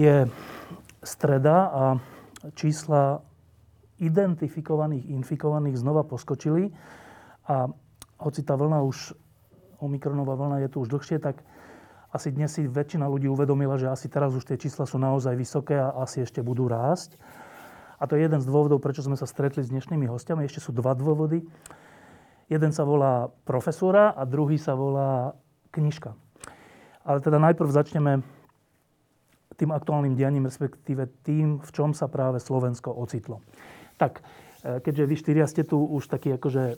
Je streda a čísla identifikovaných, infikovaných znova poskočili. A hoci tá vlna už, omikronová vlna je tu už dlhšie, tak asi dnes si väčšina ľudí uvedomila, že asi teraz už tie čísla sú naozaj vysoké a asi ešte budú rásť. A to je jeden z dôvodov, prečo sme sa stretli s dnešnými hostiami. Ešte sú dva dôvody. Jeden sa volá profesora a druhý sa volá knižka. Ale teda najprv začneme tým aktuálnym dianím, respektíve tým, v čom sa práve Slovensko ocitlo. Tak, e, keďže vy štyria ste tu už takí akože e,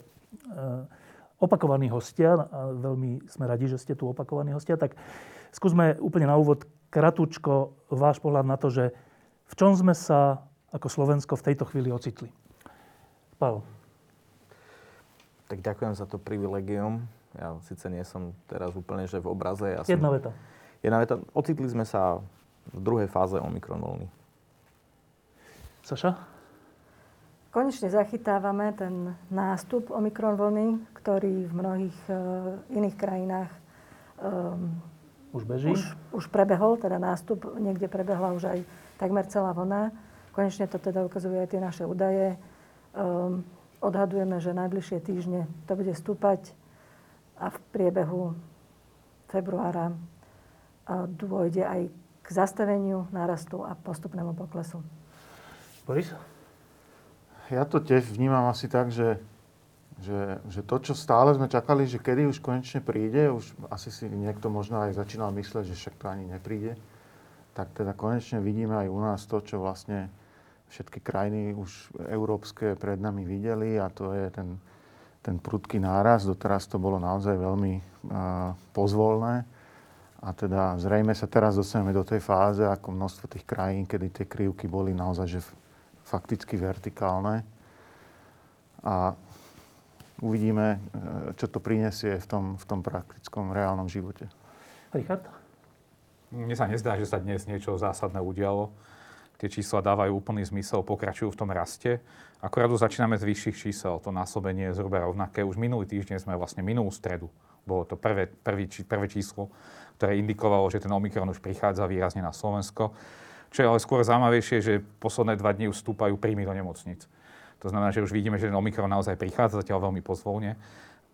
opakovaní hostia, a veľmi sme radi, že ste tu opakovaní hostia, tak skúsme úplne na úvod kratučko váš pohľad na to, že v čom sme sa ako Slovensko v tejto chvíli ocitli. Pavel. Tak ďakujem za to privilegium. Ja síce nie som teraz úplne, že v obraze. Ja Jedna som... veta. Jedna veta. Ocitli sme sa v druhej fáze Omikron vlny. Saša? Konečne zachytávame ten nástup Omikron vlny, ktorý v mnohých uh, iných krajinách um, už beží? Už, už prebehol, teda nástup, niekde prebehla už aj takmer celá vlna. Konečne to teda ukazujú aj tie naše údaje. Um, odhadujeme, že najbližšie týždne to bude stúpať a v priebehu februára dôjde aj k zastaveniu nárastu a postupnému poklesu. Boris? Ja to tiež vnímam asi tak, že, že, že to, čo stále sme čakali, že kedy už konečne príde, už asi si niekto možno aj začínal mysleť, že však to ani nepríde, tak teda konečne vidíme aj u nás to, čo vlastne všetky krajiny už európske pred nami videli a to je ten, ten prudký náraz. Doteraz to bolo naozaj veľmi uh, pozvolné. A teda zrejme sa teraz dostaneme do tej fáze, ako množstvo tých krajín, kedy tie krivky boli naozaj že fakticky vertikálne. A uvidíme, e, čo to prinesie v tom, v tom praktickom, reálnom živote. Richard? Mne sa nezdá, že sa dnes niečo zásadné udialo. Tie čísla dávajú úplný zmysel, pokračujú v tom raste. Akorát už začíname z vyšších čísel. To násobenie je zhruba rovnaké. Už minulý týždeň sme vlastne minulú stredu. Bolo to prvé, prvý, prvé číslo ktoré indikovalo, že ten Omikron už prichádza výrazne na Slovensko. Čo je ale skôr zaujímavejšie, že posledné dva dni už stúpajú príjmy do nemocnic. To znamená, že už vidíme, že ten Omikron naozaj prichádza zatiaľ veľmi pozvolne.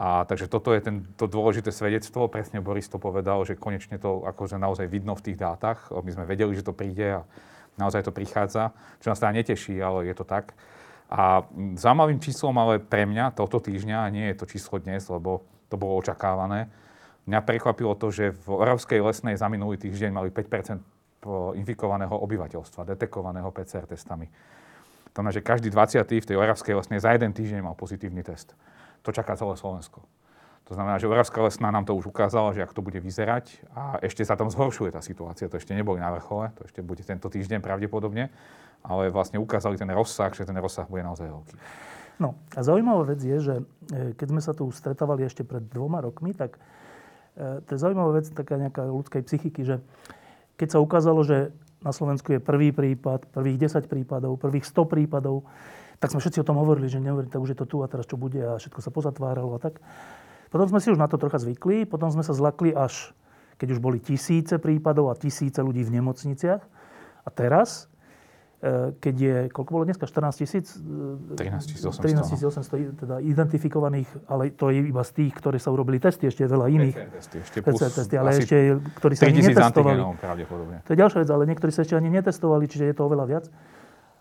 A takže toto je ten, to dôležité svedectvo. Presne Boris to povedal, že konečne to akože naozaj vidno v tých dátach. My sme vedeli, že to príde a naozaj to prichádza. Čo nás teda neteší, ale je to tak. A zaujímavým číslom ale pre mňa tohto týždňa, nie je to číslo dnes, lebo to bolo očakávané, Mňa prekvapilo to, že v Oravskej lesnej za minulý týždeň mali 5% infikovaného obyvateľstva, detekovaného PCR testami. To znamená, že každý 20. v tej Oravskej lesnej za jeden týždeň mal pozitívny test. To čaká celé Slovensko. To znamená, že Oravská lesná nám to už ukázala, že ak to bude vyzerať a ešte sa tam zhoršuje tá situácia. To ešte neboli na vrchole, to ešte bude tento týždeň pravdepodobne, ale vlastne ukázali ten rozsah, že ten rozsah bude naozaj veľký. No a zaujímavá vec je, že e, keď sme sa tu stretávali ešte pred dvoma rokmi, tak to je zaujímavá vec, taká nejaká ľudskej psychiky, že keď sa ukázalo, že na Slovensku je prvý prípad, prvých 10 prípadov, prvých 100 prípadov, tak sme všetci o tom hovorili, že nehovorili, tak už je to tu a teraz čo bude a všetko sa pozatváralo a tak. Potom sme si už na to trocha zvykli, potom sme sa zlakli až, keď už boli tisíce prípadov a tisíce ľudí v nemocniciach. A teraz, E, keď je, koľko bolo dneska, 14 tisíc? 13 800. 13 800 teda identifikovaných, ale to je iba z tých, ktorí sa urobili testy, ešte je veľa iných. PCR testy, ešte PCR testy, ale ešte, ktorí sa ani netestovali. To je ďalšia vec, ale niektorí sa ešte ani netestovali, čiže je to oveľa viac.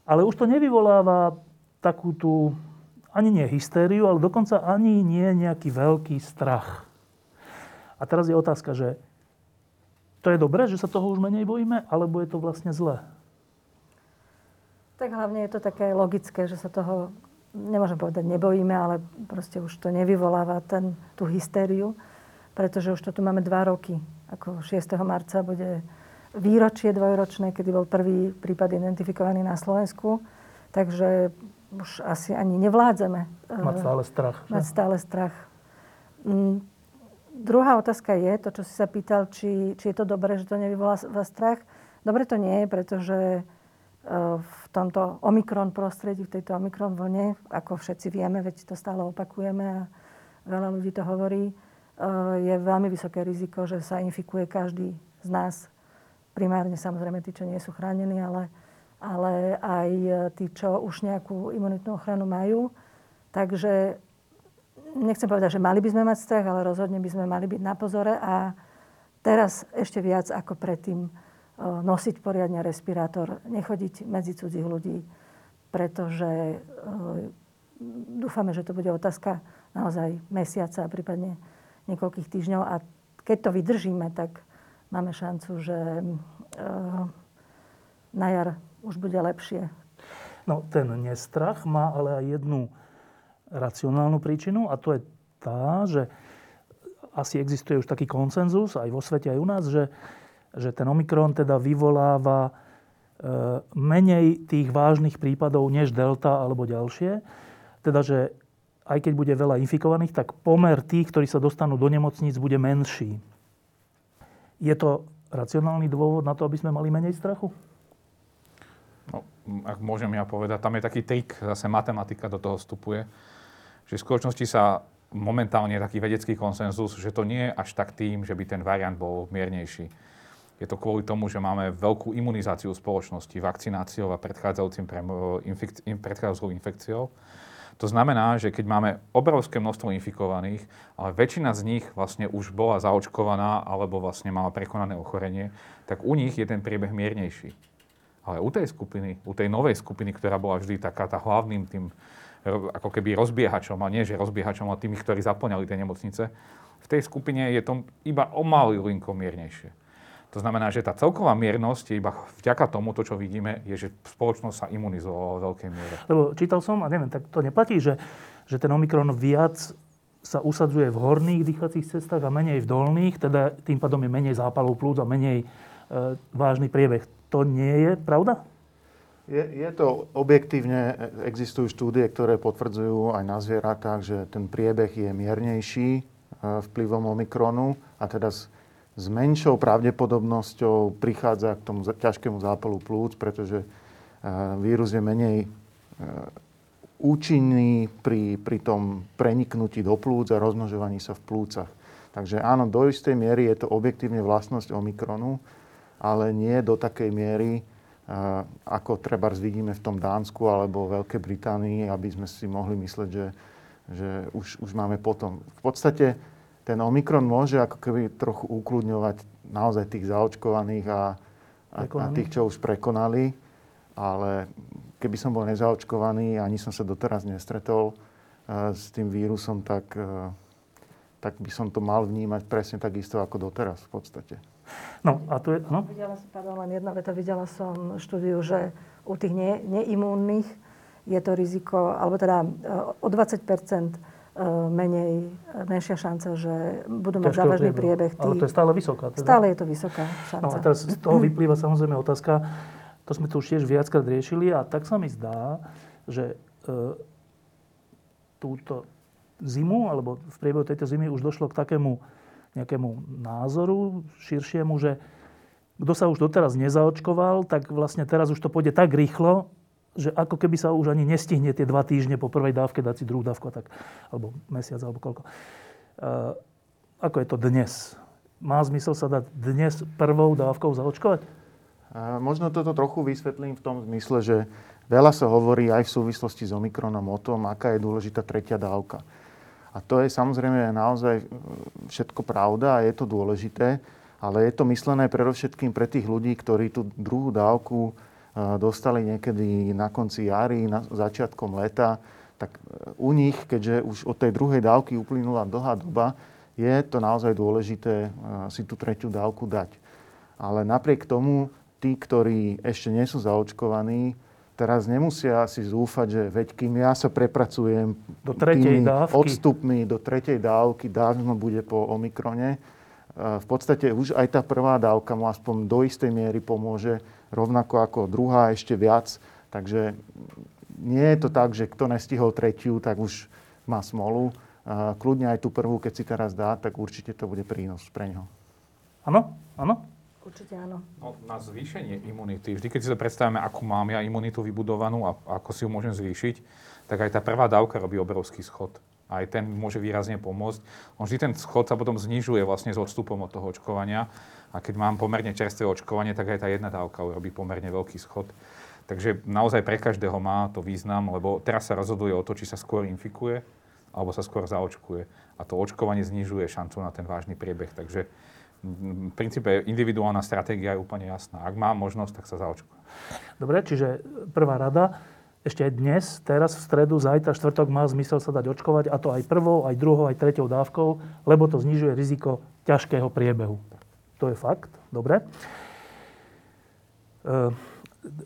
Ale už to nevyvoláva takú tú, ani nie hystériu, ale dokonca ani nie nejaký veľký strach. A teraz je otázka, že to je dobré, že sa toho už menej bojíme, alebo je to vlastne zlé? Tak hlavne je to také logické, že sa toho, nemôžem povedať, nebojíme, ale proste už to nevyvoláva ten, tú hystériu. pretože už to tu máme dva roky. Ako 6. marca bude výročie dvojročné, kedy bol prvý prípad identifikovaný na Slovensku. Takže už asi ani nevládzeme. Mať stále strach. Mať stále strach. Mm, druhá otázka je, to, čo si sa pýtal, či, či je to dobré, že to nevyvolá strach. Dobre to nie je, pretože v tomto Omikron prostredí, v tejto Omikron vlne, ako všetci vieme, veď to stále opakujeme a veľa ľudí to hovorí, e, je veľmi vysoké riziko, že sa infikuje každý z nás. Primárne samozrejme tí, čo nie sú chránení, ale, ale aj tí, čo už nejakú imunitnú ochranu majú. Takže nechcem povedať, že mali by sme mať strach, ale rozhodne by sme mali byť na pozore. A teraz ešte viac ako predtým nosiť poriadne respirátor, nechodiť medzi cudzích ľudí, pretože dúfame, že to bude otázka naozaj mesiaca, prípadne niekoľkých týždňov a keď to vydržíme, tak máme šancu, že eh, na jar už bude lepšie. No, ten nestrach má ale aj jednu racionálnu príčinu a to je tá, že asi existuje už taký koncenzus aj vo svete, aj u nás, že, že ten Omikron teda vyvoláva e, menej tých vážnych prípadov než Delta alebo ďalšie. Teda, že aj keď bude veľa infikovaných, tak pomer tých, ktorí sa dostanú do nemocníc, bude menší. Je to racionálny dôvod na to, aby sme mali menej strachu? No, ak môžem ja povedať, tam je taký trik, zase matematika do toho vstupuje, že v skutočnosti sa momentálne je taký vedecký konsenzus, že to nie je až tak tým, že by ten variant bol miernejší. Je to kvôli tomu, že máme veľkú imunizáciu spoločnosti vakcináciou a predchádzajúcim pre, infek- predchádzajúcou infekciou. To znamená, že keď máme obrovské množstvo infikovaných, ale väčšina z nich vlastne už bola zaočkovaná alebo vlastne mala prekonané ochorenie, tak u nich je ten priebeh miernejší. Ale u tej skupiny, u tej novej skupiny, ktorá bola vždy taká tá hlavným tým ako keby rozbiehačom, a nie že rozbiehačom, ale tými, ktorí zaplňali tie nemocnice, v tej skupine je to iba o malý linko miernejšie. To znamená, že tá celková miernosť je iba vďaka tomu, to, čo vidíme, je, že spoločnosť sa imunizovala vo veľkej miere. Lebo čítal som, a neviem, tak to neplatí, že, že ten Omikron viac sa usadzuje v horných dýchacích cestách a menej v dolných, teda tým pádom je menej zápalov plúc a menej e, vážny priebeh. To nie je pravda? Je, je to objektívne, existujú štúdie, ktoré potvrdzujú aj na zvieratách, že ten priebeh je miernejší e, vplyvom Omikronu a teda s menšou pravdepodobnosťou prichádza k tomu ťažkému zápalu plúc, pretože e, vírus je menej e, účinný pri, pri tom preniknutí do plúc a rozmnožovaní sa v plúcach. Takže áno, do istej miery je to objektívne vlastnosť Omikronu, ale nie do takej miery, e, ako treba vidíme v tom Dánsku alebo Veľkej Británii, aby sme si mohli mysleť, že, že už, už máme potom. V podstate ten Omikron môže ako keby trochu ukludňovať naozaj tých zaočkovaných a, a, a tých, čo už prekonali. Ale keby som bol nezaočkovaný, ani som sa doteraz nestretol uh, s tým vírusom, tak, uh, tak by som to mal vnímať presne takisto ako doteraz v podstate. No a tu je... No? Videla som, pardon, len jedna veta. Videla som štúdiu, že u tých ne, neimúnnych je to riziko, alebo teda uh, o 20 E, menej, menšia šanca, že budú mať závažný priebeh. Tí... Ale to je stále vysoká. Teda? Stále je to vysoká šanca. No a teraz z toho vyplýva samozrejme otázka, to sme tu už tiež viackrát riešili a tak sa mi zdá, že e, túto zimu, alebo v priebehu tejto zimy už došlo k takému nejakému názoru širšiemu, že kto sa už doteraz nezaočkoval, tak vlastne teraz už to pôjde tak rýchlo, že ako keby sa už ani nestihne tie dva týždne po prvej dávke dať si druhú dávku, tak, alebo mesiac, alebo koľko. Uh, ako je to dnes? Má zmysel sa dať dnes prvou dávkou zaočkovať? Uh, možno toto trochu vysvetlím v tom zmysle, že veľa sa hovorí aj v súvislosti s Omikronom o tom, aká je dôležitá tretia dávka. A to je samozrejme naozaj všetko pravda a je to dôležité, ale je to myslené predovšetkým pre tých ľudí, ktorí tú druhú dávku dostali niekedy na konci jary, na začiatkom leta, tak e, u nich, keďže už od tej druhej dávky uplynula dlhá doba, je to naozaj dôležité e, si tú tretiu dávku dať. Ale napriek tomu, tí, ktorí ešte nie sú zaočkovaní, teraz nemusia si zúfať, že veď kým ja sa prepracujem Do tretej dávky. odstupmi do tretej dávky, dávno bude po Omikrone, e, v podstate už aj tá prvá dávka mu aspoň do istej miery pomôže, rovnako ako druhá ešte viac. Takže nie je to tak, že kto nestihol tretiu, tak už má smolu. Kľudne aj tú prvú, keď si teraz dá, tak určite to bude prínos pre neho. Áno? Áno? Určite áno. No, na zvýšenie imunity, vždy keď si to predstavíme, akú mám ja imunitu vybudovanú a ako si ju môžem zvýšiť, tak aj tá prvá dávka robí obrovský schod. Aj ten môže výrazne pomôcť. On vždy ten schod sa potom znižuje vlastne s odstupom od toho očkovania. A keď mám pomerne čerstvé očkovanie, tak aj tá jedna dávka urobí pomerne veľký schod. Takže naozaj pre každého má to význam, lebo teraz sa rozhoduje o to, či sa skôr infikuje, alebo sa skôr zaočkuje. A to očkovanie znižuje šancu na ten vážny priebeh. Takže mm, v princípe individuálna stratégia je úplne jasná. Ak mám možnosť, tak sa zaočkujem. Dobre, čiže prvá rada. Ešte aj dnes, teraz v stredu, zajtra, štvrtok má zmysel sa dať očkovať a to aj prvou, aj druhou, aj treťou dávkou, lebo to znižuje riziko ťažkého priebehu. To je fakt. Dobre. E,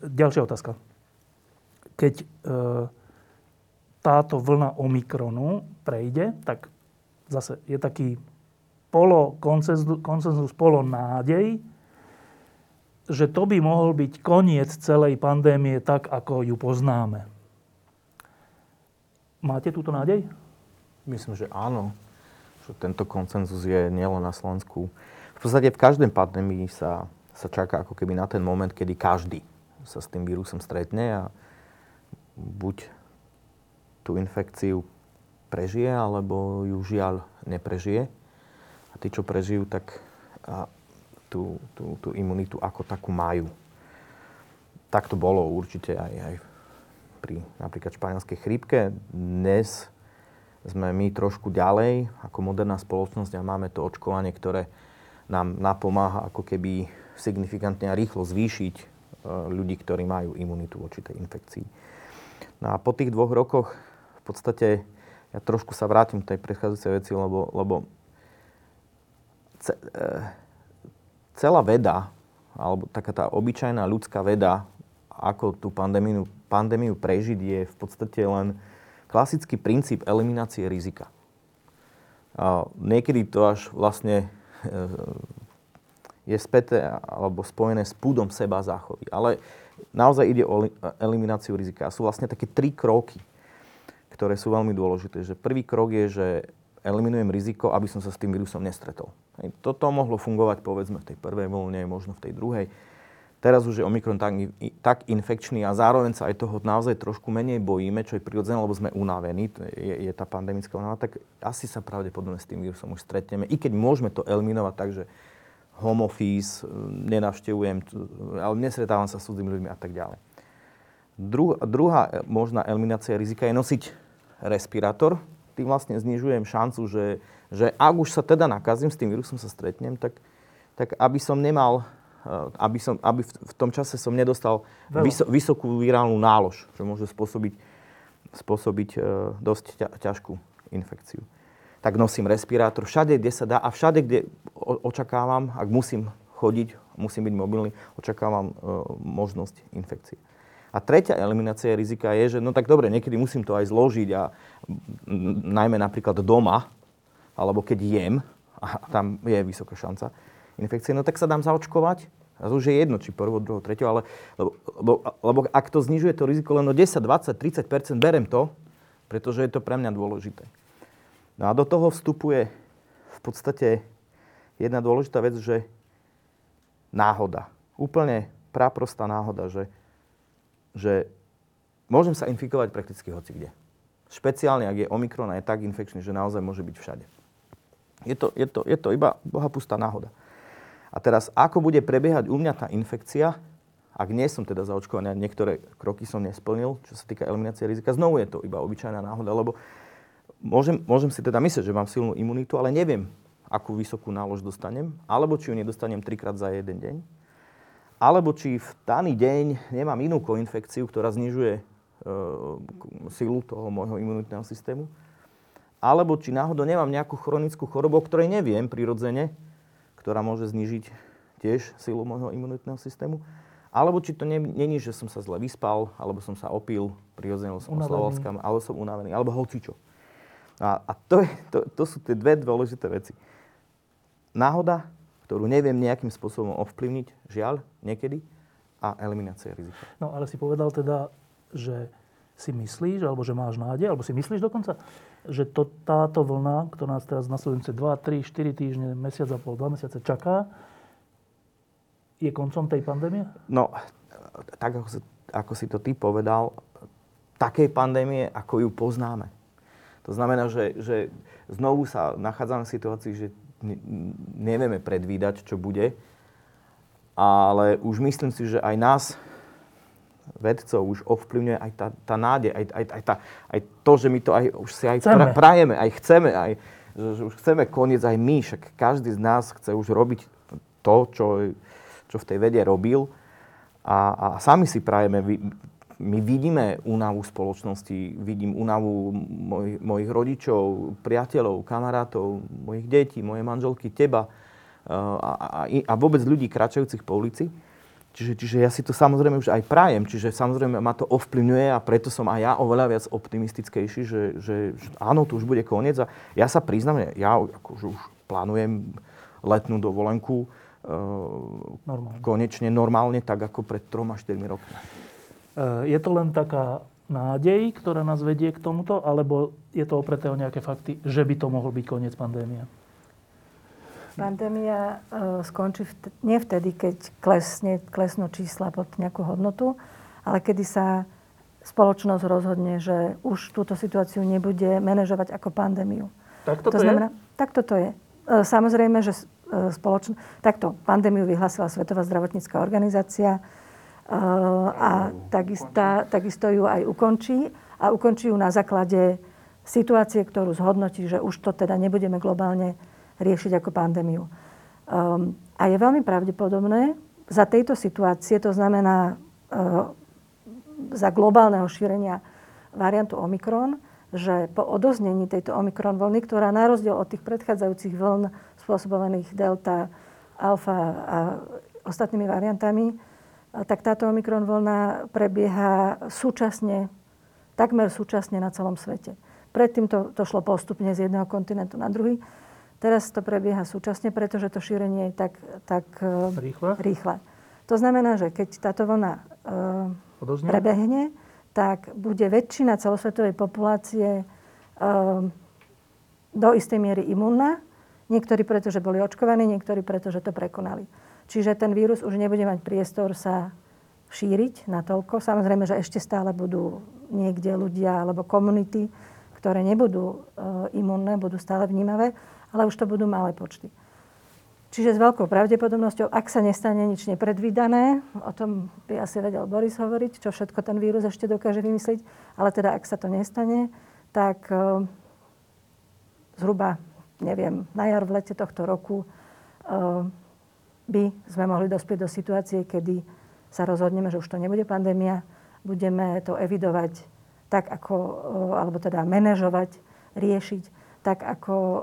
ďalšia otázka. Keď e, táto vlna Omikronu prejde, tak zase je taký polo konsenzus, polo nádej, že to by mohol byť koniec celej pandémie tak, ako ju poznáme. Máte túto nádej? Myslím, že áno. Že tento koncenzus je nielen na Slovensku. V podstate v každej pandémii sa, sa čaká ako keby na ten moment, kedy každý sa s tým vírusom stretne a buď tú infekciu prežije, alebo ju žiaľ neprežije. A tí, čo prežijú, tak tú, tú, tú imunitu ako takú majú. Tak to bolo určite aj, aj pri napríklad španielskej chrípke. Dnes sme my trošku ďalej ako moderná spoločnosť a máme to očkovanie, ktoré nám napomáha ako keby signifikantne a rýchlo zvýšiť e, ľudí, ktorí majú imunitu voči tej infekcii. No a po tých dvoch rokoch v podstate ja trošku sa vrátim k tej predchádzajúcej veci, lebo, lebo e, celá veda, alebo taká tá obyčajná ľudská veda, ako tú pandémiu, pandémiu prežiť, je v podstate len klasický princíp eliminácie rizika. A niekedy to až vlastne e, je späté alebo spojené s púdom seba záchovy. Ale naozaj ide o elimináciu rizika. A sú vlastne také tri kroky, ktoré sú veľmi dôležité. Že prvý krok je, že eliminujem riziko, aby som sa s tým vírusom nestretol. Toto mohlo fungovať povedzme v tej prvej vlne, možno v tej druhej. Teraz už je Omikron tak, tak infekčný a zároveň sa aj toho naozaj trošku menej bojíme, čo je prirodzené, lebo sme unavení, je, je tá pandemická unava, tak asi sa pravdepodobne s tým vírusom už stretneme. I keď môžeme to eliminovať tak, že home office, nenavštevujem, ale nestretávam sa s cudzými ľuďmi a tak ďalej. Dru, druhá možná eliminácia rizika je nosiť respirátor. Tým vlastne znižujem šancu, že, že ak už sa teda nakazím, s tým vírusom sa stretnem, tak, tak aby som nemal aby, som, aby v tom čase som nedostal vyso, vysokú virálnu nálož, čo môže spôsobiť, spôsobiť e, dosť ťa, ťažkú infekciu. Tak nosím respirátor všade, kde sa dá a všade, kde očakávam, ak musím chodiť, musím byť mobilný, očakávam e, možnosť infekcie. A tretia eliminácia rizika je, že no tak dobre, niekedy musím to aj zložiť a najmä napríklad doma, alebo keď jem, a tam je vysoká šanca, infekcie, no tak sa dám zaočkovať. A to už je jedno, či prvú, druhú, tretiu, ale lebo, lebo, lebo ak to znižuje to riziko len o 10, 20, 30% berem to, pretože je to pre mňa dôležité. No a do toho vstupuje v podstate jedna dôležitá vec, že náhoda. Úplne práprostá náhoda, že, že môžem sa infikovať prakticky hoci kde. Špeciálne, ak je Omikron a je tak infekčný, že naozaj môže byť všade. Je to, je to, je to iba bohapustá náhoda. A teraz, ako bude prebiehať u mňa tá infekcia, ak nie som teda zaočkovaný a niektoré kroky som nesplnil, čo sa týka eliminácie rizika, znovu je to iba obyčajná náhoda, lebo môžem, môžem si teda myslieť, že mám silnú imunitu, ale neviem, akú vysokú nálož dostanem, alebo či ju nedostanem trikrát za jeden deň, alebo či v daný deň nemám inú koinfekciu, ktorá znižuje e, silu toho môjho imunitného systému, alebo či náhodou nemám nejakú chronickú chorobu, o ktorej neviem prirodzene, ktorá môže znižiť tiež silu môjho imunitného systému. alebo či to není, že som sa zle vyspal, alebo som sa opil, prirodzene som oslavoval alebo som unavený, alebo hocičo. A, a to, je, to, to sú tie dve dôležité veci. Náhoda, ktorú neviem nejakým spôsobom ovplyvniť, žiaľ, niekedy, a eliminácia rizika. No ale si povedal teda, že si myslíš, alebo že máš nádej, alebo si myslíš dokonca, že to, táto vlna, ktorá nás teraz nasledujúce 2, 3, 4 týždne, mesiac a pol, 2 mesiace čaká, je koncom tej pandémie? No, tak ako si, ako si to ty povedal, takej pandémie, ako ju poznáme. To znamená, že, že znovu sa nachádzame v situácii, že nevieme predvídať, čo bude, ale už myslím si, že aj nás, vedcov, už ovplyvňuje aj tá, tá nádej, aj, aj, aj, tá, aj to, že my to aj, už si aj chceme. prajeme, aj chceme, aj, že, že už chceme koniec aj my, však každý z nás chce už robiť to, čo, čo v tej vede robil a, a sami si prajeme, my vidíme únavu spoločnosti, vidím únavu moj, mojich rodičov, priateľov, kamarátov, mojich detí, mojej manželky, teba a, a, a vôbec ľudí kračajúcich po ulici. Čiže, čiže ja si to samozrejme už aj prajem, čiže samozrejme ma to ovplyvňuje a preto som aj ja oveľa viac optimistickejší, že, že, že áno, tu už bude koniec. A ja sa priznám, ja akože už plánujem letnú dovolenku uh, normálne. konečne normálne, tak ako pred 3-4 rokmi. Uh, je to len taká nádej, ktorá nás vedie k tomuto, alebo je to opreté o nejaké fakty, že by to mohol byť koniec pandémie? Pandémia uh, skončí vt- nie vtedy, keď klesne, klesnú čísla pod nejakú hodnotu, ale kedy sa spoločnosť rozhodne, že už túto situáciu nebude manažovať ako pandémiu. Tak to znamená, je? Tak toto je. Uh, samozrejme, že uh, spoločno... Takto, pandémiu vyhlásila Svetová zdravotnícká organizácia a takisto, takisto ju aj ukončí. A ukončí ju na základe situácie, ktorú zhodnotí, že už to teda nebudeme globálne riešiť ako pandémiu. Um, a je veľmi pravdepodobné za tejto situácie, to znamená uh, za globálneho šírenia variantu Omikron, že po odoznení tejto Omikron vlny, ktorá na rozdiel od tých predchádzajúcich vln spôsobovaných Delta, Alfa a ostatnými variantami, tak táto Omikron vlna prebieha súčasne, takmer súčasne na celom svete. Predtým to, to šlo postupne z jedného kontinentu na druhý. Teraz to prebieha súčasne, pretože to šírenie je tak, tak eh, rýchle. rýchle. To znamená, že keď táto vlna uh, prebehne, tak bude väčšina celosvetovej populácie uh, do istej miery imunná. Niektorí preto, že boli očkovaní, niektorí preto, že to prekonali. Čiže ten vírus už nebude mať priestor sa šíriť natoľko. Samozrejme, že ešte stále budú niekde ľudia alebo komunity, ktoré nebudú uh, imunné, budú stále vnímavé ale už to budú malé počty. Čiže s veľkou pravdepodobnosťou, ak sa nestane nič nepredvídané, o tom by asi vedel Boris hovoriť, čo všetko ten vírus ešte dokáže vymyslieť, ale teda ak sa to nestane, tak uh, zhruba, neviem, na jar v lete tohto roku uh, by sme mohli dospieť do situácie, kedy sa rozhodneme, že už to nebude pandémia, budeme to evidovať tak, ako, uh, alebo teda manažovať, riešiť tak ako um,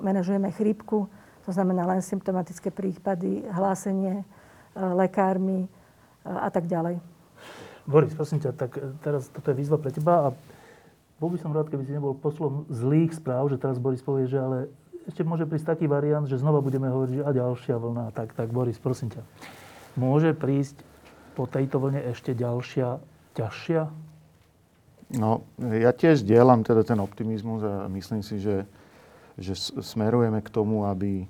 manažujeme chrípku, to znamená len symptomatické prípady, hlásenie uh, lekármi uh, a tak ďalej. Boris, prosím ťa, tak e, teraz toto je výzva pre teba a bol by som rád, keby si nebol poslom zlých správ, že teraz Boris povie, že ale ešte môže prísť taký variant, že znova budeme hovoriť, že a ďalšia vlna. Tak, tak Boris, prosím ťa. Môže prísť po tejto vlne ešte ďalšia, ťažšia? No, ja tiež dielam teda ten optimizmus a myslím si, že, že smerujeme k tomu, aby,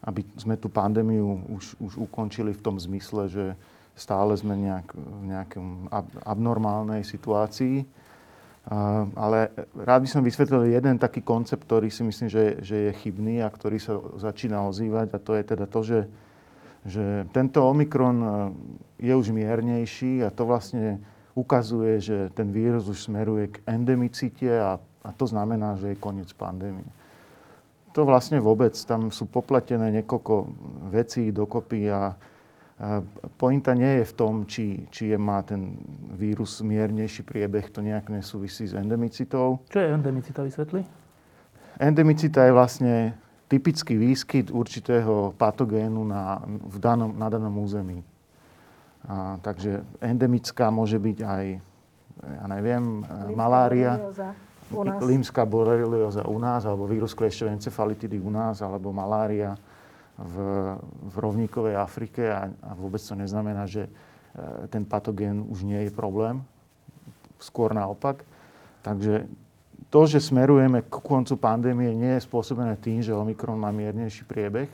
aby sme tú pandémiu už, už ukončili v tom zmysle, že stále sme nejak, v nejakom ab, abnormálnej situácii. Uh, ale rád by som vysvetlil jeden taký koncept, ktorý si myslím, že, že je chybný a ktorý sa začína ozývať a to je teda to, že, že tento Omikron je už miernejší a to vlastne ukazuje, že ten vírus už smeruje k endemicite a, a to znamená, že je koniec pandémie. To vlastne vôbec, tam sú popletené niekoľko vecí dokopy a, a pointa nie je v tom, či, či je, má ten vírus miernejší priebeh, to nejak nesúvisí s endemicitou. Čo je endemicita, vysvetli? Endemicita je vlastne typický výskyt určitého patogénu na, v danom, na danom území. A, takže endemická môže byť aj, ja neviem, Rímska malária, borelioza u nás. límska borelioza u nás, alebo vírus klešťovej encefalitidy u nás, alebo malária v, v rovníkovej Afrike a, a vôbec to neznamená, že e, ten patogén už nie je problém. Skôr naopak. Takže to, že smerujeme k koncu pandémie, nie je spôsobené tým, že Omikron má miernejší priebeh,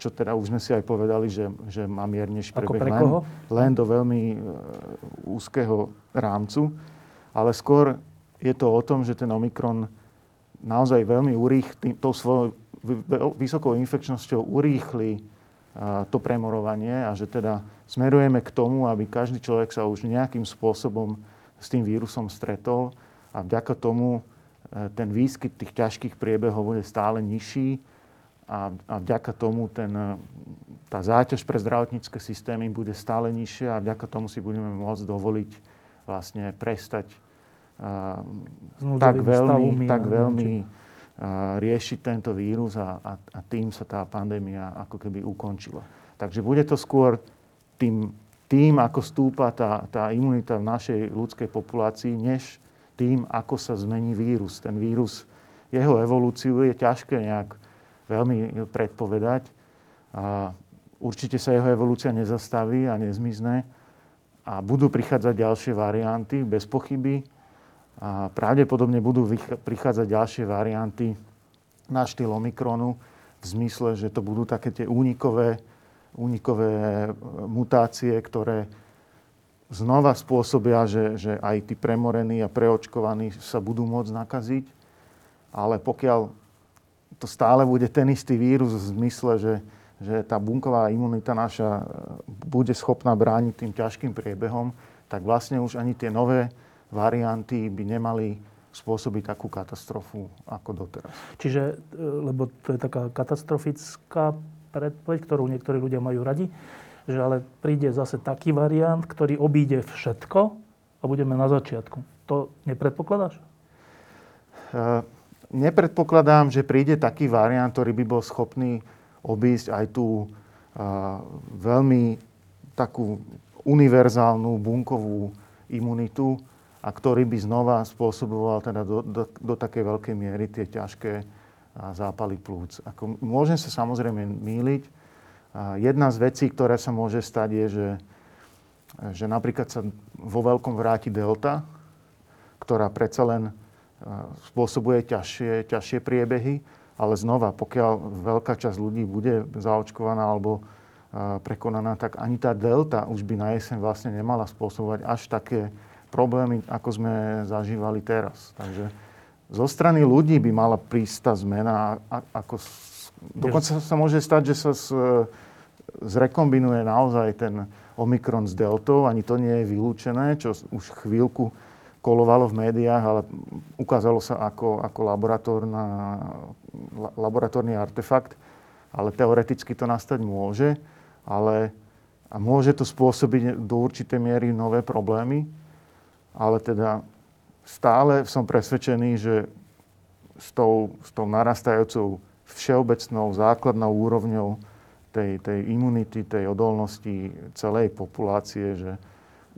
čo teda už sme si aj povedali, že, že má miernejší Ako priebeh pre len, koho? len do veľmi e, úzkeho rámcu. Ale skôr je to o tom, že ten Omikron naozaj veľmi urýchli, tou svojou vysokou infekčnosťou urýchli a, to premorovanie a že teda smerujeme k tomu, aby každý človek sa už nejakým spôsobom s tým vírusom stretol a vďaka tomu e, ten výskyt tých ťažkých priebehov bude stále nižší a, a vďaka tomu ten, tá záťaž pre zdravotnícke systémy bude stále nižšia a vďaka tomu si budeme môcť dovoliť vlastne prestať núdzovými tak veľmi, tak veľmi a, riešiť tento vírus a, a, a tým sa tá pandémia ako keby ukončila. Takže bude to skôr tým, tým ako stúpa tá, tá imunita v našej ľudskej populácii, než tým, ako sa zmení vírus. Ten vírus, jeho evolúciu je ťažké nejak veľmi predpovedať. A určite sa jeho evolúcia nezastaví a nezmizne. A budú prichádzať ďalšie varianty, bez pochyby. A pravdepodobne budú prichádzať ďalšie varianty na štýl Omikronu, v zmysle, že to budú také tie únikové, únikové e, mutácie, ktoré znova spôsobia, že, že aj tí premorení a preočkovaní sa budú môcť nakaziť. Ale pokiaľ to stále bude ten istý vírus v zmysle, že, že tá bunková imunita naša e, bude schopná brániť tým ťažkým priebehom, tak vlastne už ani tie nové varianty by nemali spôsobiť takú katastrofu ako doteraz. Čiže, e, lebo to je taká katastrofická predpoveď, ktorú niektorí ľudia majú radi, že ale príde zase taký variant, ktorý obíde všetko a budeme na začiatku. To nepredpokladáš? E, Nepredpokladám, že príde taký variant, ktorý by bol schopný obísť aj tú e, veľmi takú univerzálnu bunkovú imunitu a ktorý by znova spôsoboval teda do, do, do takej veľkej miery tie ťažké zápaly plúc. Ako, môžem sa samozrejme míliť. Jedna z vecí, ktorá sa môže stať, je, že, že napríklad sa vo veľkom vráti delta, ktorá predsa len spôsobuje ťažšie, ťažšie priebehy, ale znova, pokiaľ veľká časť ľudí bude zaočkovaná alebo prekonaná, tak ani tá delta už by na jeseň vlastne nemala spôsobovať až také problémy, ako sme zažívali teraz. Takže zo strany ľudí by mala prísť tá zmena. Ako, dokonca sa môže stať, že sa s, zrekombinuje naozaj ten Omikron s deltou. Ani to nie je vylúčené, čo už chvíľku kolovalo v médiách, ale ukázalo sa ako, ako laboratórny artefakt. Ale teoreticky to nastať môže. Ale, a môže to spôsobiť do určitej miery nové problémy. Ale teda stále som presvedčený, že s tou, s tou narastajúcou všeobecnou základnou úrovňou tej, tej imunity, tej odolnosti celej populácie, že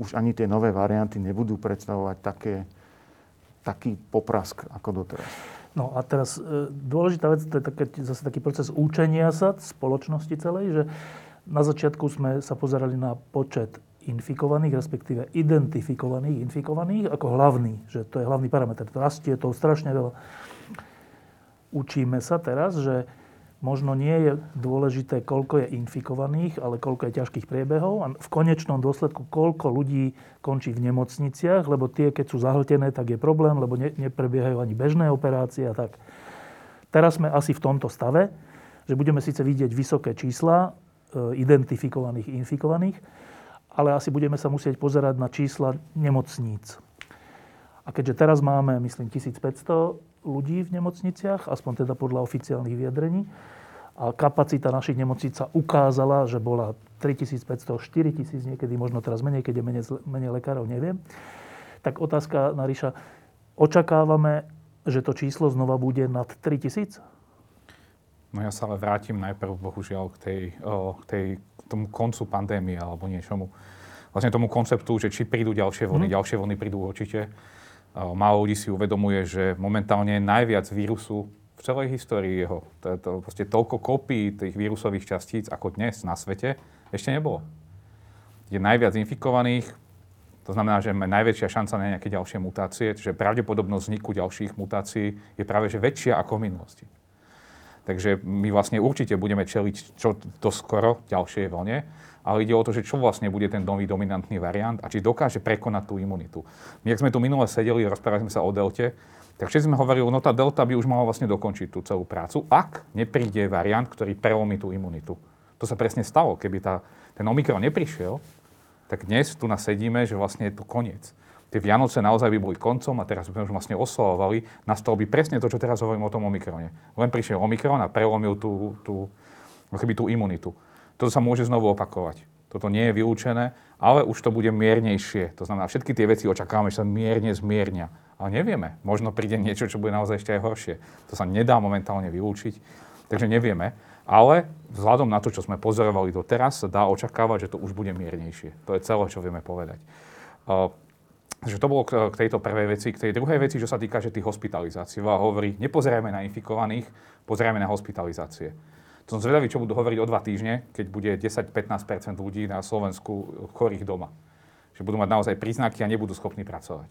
už ani tie nové varianty nebudú predstavovať také, taký poprask ako doteraz. No a teraz e, dôležitá vec, to je také, zase taký proces účenia sa spoločnosti celej, že na začiatku sme sa pozerali na počet infikovaných, respektíve identifikovaných infikovaných ako hlavný, že to je hlavný parameter. Rastie to strašne veľa. Učíme sa teraz, že možno nie je dôležité, koľko je infikovaných, ale koľko je ťažkých priebehov a v konečnom dôsledku, koľko ľudí končí v nemocniciach, lebo tie, keď sú zahltené, tak je problém, lebo ne, neprebiehajú ani bežné operácie a tak. Teraz sme asi v tomto stave, že budeme síce vidieť vysoké čísla e, identifikovaných, infikovaných, ale asi budeme sa musieť pozerať na čísla nemocníc. A keďže teraz máme, myslím, 1500 ľudí v nemocniciach, aspoň teda podľa oficiálnych vyjadrení, a kapacita našich nemocníc sa ukázala, že bola 3500, 4000, niekedy možno teraz menej, keď je menej, menej lekárov, neviem. Tak otázka na Ríša. Očakávame, že to číslo znova bude nad 3000? No ja sa ale vrátim najprv, bohužiaľ, k, tej, o, k tej, k tomu koncu pandémie alebo niečomu. vlastne tomu konceptu, že či prídu ďalšie vlny, mm. ďalšie vlny prídu určite. Málo ľudí si uvedomuje, že momentálne je najviac vírusu v celej histórii jeho. To, to, proste toľko kopí tých vírusových častíc ako dnes na svete ešte nebolo. Je najviac infikovaných, to znamená, že máme najväčšia šanca na nejaké ďalšie mutácie, čiže pravdepodobnosť vzniku ďalších mutácií je práve že väčšia ako v minulosti. Takže my vlastne určite budeme čeliť čo skoro ďalšej vlne, ale ide o to, že čo vlastne bude ten nový dominantný variant a či dokáže prekonať tú imunitu. My, ak sme tu minule sedeli, rozprávali sme sa o delte, tak všetci sme hovorili, no tá delta by už mala vlastne dokončiť tú celú prácu, ak nepríde variant, ktorý prelomí tú imunitu. To sa presne stalo. Keby tá, ten Omikron neprišiel, tak dnes tu nás sedíme, že vlastne je to koniec. Tie Vianoce naozaj by boli koncom a teraz by sme už vlastne oslavovali. Nastalo by presne to, čo teraz hovorím o tom Omikrone. Len prišiel Omikron a prelomil tú, tú, keby tú imunitu. Toto sa môže znovu opakovať. Toto nie je vylúčené, ale už to bude miernejšie. To znamená, všetky tie veci očakávame, že sa mierne zmiernia. Ale nevieme. Možno príde niečo, čo bude naozaj ešte aj horšie. To sa nedá momentálne vylúčiť. Takže nevieme. Ale vzhľadom na to, čo sme pozorovali doteraz, sa dá očakávať, že to už bude miernejšie. To je celé, čo vieme povedať. Takže to bolo k tejto prvej veci. K tej druhej veci, čo sa týka že tých hospitalizácií. Veľa hovorí, nepozerajme na infikovaných, pozerajme na hospitalizácie. Som zvedavý, čo budú hovoriť o dva týždne, keď bude 10-15% ľudí na Slovensku chorých doma. Že budú mať naozaj príznaky a nebudú schopní pracovať.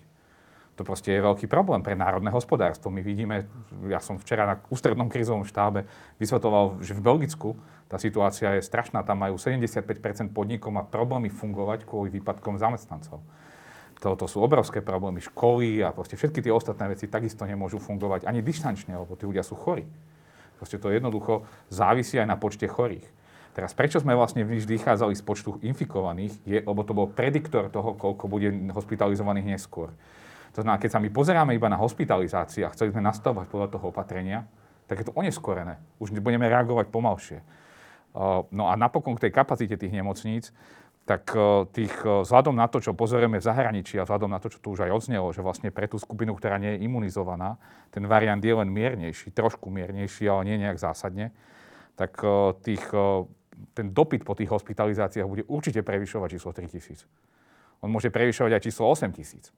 To proste je veľký problém pre národné hospodárstvo. My vidíme, ja som včera na ústrednom krizovom štábe vysvetoval, že v Belgicku tá situácia je strašná. Tam majú 75% podnikov a problémy fungovať kvôli výpadkom zamestnancov. To, to sú obrovské problémy. Školy a proste všetky tie ostatné veci takisto nemôžu fungovať ani dištančne, lebo tí ľudia sú chorí. Proste to jednoducho závisí aj na počte chorých. Teraz, prečo sme vlastne vždy vychádzali z počtu infikovaných, je, lebo to bol prediktor toho, koľko bude hospitalizovaných neskôr. To znamená, keď sa my pozeráme iba na hospitalizáciu a chceli sme nastavovať podľa toho opatrenia, tak je to oneskorené. Už budeme reagovať pomalšie. No a napokon k tej kapacite tých nemocníc, tak tých, vzhľadom na to, čo pozrieme v zahraničí a vzhľadom na to, čo tu už aj odznelo, že vlastne pre tú skupinu, ktorá nie je imunizovaná, ten variant je len miernejší, trošku miernejší, ale nie nejak zásadne, tak tých, ten dopyt po tých hospitalizáciách bude určite prevyšovať číslo 3000. On môže prevyšovať aj číslo 8000.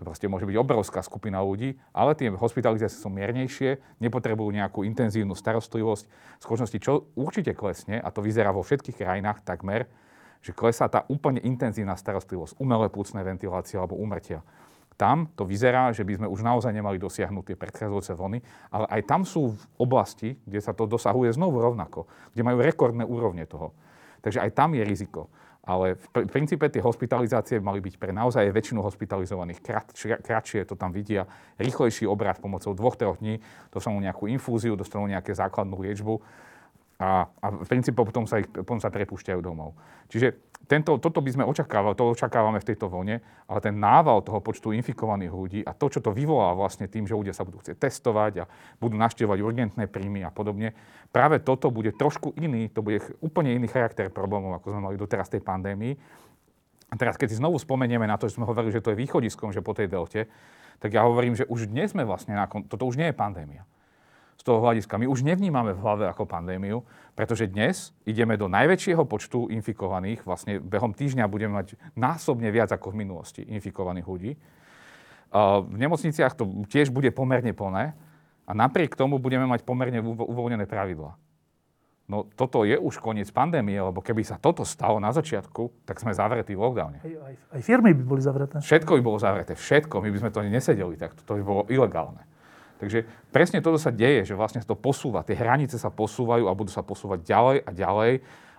To proste môže byť obrovská skupina ľudí, ale tie hospitalizácie sú miernejšie, nepotrebujú nejakú intenzívnu starostlivosť. V skutočnosti, čo určite klesne, a to vyzerá vo všetkých krajinách takmer, že klesá tá úplne intenzívna starostlivosť, umelé plúcne ventilácie alebo umrtia. Tam to vyzerá, že by sme už naozaj nemali dosiahnuť tie predchádzajúce vlny, ale aj tam sú oblasti, kde sa to dosahuje znovu rovnako, kde majú rekordné úrovne toho. Takže aj tam je riziko. Ale v princípe tie hospitalizácie mali byť pre naozaj väčšinu hospitalizovaných krat, kratšie, to tam vidia, rýchlejší obrad pomocou dvoch, troch dní, dostanú nejakú infúziu, dostanú nejaké základnú liečbu a, a v princípe potom sa, ich, potom sa prepúšťajú domov. Čiže tento, toto by sme očakávali, to očakávame v tejto vlne, ale ten nával toho počtu infikovaných ľudí a to, čo to vyvolá vlastne tým, že ľudia sa budú chcieť testovať a budú naštevovať urgentné príjmy a podobne, práve toto bude trošku iný, to bude úplne iný charakter problémov, ako sme mali doteraz tej pandémii. A teraz, keď si znovu spomenieme na to, že sme hovorili, že to je východiskom, že po tej delte, tak ja hovorím, že už dnes sme vlastne na, toto už nie je pandémia z toho hľadiska. My už nevnímame v hlave ako pandémiu, pretože dnes ideme do najväčšieho počtu infikovaných, vlastne behom týždňa budeme mať násobne viac ako v minulosti infikovaných ľudí. V nemocniciach to tiež bude pomerne plné a napriek tomu budeme mať pomerne uvoľnené pravidla. No toto je už koniec pandémie, lebo keby sa toto stalo na začiatku, tak sme zavretí v lockdowne. Aj, aj, aj firmy by boli zavreté. Všetko by bolo zavreté, všetko. My by sme to nesedeli, tak to by bolo ilegálne. Takže presne toto sa deje, že vlastne to posúva. Tie hranice sa posúvajú a budú sa posúvať ďalej a ďalej.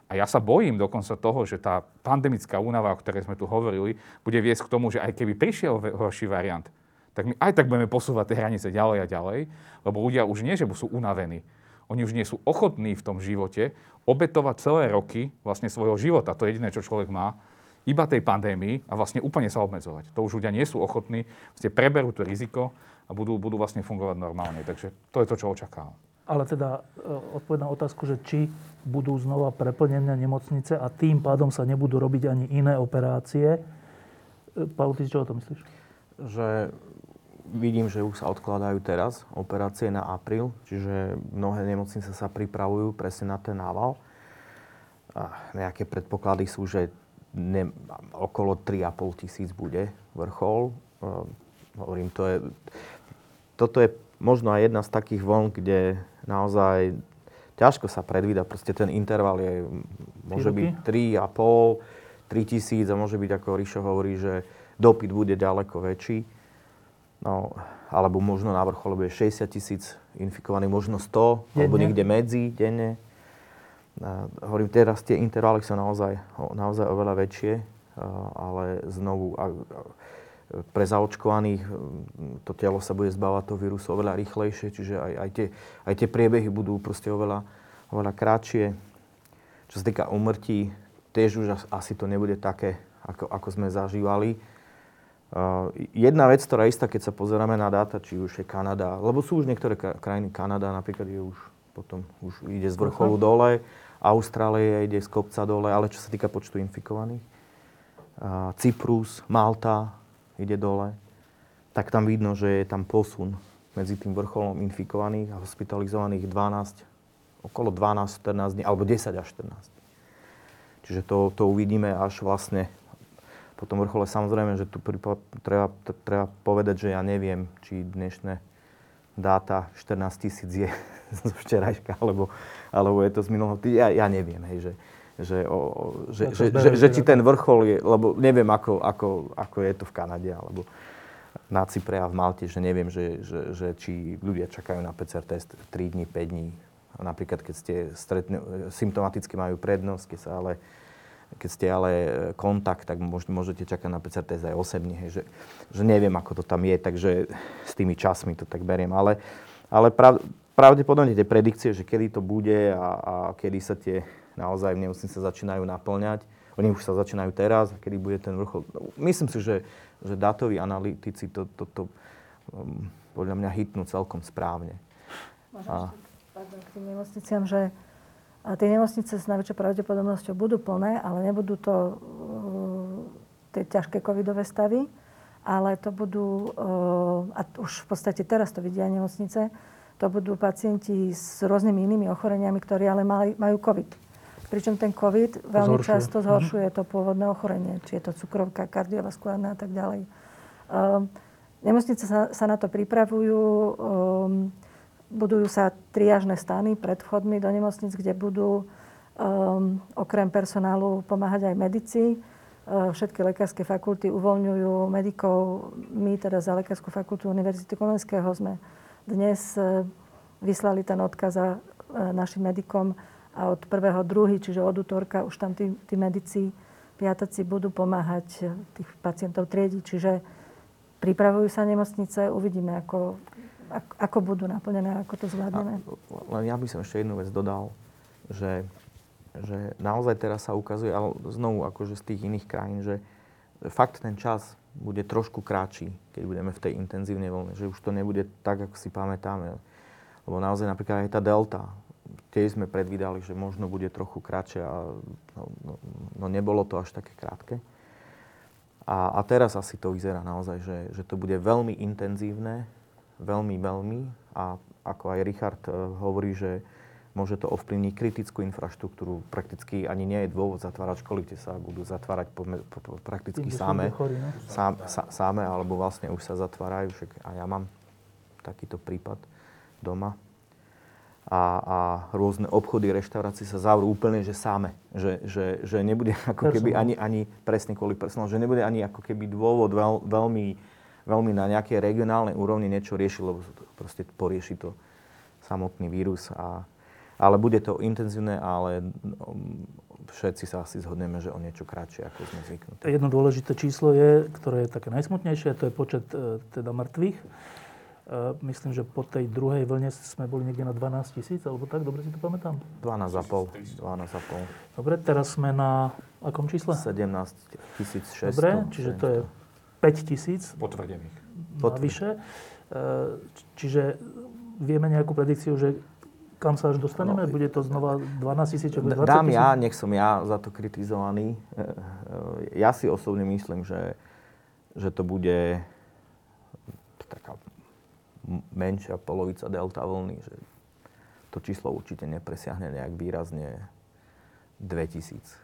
A ja sa bojím dokonca toho, že tá pandemická únava, o ktorej sme tu hovorili, bude viesť k tomu, že aj keby prišiel horší variant, tak my aj tak budeme posúvať tie hranice ďalej a ďalej, lebo ľudia už nie, že sú unavení. Oni už nie sú ochotní v tom živote obetovať celé roky vlastne svojho života, to je jediné, čo človek má, iba tej pandémii a vlastne úplne sa obmedzovať. To už ľudia nie sú ochotní, vlastne preberú to riziko a budú, budú vlastne fungovať normálne. Takže to je to, čo očakávam. Ale teda e, odpoveď na otázku, že či budú znova preplnené nemocnice a tým pádom sa nebudú robiť ani iné operácie. E, Pavel, ty čo o to myslíš? Že vidím, že už sa odkladajú teraz operácie na apríl, čiže mnohé nemocnice sa pripravujú presne na ten nával. A nejaké predpoklady sú, že ne, okolo 3,5 tisíc bude vrchol. Hovorím, to je, toto je možno aj jedna z takých vln, kde naozaj ťažko sa predvída. Proste ten interval je, môže byť 3,5, 3 tisíc a môže byť, ako Ríšo hovorí, že dopyt bude ďaleko väčší. No, alebo možno na vrchole bude 60 tisíc infikovaných, možno 100, denne. alebo niekde medzi denne. A hovorím, teraz tie intervály sú naozaj, naozaj oveľa väčšie, ale znovu a, pre zaočkovaných to telo sa bude zbávať toho vírusu oveľa rýchlejšie, čiže aj, aj, tie, aj tie priebehy budú proste oveľa, oveľa krátšie. Čo sa týka umrtí, tiež už asi to nebude také, ako, ako sme zažívali. Uh, jedna vec, ktorá je istá, keď sa pozeráme na dáta, či už je Kanada, lebo sú už niektoré krajiny, Kanada napríklad je už potom už ide z vrcholu dole, Austrália ide z kopca dole, ale čo sa týka počtu infikovaných, uh, Cyprus, Malta ide dole, tak tam vidno, že je tam posun medzi tým vrcholom infikovaných a hospitalizovaných 12, okolo 12-14 dní, alebo 10 až 14. Čiže to, to uvidíme až vlastne po tom vrchole. Samozrejme, že tu treba, treba povedať, že ja neviem, či dnešné dáta 14 tisíc je zo včerajška, alebo, alebo je to z minulého týždňa. Ja, ja neviem, hej, že, že, o, že, že, že, že, či ten vrchol je, lebo neviem, ako, ako, ako je to v Kanade, alebo na Cypre a v Malte, že neviem, že, že, že či ľudia čakajú na PCR test 3 dní, 5 dní, Napríklad, keď ste stretne, symptomaticky majú prednosť, keď, sa ale, keď ste ale e, kontakt, tak môžete čakať na PCR test aj osobne. Hej, že, že neviem, ako to tam je, takže s tými časmi to tak beriem. Ale, ale prav, pravdepodobne tie predikcie, že kedy to bude a, a kedy sa tie naozaj v nemocnice začínajú naplňať, oni už sa začínajú teraz a kedy bude ten vrchol. Myslím si, že, že dátoví analytici to, to, to um, podľa mňa hitnú celkom správne. A, k tým nemocniciam, že tie nemocnice s najväčšou pravdepodobnosťou budú plné, ale nebudú to uh, tie ťažké covidové stavy, ale to budú, uh, a už v podstate teraz to vidia nemocnice, to budú pacienti s rôznymi inými ochoreniami, ktorí ale mali, majú COVID. Pričom ten COVID veľmi zhoršuje. často mhm. zhoršuje to pôvodné ochorenie, či je to cukrovka, kardiovaskulárna a tak ďalej. Um, nemocnice sa, sa na to pripravujú. Um, budujú sa triážne stany pred vchodmi do nemocnic, kde budú um, okrem personálu pomáhať aj medici. Uh, všetky lekárske fakulty uvoľňujú medikov. My teda za Lekárskú fakultu Univerzity Komenského sme dnes uh, vyslali ten odkaz uh, našim medikom a od prvého druhý, čiže od útorka už tam tí, tí medici, piataci budú pomáhať uh, tých pacientov triedi. Čiže pripravujú sa nemocnice, uvidíme, ako ako budú naplnené, ako to zvládneme. len ja by som ešte jednu vec dodal, že, že naozaj teraz sa ukazuje, ale znovu akože z tých iných krajín, že fakt ten čas bude trošku kratší, keď budeme v tej intenzívnej vlne, že už to nebude tak, ako si pamätáme. Lebo naozaj napríklad aj tá delta, tiež sme predvídali, že možno bude trochu kratšie a no, no, no nebolo to až také krátke. A, a teraz asi to vyzerá naozaj, že, že to bude veľmi intenzívne, veľmi, veľmi. A ako aj Richard eh, hovorí, že môže to ovplyvniť kritickú infraštruktúru. Prakticky ani nie je dôvod zatvárať školy, kde sa budú zatvárať po, po, po, prakticky sáme, chorí, no? sám, sa, sáme, alebo vlastne už sa zatvárajú. Však a ja mám takýto prípad doma. A, a rôzne obchody, reštaurácie sa zavrú úplne, že sáme. Že, že, že nebude ako keby ani, ani presne kvôli personálu, že nebude ani ako keby dôvod veľ, veľmi veľmi na nejakej regionálnej úrovni niečo rieši, lebo proste porieši to samotný vírus. A, ale bude to intenzívne, ale mm, všetci sa asi zhodneme, že o niečo kratšie, ako sme zvyknutí. Jedno dôležité číslo je, ktoré je také najsmutnejšie, to je počet e, teda mŕtvych. E, myslím, že po tej druhej vlne sme boli niekde na 12 tisíc, alebo tak, dobre si to pamätám? 12,5. 12,5. Dobre, teraz sme na akom čísle? 17 600. Dobre, čiže to je 5 tisíc. Potvrdených. Navyše. E, čiže vieme nejakú predikciu, že kam sa až dostaneme? No, bude to znova 12 tisíc, čo bude 20 Dám ja, nech som ja za to kritizovaný. E, ja si osobne myslím, že, že to bude taká menšia polovica delta vlny, že to číslo určite nepresiahne nejak výrazne 2000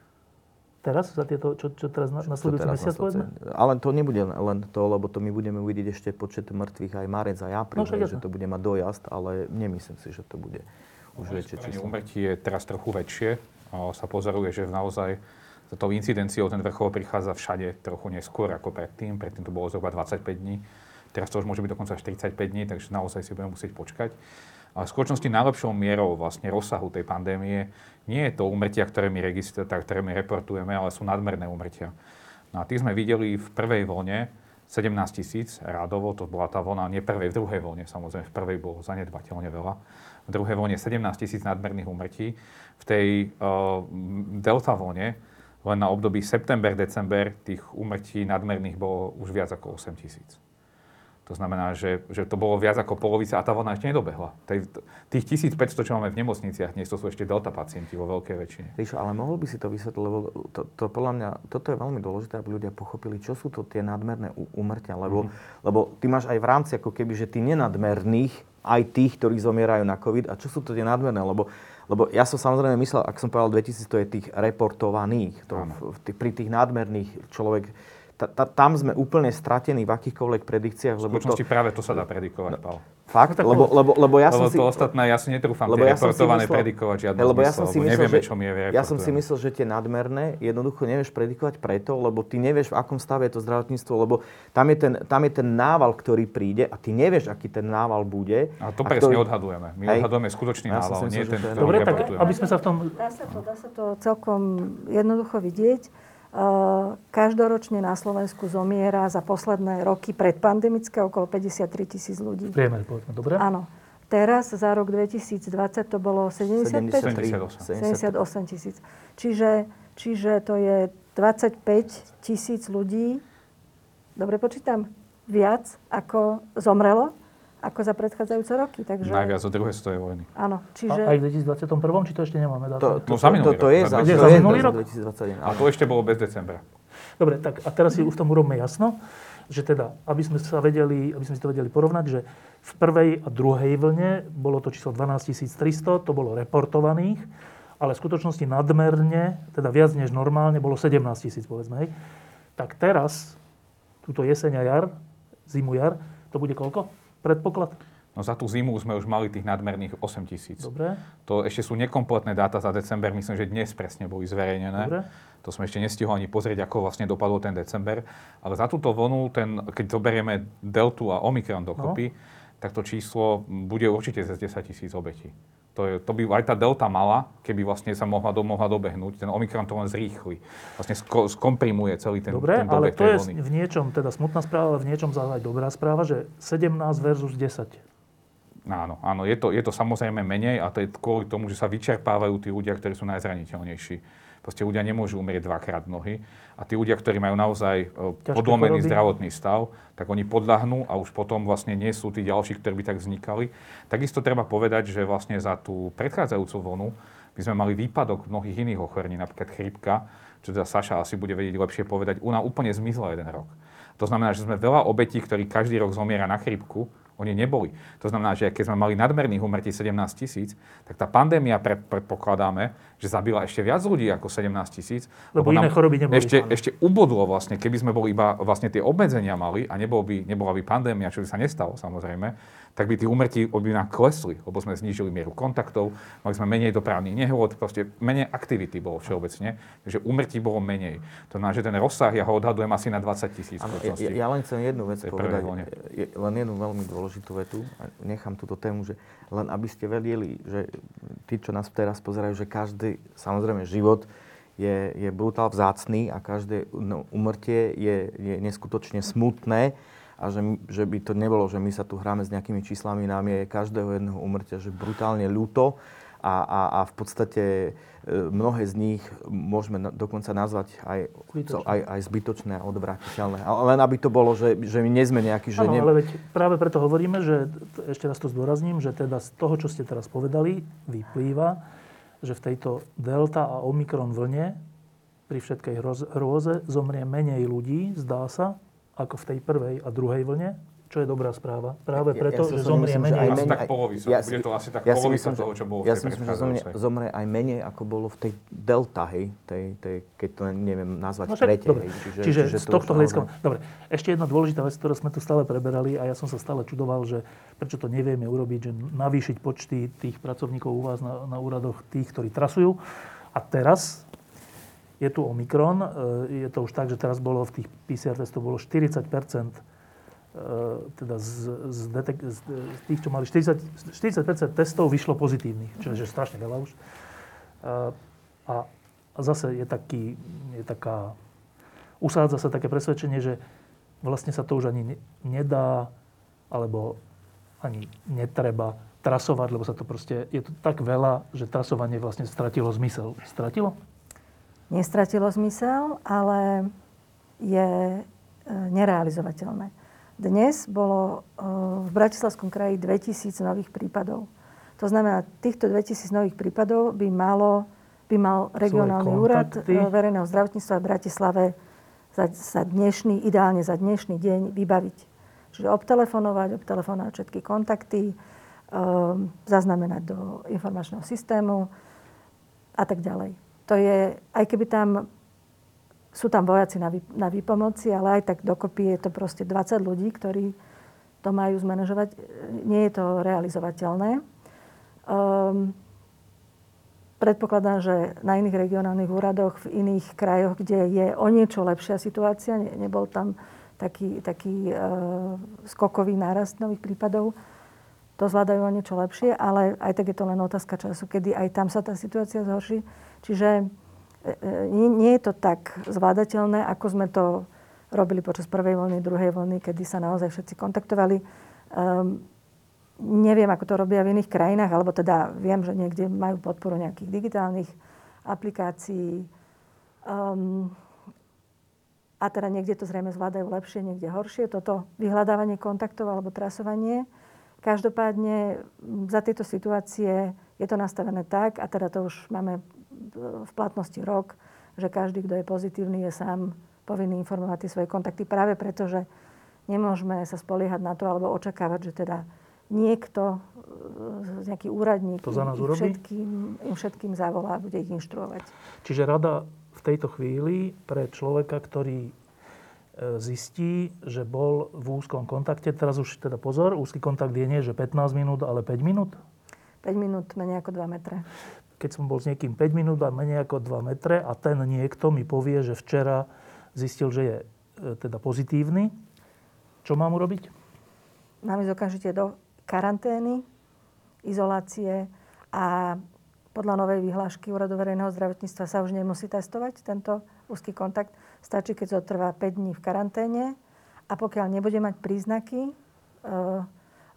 Teraz, za tieto, čo, čo teraz na, nasledujúci mesiac, povedzme? Ale to nebude len to, lebo to my budeme uvidieť ešte počet mŕtvych aj marec, aj apríl, No, hej, že to bude mať dojazd, ale nemyslím si, že to bude už väčšie Správne, číslo. Úmrtí je teraz trochu väčšie. O, sa pozoruje, že naozaj za tou incidenciou ten vrchol prichádza všade trochu neskôr ako predtým. Predtým to bolo zhruba 25 dní. Teraz to už môže byť dokonca až 45 dní, takže naozaj si budeme musieť počkať. Ale v skutočnosti najlepšou mierou vlastne rozsahu tej pandémie nie je to úmrtia, ktoré my, registr- tá- ktoré my reportujeme, ale sú nadmerné úmrtia. No a tých sme videli v prvej vlne 17 tisíc rádovo, to bola tá vlna, nie prvej, v druhej vlne, samozrejme, v prvej bolo zanedbateľne veľa. V druhej vlne 17 tisíc nadmerných úmrtí. V tej uh, delta vlne len na období september-december tých úmrtí nadmerných bolo už viac ako 8 tisíc. To znamená, že, že to bolo viac ako polovica a tá vlna ešte nedobehla. Tých 1500, čo máme v nemocniciach, dnes to sú ešte delta pacienti vo veľkej väčšine. Ríšo, ale mohol by si to vysvetliť, lebo to, to podľa mňa, toto je veľmi dôležité, aby ľudia pochopili, čo sú to tie nadmerné úmrtia, lebo, mm-hmm. lebo ty máš aj v rámci ako keby, že tí nenadmerných, aj tých, ktorí zomierajú na COVID, a čo sú to tie nadmerné, lebo, lebo ja som samozrejme myslel, ak som povedal 2000, to je tých reportovaných, to, v, tých, pri tých nadmerných človek, ta, ta, tam sme úplne stratení v akýchkoľvek predikciách, V lebo to, skutočnosti práve to sa dá predikovať, fakt, No tak lebo, lebo, lebo ja som Lebo si... to ostatné, ja si netrúfam Lebo tie ja som reportované myslel- predikovať žiadne lebo ja som si myslel, nevieme, že, čo my ja som si myslel, že tie nadmerné jednoducho nevieš predikovať preto, lebo ty nevieš, v akom stave je to zdravotníctvo, lebo tam je ten, tam je ten nával, ktorý príde a ty nevieš, aký ten nával bude. A to a presne ktorý- odhadujeme. My Hej. odhadujeme skutočný Ja som nával, nie myslel, ten, že to je ktorý Dobre, tak aby sme sa v tom... Dá sa to, dá sa to celkom jednoducho vidieť. Uh, Každoročne na Slovensku zomiera za posledné roky predpandemické okolo 53 tisíc ľudí. Priemer, povedzme, dobre? Áno. Teraz za rok 2020 to bolo 75? 73, 78. 78 tisíc. Čiže, čiže to je 25 tisíc ľudí, dobre počítam, viac ako zomrelo, ako za predchádzajúce roky. Takže, Najviac od druhej svetovej vojny. Áno, A, čiže... aj v 2021, či to ešte nemáme To, dátum? to, No, za minulý to, to, rok, je za to za je minulý rok? 2021. A to ešte bolo bez decembra. Dobre, tak a teraz si už tom urobme jasno, že teda, aby sme, sa vedeli, aby sme si to vedeli porovnať, že v prvej a druhej vlne bolo to číslo 12 300, to bolo reportovaných, ale v skutočnosti nadmerne, teda viac než normálne, bolo 17 tisíc, povedzme. Hej. Tak teraz, túto jeseň a jar, zimu jar, to bude koľko? Predpoklad? No za tú zimu sme už mali tých nadmerných 8 tisíc. Dobre. To ešte sú nekompletné dáta za december, myslím, že dnes presne boli zverejnené. Dobre. To sme ešte nestihli ani pozrieť, ako vlastne dopadol ten december. Ale za túto vlnu, ten, keď zoberieme Deltu a Omikron dokopy, tak to číslo bude určite cez 10 tisíc obetí. To, je, to by aj tá delta mala, keby vlastne sa mohla, do, mohla dobehnúť. Ten Omikron to len zrýchli. Vlastne sko, skomprimuje celý ten, Dobre, ten ale dobeh to tej je vlny. v niečom teda smutná správa, ale v niečom aj dobrá správa, že 17 versus 10. Áno, áno, je to, je to samozrejme menej a to je kvôli tomu, že sa vyčerpávajú tí ľudia, ktorí sú najzraniteľnejší. Proste ľudia nemôžu umrieť dvakrát nohy a tí ľudia, ktorí majú naozaj e, Ťažké podlomený choroby. zdravotný stav, tak oni podľahnú a už potom vlastne nie sú tí ďalší, ktorí by tak vznikali. Takisto treba povedať, že vlastne za tú predchádzajúcu vlnu by sme mali výpadok mnohých iných ochorení, napríklad chrípka, čo teda Saša asi bude vedieť lepšie povedať, u nás úplne zmizla jeden rok. To znamená, že sme veľa obetí, ktorí každý rok zomiera na chrípku, oni neboli. To znamená, že keď sme mali nadmerných úmrtí 17 tisíc, tak tá pandémia pred, predpokladáme, že zabila ešte viac ľudí ako 17 tisíc. Lebo iné choroby neboli. Ešte, Áno. ešte ubodlo vlastne, keby sme boli iba vlastne tie obmedzenia mali a nebol by, nebola by pandémia, čo by sa nestalo samozrejme, tak by tí úmrtí by nám klesli, lebo sme znížili mieru kontaktov, mali sme menej dopravných nehôd, proste menej aktivity bolo všeobecne, takže úmrtí bolo menej. To znamená, že ten rozsah, ja ho odhadujem asi na 20 tisíc. ja, ja len chcem jednu vec je povedať, je, len jednu veľmi dôležitú vetu, a nechám túto tému, že len aby ste vedeli, že tí, čo nás teraz pozerajú, že každý, samozrejme, život je, je brutál vzácný a každé no, umrtie je, je neskutočne smutné a že, že by to nebolo, že my sa tu hráme s nejakými číslami, nám je každého jedného umrtia, že brutálne ľúto a, a, a v podstate e, mnohé z nich môžeme na, dokonca nazvať aj, Zbytočné. aj, aj zbytočné a odvratiteľné. Len aby to bolo, že, že my nie sme nejakí, že... Áno, ne... ale veď práve preto hovoríme, že, ešte raz to zdôrazním, že teda z toho, čo ste teraz povedali, vyplýva, že v tejto delta a omikron vlne pri všetkej hroz- hrôze zomrie menej ľudí, zdá sa, ako v tej prvej a druhej vlne. čo je dobrá správa. Práve Ja- preto, ja si že zomrie myslím, že menej. aj Asi tak polovica. ja Bude to asi tak ja polovica myslím, že- toho, čo bolo v Ja tej si myslím, že zomrie, zomrie aj menej, ako bolo v tej delta, hej, tej, tej, keď to neviem nazvať No tretej. dobre. hej. Čiže, Čiže z tohto hľadiska... naozaj- Dobre, ešte jedna dôležitá vec, ktorú sme tu stále preberali a ja som sa stále čudoval, že prečo to nevieme urobiť, že navýšiť počty tých pracovníkov u vás na, na úradoch, tých, ktorí trasujú. A teraz je tu Omikron. e, Je to už tak, že teraz bolo v tých PCR testoch bolo 40 e, teda z, z, detek- z, tých, čo mali 40, 40 testov vyšlo pozitívnych, čo je strašne veľa už. E, A, a zase je, taký, je taká, usádza sa také presvedčenie, že vlastne sa to už ani ne- nedá, alebo ani netreba trasovať, lebo sa to proste, je to tak veľa, že trasovanie vlastne stratilo zmysel. Stratilo? Nestratilo zmysel, ale je e, nerealizovateľné. Dnes bolo e, v Bratislavskom kraji 2000 nových prípadov. To znamená, týchto 2000 nových prípadov by, malo, by mal regionálny úrad e, verejného zdravotníctva v Bratislave za, za dnešný, ideálne za dnešný deň vybaviť. Čiže obtelefonovať, obtelefonovať všetky kontakty, zaznamenať do informačného systému a tak ďalej. To je, aj keby tam sú tam vojaci na, vý, na výpomoci, ale aj tak dokopy je to proste 20 ľudí, ktorí to majú zmanéžovať. Nie je to realizovateľné. Um, predpokladám, že na iných regionálnych úradoch, v iných krajoch, kde je o niečo lepšia situácia, ne, nebol tam taký, taký uh, skokový nárast nových prípadov, to zvládajú o niečo lepšie, ale aj tak je to len otázka času, kedy aj tam sa tá situácia zhorší. Čiže e, e, nie, nie je to tak zvládateľné, ako sme to robili počas prvej vlny, druhej vlny, kedy sa naozaj všetci kontaktovali. Um, neviem, ako to robia v iných krajinách, alebo teda viem, že niekde majú podporu nejakých digitálnych aplikácií. Um, a teda niekde to zrejme zvládajú lepšie, niekde horšie. Toto vyhľadávanie kontaktov alebo trasovanie. Každopádne za tieto situácie je to nastavené tak, a teda to už máme v platnosti rok, že každý, kto je pozitívny, je sám povinný informovať tie svoje kontakty práve preto, že nemôžeme sa spoliehať na to alebo očakávať, že teda niekto, e, nejaký úradník To za nás urobí? všetkým, im všetkým zavolá a bude ich inštruovať. Čiže rada v tejto chvíli pre človeka, ktorý e, zistí, že bol v úzkom kontakte, teraz už teda pozor, úzky kontakt je nie, že 15 minút, ale 5 minút. 5 minút menej ako 2 metre. Keď som bol s niekým 5 minút a menej ako 2 metre a ten niekto mi povie, že včera zistil, že je e, teda pozitívny, čo mám urobiť? Mám ísť okamžite do karantény, izolácie a podľa novej vyhlášky Úradu verejného zdravotníctva sa už nemusí testovať tento úzky kontakt. Stačí, keď zotrvá 5 dní v karanténe a pokiaľ nebude mať príznaky e,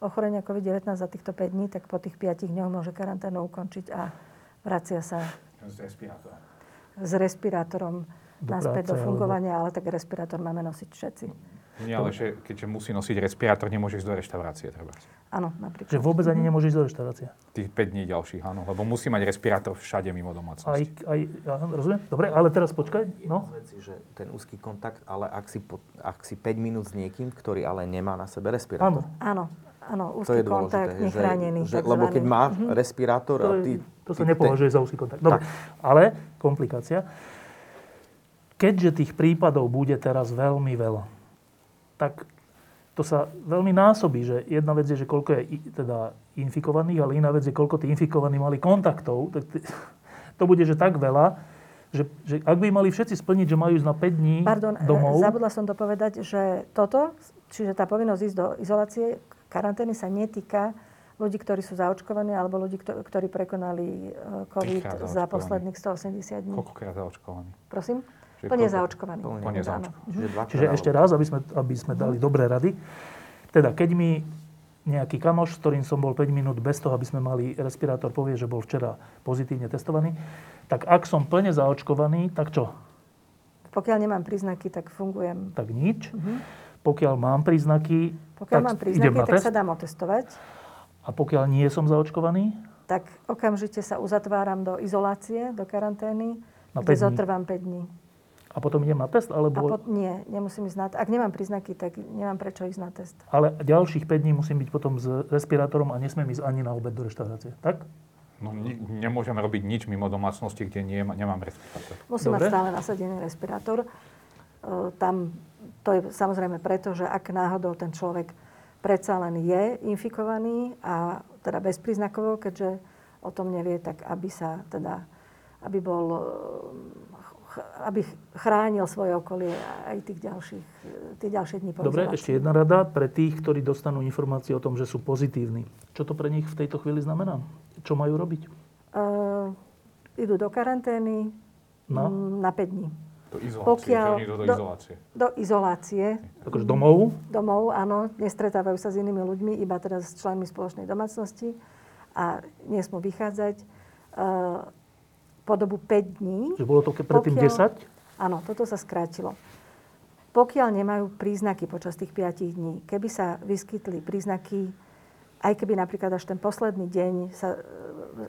ochorenia COVID-19 za týchto 5 dní, tak po tých 5 dňoch môže karanténu ukončiť a vracia sa Z respirátora. s respirátorom Do naspäť do práce, fungovania, ale tak respirátor máme nosiť všetci. Nie, ale že, keďže musí nosiť respirátor, nemôže ísť do reštaurácie treba. Áno, napríklad. Že vôbec ani nemôže ísť do reštaurácie. Tých 5 dní ďalších, áno. Lebo musí mať respirátor všade mimo Aj, domácnosti. aj, ja, rozumiem? Dobre, ale teraz počkaj. No, Veci, že ten úzky kontakt, ale ak si, po, ak si 5 minút s niekým, ktorý ale nemá na sebe respirátor. áno. Áno, áno, To úzky je kontakt, dôležité, že, nechránený. že, lebo keď má respirátor To, a ty... to sa ty- nepovažuje za úzky kontakt. Dobre, ale komplikácia. Keďže tých prípadov bude teraz veľmi veľa, tak to sa veľmi násobí, že jedna vec je, že koľko je teda infikovaných, ale iná vec je, koľko tí infikovaní mali kontaktov. Tak to bude, že tak veľa, že, že ak by mali všetci splniť, že majú ísť na 5 dní Pardon, e, domov, zabudla som to povedať, že toto, čiže tá povinnosť ísť do izolácie, karantény sa netýka ľudí, ktorí sú zaočkovaní, alebo ľudí, kto- ktorí prekonali e, COVID za zaočkovaní. posledných 180 dní. Koľkokrát zaočkovaný? Prosím? Plne zaočkovaní. Plne zaočkovaný. Čiže, Čiže ešte raz, aby sme, aby sme dali dobré rady. Teda, keď mi nejaký kamoš, s ktorým som bol 5 minút bez toho, aby sme mali respirátor, povie, že bol včera pozitívne testovaný, tak ak som plne zaočkovaný, tak čo? Pokiaľ nemám príznaky, tak fungujem. Tak nič. Pokiaľ mám príznaky, Pokiaľ tak mám idem príznaky, na tak test. sa dám otestovať. A pokiaľ nie som zaočkovaný, Tak okamžite sa uzatváram do izolácie, do karantény, Na kde 5 dní. zotrvám 5 dní. A potom idem na test? A Alebo... pot, nie, nemusím ísť na test. Ak nemám príznaky, tak nemám prečo ísť na test. Ale ďalších 5 dní musím byť potom s respirátorom a nesmiem ísť ani na obed do reštaurácie. Tak? No, nemôžeme robiť nič mimo domácnosti, kde nie, nemám respirátor. Musím Dobre. mať stále nasadený respirátor. E, Tam to je samozrejme preto, že ak náhodou ten človek predsa len je infikovaný a teda bezpríznakovo, keďže o tom nevie, tak aby sa teda, aby bol, e, aby chránil svoje okolie aj tých ďalších, tie ďalšie dní po Dobre, ešte jedna rada pre tých, ktorí dostanú informácie o tom, že sú pozitívni. Čo to pre nich v tejto chvíli znamená? Čo majú robiť? Uh, idú do karantény No. mm, na 5 dní. Do izolácie, Pokiaľ- do do- izolácie. Do izolácie Akože domov? domov, áno, nestretávajú sa s inými ľuďmi, iba teda s členmi spoločnej domácnosti a nesmú vychádzať uh, po dobu 5 dní. Že bolo to predtým Pokiaľ- 10? Áno, toto sa skrátilo. Pokiaľ nemajú príznaky počas tých 5 dní, keby sa vyskytli príznaky, aj keby napríklad až ten posledný deň sa,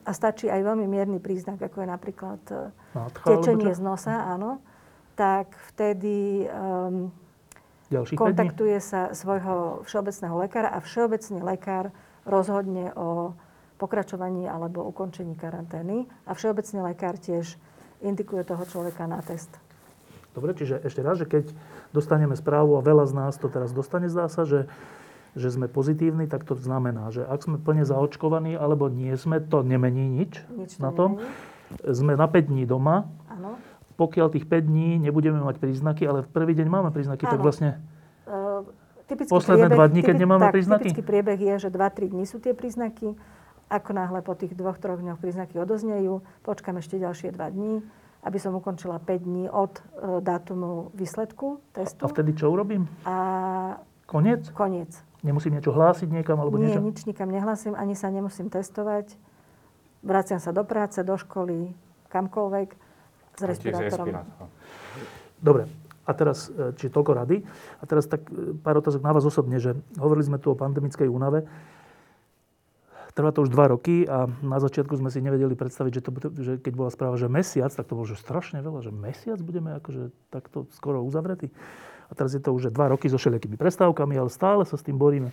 a stačí aj veľmi mierny príznak, ako je napríklad e, Nádcha, tečenie čo? z nosa, áno, tak vtedy um, Ďalších 5 dní? kontaktuje sa svojho všeobecného lekára a všeobecný lekár rozhodne o pokračovaní alebo ukončení karantény a všeobecný lekár tiež indikuje toho človeka na test. Dobre, čiže ešte raz, že keď dostaneme správu a veľa z nás to teraz dostane, zdá sa, že, že sme pozitívni, tak to znamená, že ak sme plne zaočkovaní alebo nie sme, to nemení nič, Nič to na tom. nemení. Sme na 5 dní doma, Áno. pokiaľ tých 5 dní nebudeme mať príznaky, ale v prvý deň máme príznaky, tak Áno. vlastne Uh, typický Posledné dva dní, keď nemáme tak, príznaky? Typický priebeh je, že 2-3 dní sú tie príznaky. Ako náhle po tých dvoch, troch dňoch príznaky odoznejú, počkám ešte ďalšie 2 dní, aby som ukončila 5 dní od uh, dátumu výsledku testu. a vtedy čo urobím? A Koniec? koniec. Nemusím niečo hlásiť niekam alebo Nie, niečo? nič nikam nehlasím, ani sa nemusím testovať. Vraciam sa do práce, do školy, kamkoľvek s respirátorom. respirátor. Dobre. A teraz, e, či toľko rady. A teraz tak e, pár otázok na vás osobne, že hovorili sme tu o pandemickej únave. Trvá to už dva roky a na začiatku sme si nevedeli predstaviť, že, to, že keď bola správa, že mesiac, tak to bolo že strašne veľa, že mesiac budeme akože takto skoro uzavretí. A teraz je to už že dva roky so všelijakými prestávkami, ale stále sa s tým boríme.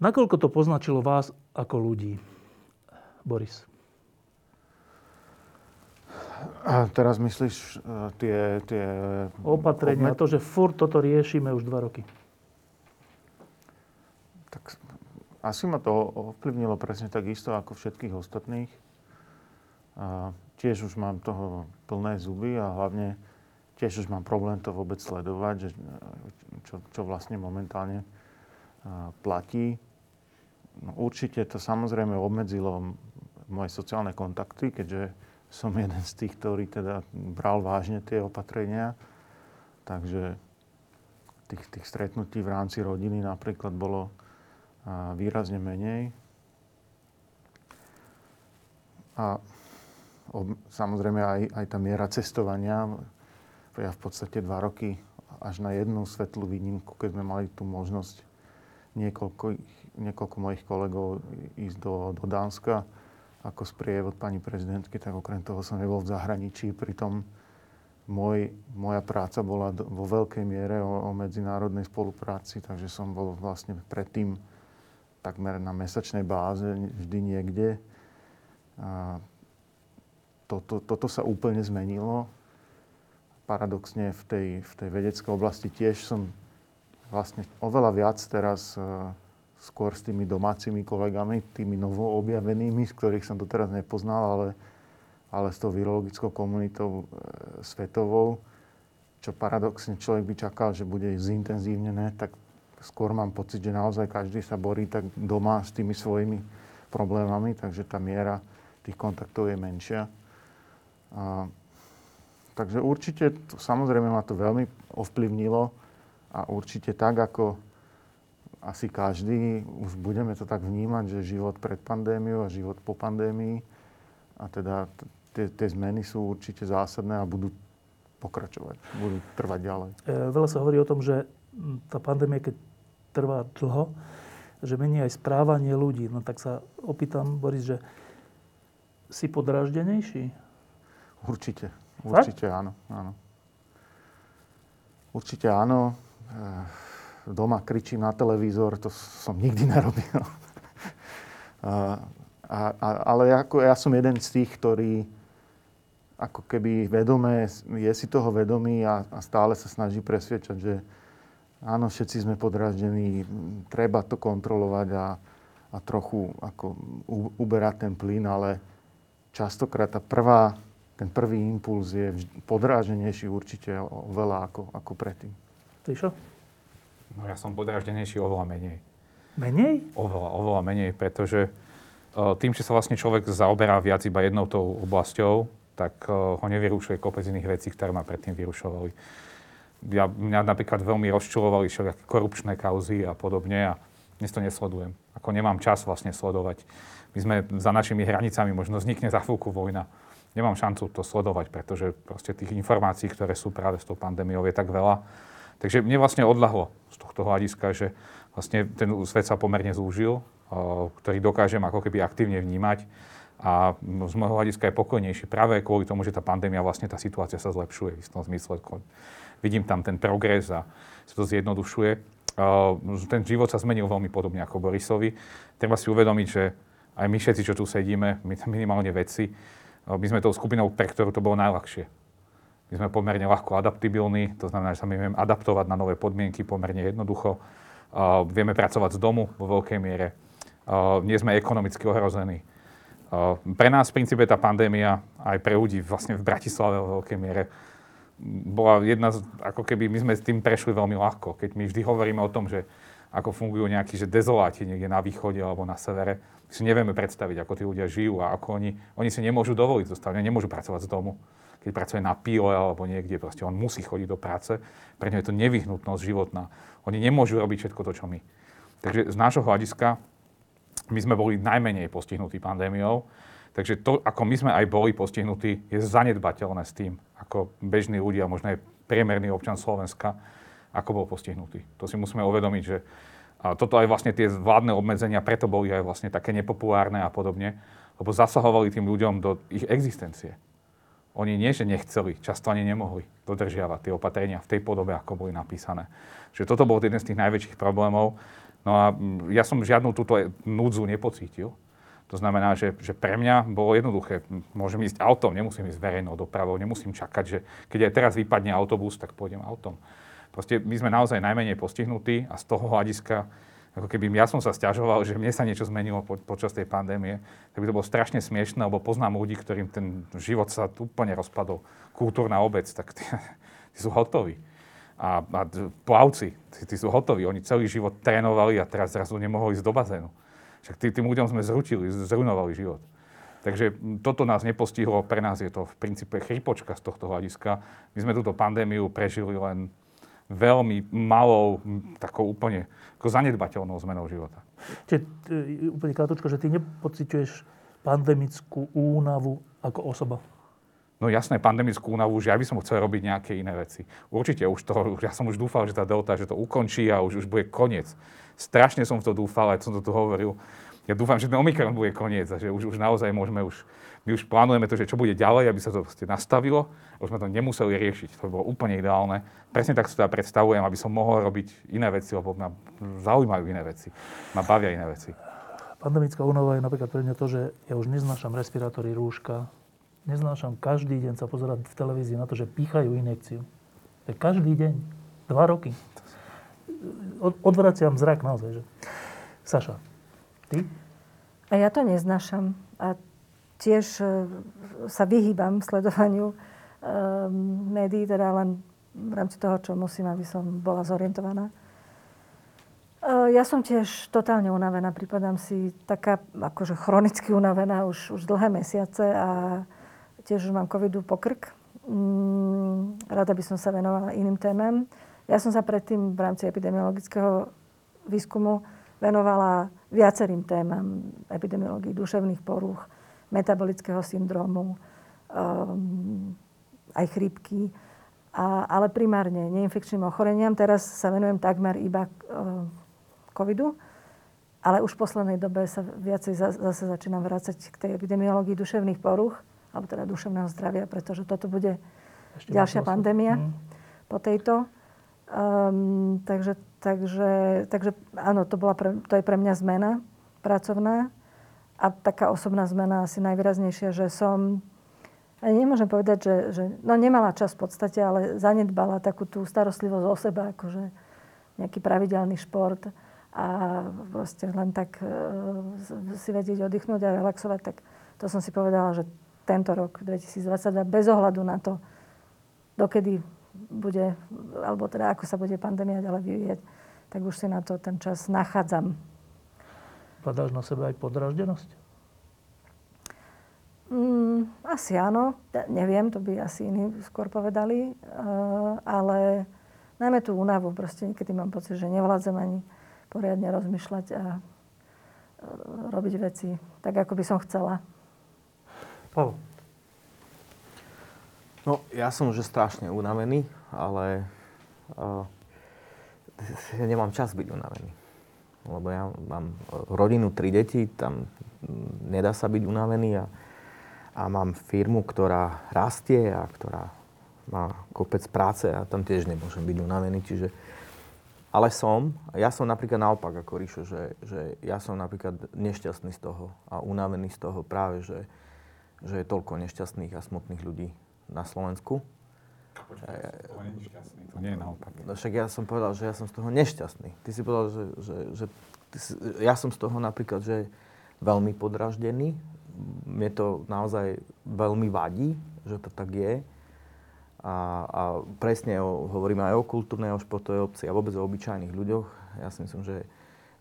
Nakoľko to poznačilo vás ako ľudí? Boris. A teraz myslíš e, tie, tie Opatrenia, obme- to, že furt toto riešime už dva roky. Tak asi ma to ovplyvnilo presne tak isto ako všetkých ostatných. A tiež už mám toho plné zuby a hlavne tiež už mám problém to vôbec sledovať, že, čo, čo vlastne momentálne platí. No, určite to samozrejme obmedzilo moje sociálne kontakty, keďže som jeden z tých, ktorý teda bral vážne tie opatrenia. Takže tých, tých stretnutí v rámci rodiny napríklad bolo výrazne menej. A ob, samozrejme aj, aj tá miera cestovania. Ja v podstate dva roky až na jednu svetlú výnimku, keď sme mali tú možnosť niekoľko, niekoľko mojich kolegov ísť do, do Dánska ako sprievod pani prezidentky, tak okrem toho som nebol v zahraničí. Pritom môj, moja práca bola vo veľkej miere o, o medzinárodnej spolupráci, takže som bol vlastne predtým takmer na mesačnej báze, vždy niekde. A toto, toto sa úplne zmenilo. Paradoxne v tej, v tej vedeckej oblasti tiež som vlastne oveľa viac teraz e, skôr s tými domácimi kolegami, tými novo objavenými, z ktorých som doteraz nepoznal, ale, ale s tou virologickou komunitou e, svetovou, čo paradoxne človek by čakal, že bude zintenzívnené, tak skôr mám pocit, že naozaj každý sa borí tak doma s tými svojimi problémami, takže tá miera tých kontaktov je menšia. A, takže určite, to, samozrejme ma to veľmi ovplyvnilo a určite tak, ako asi každý, už budeme to tak vnímať, že život pred pandémiou a život po pandémii a teda tie, zmeny sú určite zásadné a budú pokračovať, budú trvať ďalej. E, Veľa sa hovorí o tom, že tá pandémia, keď trvá dlho, že mení aj správanie ľudí. No tak sa opýtam, Boris, že si podráždenejší? Určite. Určite áno, áno. Určite áno. E, doma kričím na televízor, to som nikdy nerobil. a, a, ale ako, ja som jeden z tých, ktorý ako keby vedomé, je si toho vedomý a, a stále sa snaží presviečať, že áno, všetci sme podráždení, treba to kontrolovať a, a trochu ako uberať ten plyn, ale častokrát tá prvá, ten prvý impuls je podráženejší určite oveľa ako, ako predtým. Ty čo? No ja som podráždenejší oveľa menej. Menej? Oveľa, oveľa menej, pretože e, tým, že sa vlastne človek zaoberá viac iba jednou tou oblasťou, tak e, ho nevyrušuje kopec iných vecí, ktoré ma predtým vyrušovali. Ja, mňa napríklad veľmi rozčulovali všelijaké korupčné kauzy a podobne a dnes to nesledujem. Ako nemám čas vlastne sledovať. My sme za našimi hranicami, možno vznikne za chvíľku vojna. Nemám šancu to sledovať, pretože proste tých informácií, ktoré sú práve s tou pandémiou, je tak veľa. Takže mne vlastne odľahlo z tohto hľadiska, že vlastne ten svet sa pomerne zúžil, ktorý dokážem ako keby aktívne vnímať a z môjho hľadiska je pokojnejší práve kvôli tomu, že tá pandémia, vlastne tá situácia sa zlepšuje v istom zmysle. Vidím tam ten progres a sa to zjednodušuje. Ten život sa zmenil veľmi podobne ako Borisovi. Treba si uvedomiť, že aj my všetci, čo tu sedíme, my minimálne vedci, my sme tou skupinou, pre ktorú to bolo najľahšie. My sme pomerne ľahko adaptibilní, to znamená, že sa my vieme adaptovať na nové podmienky pomerne jednoducho. vieme pracovať z domu vo veľkej miere. nie sme ekonomicky ohrození pre nás v princípe tá pandémia, aj pre ľudí vlastne v Bratislave vo veľkej miere, bola jedna z, ako keby my sme s tým prešli veľmi ľahko. Keď my vždy hovoríme o tom, že ako fungujú nejakí že dezoláti niekde na východe alebo na severe, si nevieme predstaviť, ako tí ľudia žijú a ako oni, oni si nemôžu dovoliť zostať, oni nemôžu pracovať z domu. Keď pracuje na píle alebo niekde, proste on musí chodiť do práce, pre ňo je to nevyhnutnosť životná. Oni nemôžu robiť všetko to, čo my. Takže z nášho hľadiska my sme boli najmenej postihnutí pandémiou, takže to, ako my sme aj boli postihnutí, je zanedbateľné s tým, ako bežní ľudia, možno aj priemerný občan Slovenska, ako bol postihnutý. To si musíme uvedomiť, že toto aj vlastne tie vládne obmedzenia, preto boli aj vlastne také nepopulárne a podobne, lebo zasahovali tým ľuďom do ich existencie. Oni nie, že nechceli, často ani nemohli dodržiavať tie opatrenia v tej podobe, ako boli napísané. Čiže toto bol jeden z tých najväčších problémov. No a mm, ja som žiadnu túto núdzu nepocítil. To znamená, že, že pre mňa bolo jednoduché. Môžem ísť autom, nemusím ísť verejnou dopravou, nemusím čakať, že keď aj teraz vypadne autobus, tak pôjdem autom. Proste my sme naozaj najmenej postihnutí a z toho hľadiska, ako keby ja som sa stiažoval, že mne sa niečo zmenilo po, počas tej pandémie, tak by to bolo strašne smiešné, lebo poznám ľudí, ktorým ten život sa úplne rozpadol. Kultúrna obec, tak tí, tí sú hotoví a, a plavci, tí, tí sú hotoví, oni celý život trénovali a teraz zrazu nemohli ísť do bazénu. Však tý, tým ľuďom sme zrutili, zrunovali život. Takže toto nás nepostihlo, pre nás je to v princípe chrypočka z tohto hľadiska. My sme túto pandémiu prežili len veľmi malou, takou úplne ako zanedbateľnou zmenou života. Čiže úplne krátko, že ty nepociťuješ pandemickú únavu ako osoba? No jasné, pandemickú únavu, že ja by som chcel robiť nejaké iné veci. Určite, už to, ja som už dúfal, že tá delta, že to ukončí a už, už bude koniec. Strašne som v to dúfal, aj som to tu hovoril. Ja dúfam, že ten Omikron bude koniec a že už, už naozaj môžeme už, my už plánujeme to, že čo bude ďalej, aby sa to nastavilo. Už sme to nemuseli riešiť, to bolo úplne ideálne. Presne tak si to ja predstavujem, aby som mohol robiť iné veci, lebo ma zaujímajú iné veci, ma bavia iné veci. Pandemická únava je napríklad pre mňa to, že ja už neznášam respirátory, rúška, neznášam každý deň sa pozerať v televízii na to, že pýchajú injekciu. To je každý deň. Dva roky. Od, odvraciam zrak naozaj. Že... Saša, ty? A ja to neznášam. A tiež e, sa vyhýbam sledovaniu e, médií, teda len v rámci toho, čo musím, aby som bola zorientovaná. E, ja som tiež totálne unavená. Pripadám si taká akože chronicky unavená už, už dlhé mesiace a tiež už mám covidu pokrk. Mm, rada by som sa venovala iným témam. Ja som sa predtým v rámci epidemiologického výskumu venovala viacerým témam epidemiológii duševných porúch, metabolického syndromu, um, aj chrípky, a, ale primárne neinfekčným ochoreniam. Teraz sa venujem takmer iba uh, covidu, ale už v poslednej dobe sa viacej zase začínam vrácať k tej epidemiológii duševných porúch alebo teda duševného zdravia, pretože toto bude Ešte ďalšia pandémia Mm. po tejto. Um, takže, takže, takže áno, to, bola pre, to je pre mňa zmena pracovná. A taká osobná zmena asi najvýraznejšia, že som, ani nemôžem povedať, že, že no nemala čas v podstate, ale zanedbala takú tú starostlivosť o seba, akože nejaký pravidelný šport a proste len tak uh, si vedieť oddychnúť a relaxovať, tak to som si povedala, že tento rok 2022 bez ohľadu na to, dokedy bude, alebo teda ako sa bude pandémia ďalej vyvíjať, tak už si na to ten čas nachádzam. Padáš na sebe aj podraždenosť? Mm, asi áno, Ja neviem, to by asi iní skôr povedali, uh, ale najmä tú únavu, proste niekedy mám pocit, že nevládzem ani poriadne rozmýšľať a uh, robiť veci tak, ako by som chcela. Pavel. No, ja som už strašne unavený, ale uh, nemám čas byť unavený. Lebo ja mám rodinu, tri deti, tam nedá sa byť unavený a, a mám firmu, ktorá rastie a ktorá má kopec práce a tam tiež nemôžem byť unavený. Čiže, ale som, ja som napríklad naopak ako Ríšo, že, že ja som napríklad nešťastný z toho a unavený z toho práve, že, že je toľko nešťastných a smutných ľudí na Slovensku. To nie je šťastný, to nie je naopak. No však ja som povedal, že ja som z toho nešťastný. Ty si povedal, že, že, že ty si, ja som z toho napríklad, že veľmi podraždený. Mne to naozaj veľmi vadí, že to tak je. A, a presne o, hovoríme aj o kultúrnej, o športovej obci a vôbec o obyčajných ľuďoch. Ja si myslím, že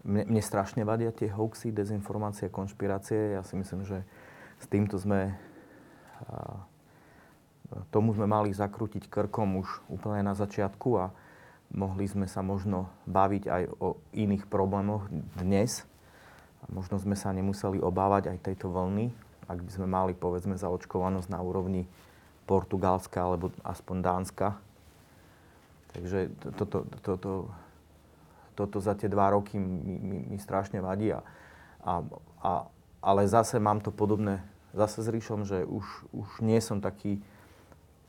mne, mne strašne vadia tie hoaxy, dezinformácie, konšpirácie. Ja si myslím, že s týmto sme... A, tomu sme mali zakrútiť krkom už úplne na začiatku a mohli sme sa možno baviť aj o iných problémoch dnes. Možno sme sa nemuseli obávať aj tejto vlny, ak by sme mali povedzme zaočkovanosť na úrovni Portugalska alebo aspoň Dánska. Takže toto, toto, toto za tie dva roky mi, mi, mi strašne vadí. A, a, a, ale zase mám to podobné zase s Ríšom, že už, už nie som taký,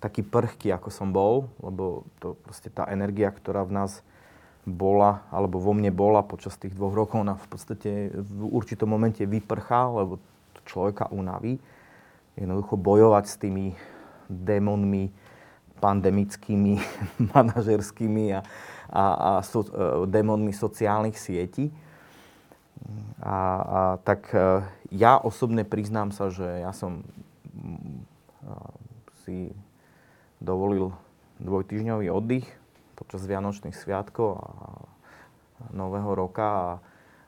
taký prchký, ako som bol, lebo to proste tá energia, ktorá v nás bola, alebo vo mne bola počas tých dvoch rokov, ona v podstate v určitom momente vyprchá, lebo to človeka unaví. Jednoducho bojovať s tými démonmi pandemickými, manažerskými a, a, a so, e, démonmi sociálnych sietí. A, a tak e, ja osobne priznám sa, že ja som mm, si dovolil dvojtyžňový oddych počas Vianočných sviatkov a Nového roka a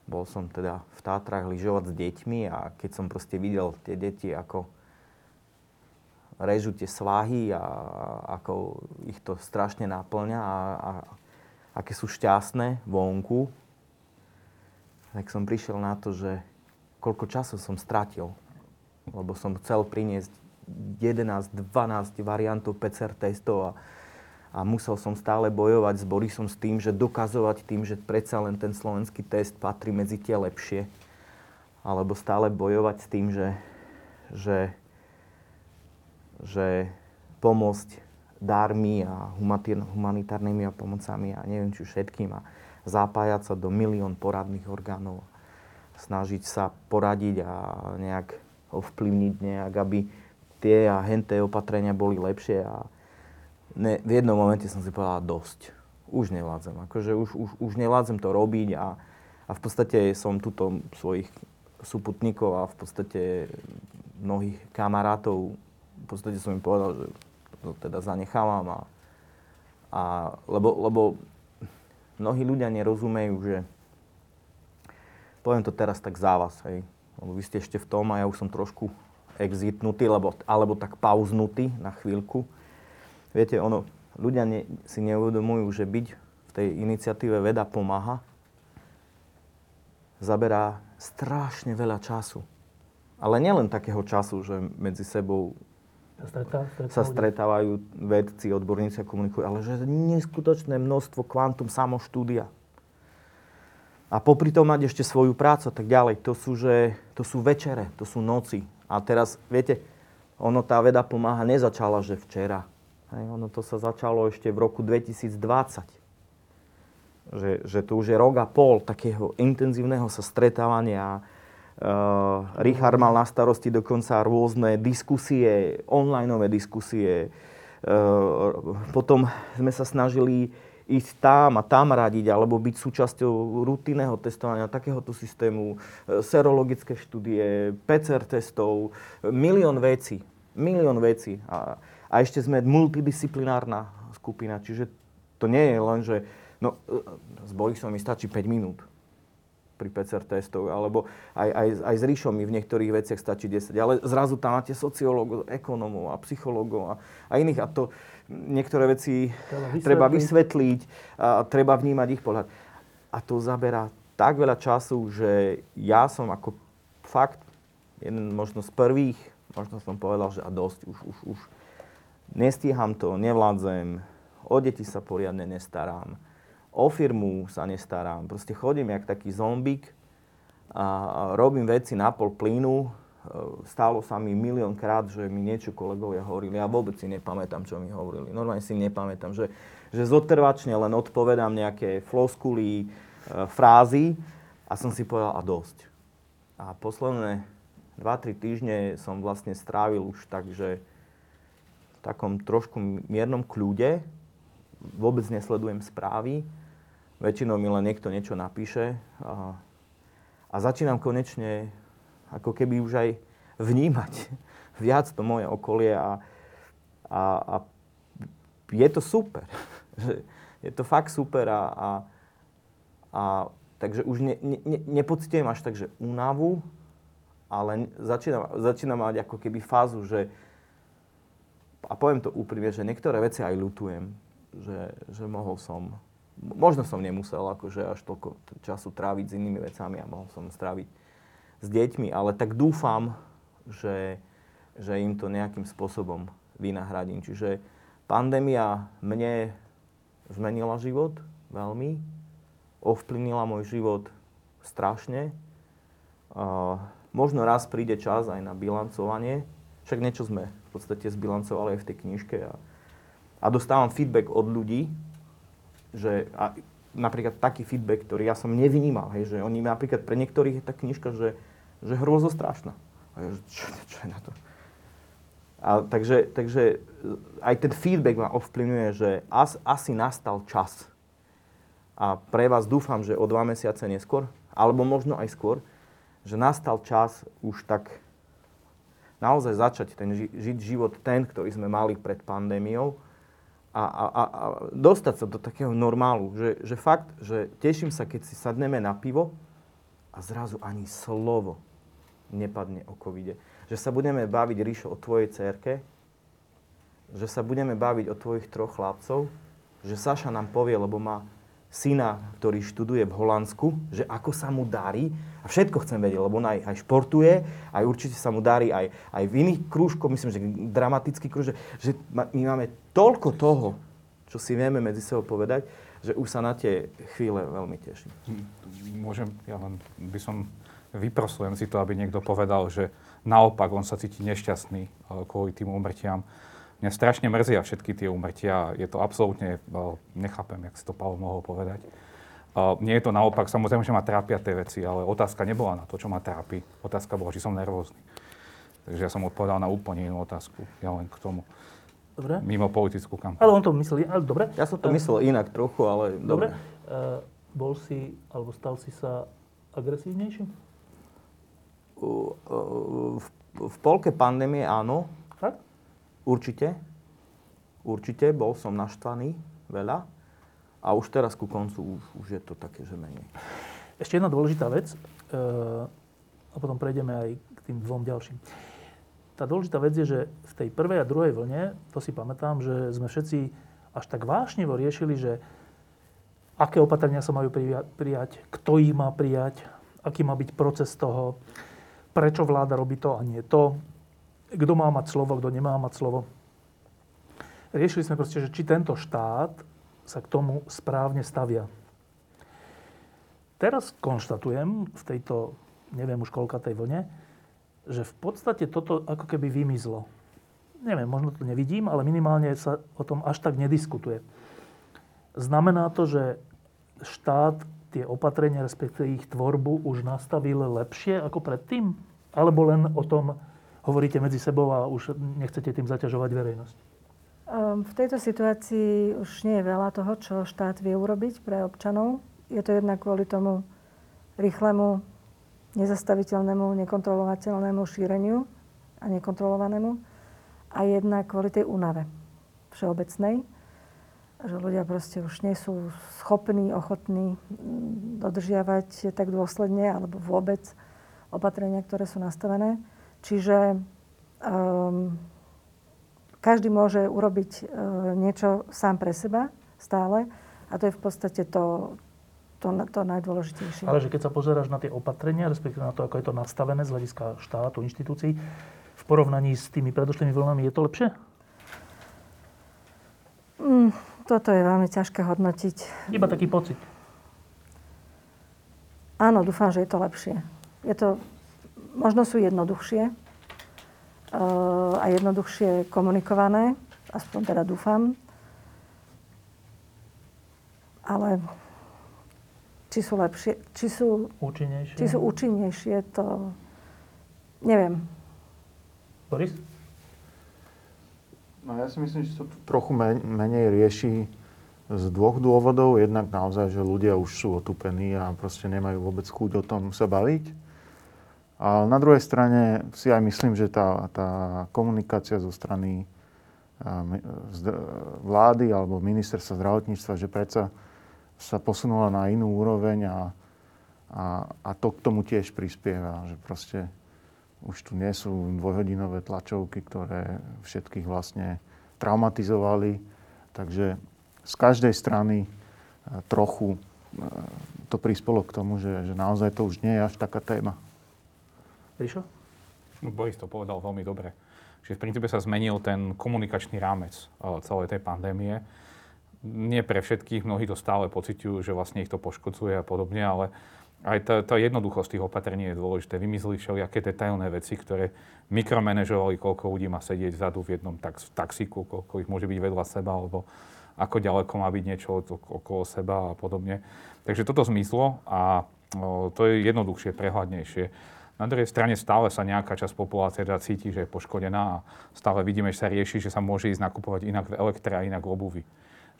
bol som teda v Tátrach lyžovať s deťmi a keď som proste videl tie deti, ako režu tie svahy a ako ich to strašne naplňa a, a aké sú šťastné vonku, tak som prišiel na to, že koľko času som stratil, lebo som chcel priniesť 11, 12 variantov PCR testov a, a musel som stále bojovať s Borisom s tým, že dokazovať tým, že predsa len ten slovenský test patrí medzi tie lepšie. Alebo stále bojovať s tým, že, že, že pomôcť dármi a humanitárnymi a pomocami a neviem či všetkým a zapájať sa do milión poradných orgánov. Snažiť sa poradiť a nejak ovplyvniť nejak, aby tie a henté opatrenia boli lepšie a ne, v jednom momente som si povedal dosť. Už nevládzem. Akože už, už, už nevládzem to robiť a, a v podstate som tuto svojich súputníkov a v podstate mnohých kamarátov v podstate som im povedal, že to teda zanechávam a, a lebo, lebo mnohí ľudia nerozumejú, že poviem to teraz tak za vás, hej, lebo vy ste ešte v tom a ja už som trošku exitnutý, alebo, alebo tak pauznutý na chvíľku. Viete, ono, ľudia ne, si neuvedomujú, že byť v tej iniciatíve Veda pomáha zaberá strašne veľa času. Ale nielen takého času, že medzi sebou Stretá, sa stretávajú vedci, odborníci a komunikujú, ale že neskutočné množstvo kvantum samoštúdia. A popri tom mať ešte svoju prácu a tak ďalej. To sú, že, to sú večere, to sú noci, a teraz, viete, ono tá veda pomáha nezačala, že včera. Hej, ono to sa začalo ešte v roku 2020. Že, že to už je rok a pol takého intenzívneho sa stretávania. Uh, Richard mal na starosti dokonca rôzne diskusie, onlineové diskusie. Uh, potom sme sa snažili ísť tam a tam radiť, alebo byť súčasťou rutinného testovania takéhoto systému, e, serologické štúdie, PCR testov, milión vecí. Milión vecí. A, a ešte sme multidisciplinárna skupina, čiže to nie je len, že no, e, s Borisom mi stačí 5 minút pri PCR testov, alebo aj, aj, aj s Ríšom mi v niektorých veciach stačí 10. Ale zrazu tam máte sociológov, ekonómov a psychológov a, a iných. A to, niektoré veci vysvetliť, treba vysvetliť a treba vnímať ich pohľad. A to zaberá tak veľa času, že ja som ako fakt jeden možno z prvých, možno som povedal, že a dosť, už, už, už. Nestíham to, nevládzem, o deti sa poriadne nestarám, o firmu sa nestarám, proste chodím jak taký zombik a robím veci na pol plynu, Ehm, stalo sa mi milión krát, že mi niečo kolegovia hovorili. Ja vôbec si nepamätám, čo mi hovorili. Normálne si nepamätám, že, že zotrvačne len odpovedám nejaké floskuly, e, frázy a som si povedal, a dosť. A posledné 2-3 týždne som vlastne strávil už tak, že v takom trošku miernom kľude, vôbec nesledujem správy, väčšinou mi len niekto niečo napíše a, a začínam konečne ako keby už aj vnímať viac to moje okolie a, a, a je to super. je to fakt super a, a, a takže už ne, ne, nepocitujem až tak, únavu, ale začínam, začínam mať ako keby fázu, že a poviem to úprimne, že niektoré veci aj ľutujem, že, že mohol som, možno som nemusel akože až toľko času tráviť s inými vecami a mohol som stráviť s deťmi, ale tak dúfam, že, že im to nejakým spôsobom vynahradím. Čiže pandémia mne zmenila život veľmi, ovplyvnila môj život strašne. Možno raz príde čas aj na bilancovanie, však niečo sme v podstate zbilancovali aj v tej knižke a, a dostávam feedback od ľudí, že a napríklad taký feedback, ktorý ja som nevnímal, hej, že oni napríklad pre niektorých je tá knižka, že že hrôzo strašná. A ja, čo, čo je na to? A takže, takže aj ten feedback ma ovplyvňuje, že as, asi nastal čas. A pre vás dúfam, že o dva mesiace neskôr, alebo možno aj skôr, že nastal čas už tak naozaj začať ten ži- žiť život ten, ktorý sme mali pred pandémiou a, a, a, a dostať sa do takého normálu. Že, že fakt, že teším sa, keď si sadneme na pivo a zrazu ani slovo nepadne o covide. Že sa budeme baviť, Ríšo, o tvojej cerke, že sa budeme baviť o tvojich troch chlapcov, že Saša nám povie, lebo má syna, ktorý študuje v Holandsku, že ako sa mu darí. A všetko chcem vedieť, lebo on aj, aj športuje, aj určite sa mu darí aj, aj v iných krúžkoch, myslím, že dramatický krúž, že, my máme toľko toho, čo si vieme medzi sebou povedať, že už sa na tie chvíle veľmi teším. Môžem, ja len by som vyprosujem si to, aby niekto povedal, že naopak on sa cíti nešťastný eh, kvôli tým úmrtiam. Mňa strašne mrzia všetky tie úmrtia. Je to absolútne, eh, nechápem, jak si to Pavel mohol povedať. Eh, nie je to naopak, samozrejme, že ma trápia tie veci, ale otázka nebola na to, čo ma trápi. Otázka bola, či som nervózny. Takže ja som odpovedal na úplne inú otázku. Ja len k tomu. Dobre. Mimo politickú kampaň. Ale on to myslel, ale dobre. Ja som to myslel inak trochu, ale dobre. dobre. Uh, bol si, alebo stal si sa agresívnejším? V, v polke pandémie áno. Tak? Určite. Určite. Bol som naštvaný veľa. A už teraz ku koncu už, už je to také, že menej. Ešte jedna dôležitá vec. E, a potom prejdeme aj k tým dvom ďalším. Tá dôležitá vec je, že v tej prvej a druhej vlne, to si pamätám, že sme všetci až tak vášnevo riešili, že aké opatrenia sa majú prijať, kto ich má prijať, aký má byť proces toho, prečo vláda robí to a nie to, kto má mať slovo, kto nemá mať slovo. Riešili sme proste, že či tento štát sa k tomu správne stavia. Teraz konštatujem v tejto, neviem už koľka tej vlne, že v podstate toto ako keby vymizlo. neviem, možno to nevidím, ale minimálne sa o tom až tak nediskutuje. Znamená to, že štát tie opatrenia, respektíve ich tvorbu už nastavil lepšie ako predtým? Alebo len o tom hovoríte medzi sebou a už nechcete tým zaťažovať verejnosť? Ehm, v tejto situácii už nie je veľa toho, čo štát vie urobiť pre občanov. Je to jednak kvôli tomu rýchlemu, nezastaviteľnému, nekontrolovateľnému šíreniu a nekontrolovanému. A jednak kvôli tej únave všeobecnej že ľudia proste už nie sú schopní, ochotní mm, dodržiavať tak dôsledne alebo vôbec opatrenia, ktoré sú nastavené. Čiže um, každý môže urobiť uh, niečo sám pre seba stále a to je v podstate to, to, to najdôležitejšie. Ale že keď sa pozeráš na tie opatrenia, respektíve na to, ako je to nastavené z hľadiska štátu, inštitúcií, v porovnaní s tými predošlými vlnami, je to lepšie? Mm, toto je veľmi ťažké hodnotiť. Iba taký pocit. Áno, dúfam, že je to lepšie. Je to, možno sú jednoduchšie uh, a jednoduchšie komunikované, aspoň teda dúfam. Ale či sú lepšie, či sú účinnejšie, či sú účinnejšie to neviem. Boris? No ja si myslím, že sa to trochu menej rieši z dvoch dôvodov. Jednak naozaj, že ľudia už sú otupení a proste nemajú vôbec chuť o tom sa baviť. A na druhej strane si aj myslím, že tá, tá komunikácia zo strany vlády alebo ministerstva zdravotníctva, že predsa sa posunula na inú úroveň a, a, a to k tomu tiež prispieva. Že proste už tu nie sú dvojhodinové tlačovky, ktoré všetkých vlastne traumatizovali. Takže z každej strany e, trochu e, to prispelo k tomu, že, že naozaj to už nie je až taká téma. Ríšo? No, Boris to povedal veľmi dobre. Že v princípe sa zmenil ten komunikačný rámec e, celej tej pandémie. Nie pre všetkých, mnohí to stále pociťujú, že vlastne ich to poškodzuje a podobne, ale aj tá, tá jednoduchosť tých opatrení je dôležité. Vymizli všelijaké detailné veci, ktoré mikromanežovali, koľko ľudí má sedieť vzadu v jednom tax, taxíku, koľko ich môže byť vedľa seba, alebo ako ďaleko má byť niečo okolo seba a podobne. Takže toto zmizlo a o, to je jednoduchšie, prehľadnejšie. Na druhej strane stále sa nejaká časť populácie teda cíti, že je poškodená a stále vidíme, že sa rieši, že sa môže ísť nakupovať inak v elektre a inak v obuvi.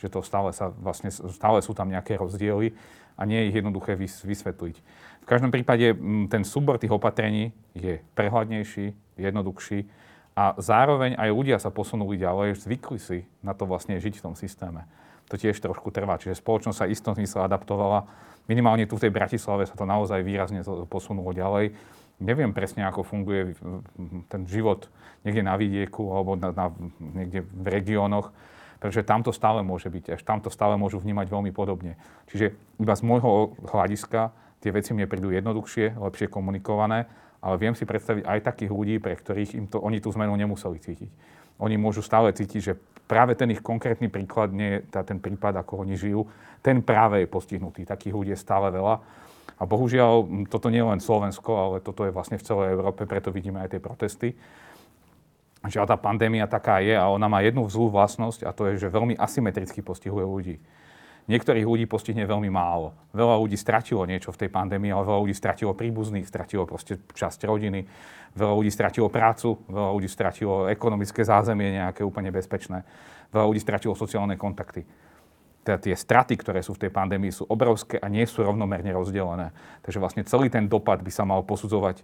Že to stále, sa, vlastne, stále sú tam nejaké rozdiely a nie je ich jednoduché vysvetliť. V každom prípade ten súbor tých opatrení je prehľadnejší, jednoduchší a zároveň aj ľudia sa posunuli ďalej, zvykli si na to vlastne žiť v tom systéme. To tiež trošku trvá, čiže spoločnosť sa istom zmysle adaptovala. Minimálne tu v tej Bratislave sa to naozaj výrazne posunulo ďalej. Neviem presne, ako funguje ten život niekde na vidieku alebo na, na, niekde v regiónoch pretože tam to stále môže byť, až tam to stále môžu vnímať veľmi podobne. Čiže iba z môjho hľadiska tie veci mne prídu jednoduchšie, lepšie komunikované, ale viem si predstaviť aj takých ľudí, pre ktorých im to, oni tú zmenu nemuseli cítiť. Oni môžu stále cítiť, že práve ten ich konkrétny príklad, nie je ten prípad, ako oni žijú, ten práve je postihnutý. Takých ľudí je stále veľa. A bohužiaľ, toto nie je len Slovensko, ale toto je vlastne v celej Európe, preto vidíme aj tie protesty tá pandémia taká je a ona má jednu zlú vlastnosť a to je, že veľmi asymetricky postihuje ľudí. Niektorých ľudí postihne veľmi málo. Veľa ľudí stratilo niečo v tej pandémii, ale veľa ľudí stratilo príbuzných, stratilo proste časť rodiny, veľa ľudí stratilo prácu, veľa ľudí stratilo ekonomické zázemie nejaké úplne bezpečné, veľa ľudí stratilo sociálne kontakty. Teda tie straty, ktoré sú v tej pandémii, sú obrovské a nie sú rovnomerne rozdelené. Takže vlastne celý ten dopad by sa mal posudzovať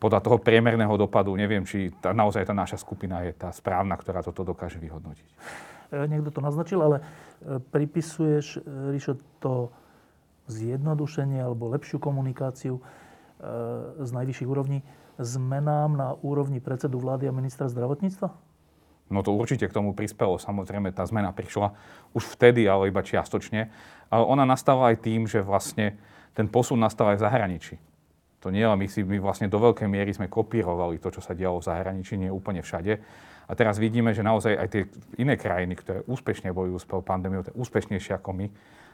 podľa toho priemerného dopadu neviem, či tá, naozaj tá naša skupina je tá správna, ktorá toto dokáže vyhodnotiť. E, niekto to naznačil, ale e, pripisuješ, e, Ríšo, to zjednodušenie alebo lepšiu komunikáciu z najvyšších úrovní zmenám na úrovni predsedu vlády a ministra zdravotníctva? No to určite k tomu prispelo. Samozrejme, tá zmena prišla už vtedy, ale iba čiastočne. Ale ona nastala aj tým, že vlastne ten posun nastal aj v zahraničí. To nie, ale my, si, my vlastne do veľkej miery sme kopírovali to, čo sa dialo v zahraničí, nie úplne všade. A teraz vidíme, že naozaj aj tie iné krajiny, ktoré úspešne bojujú s pandémiou, úspešnejšie ako my,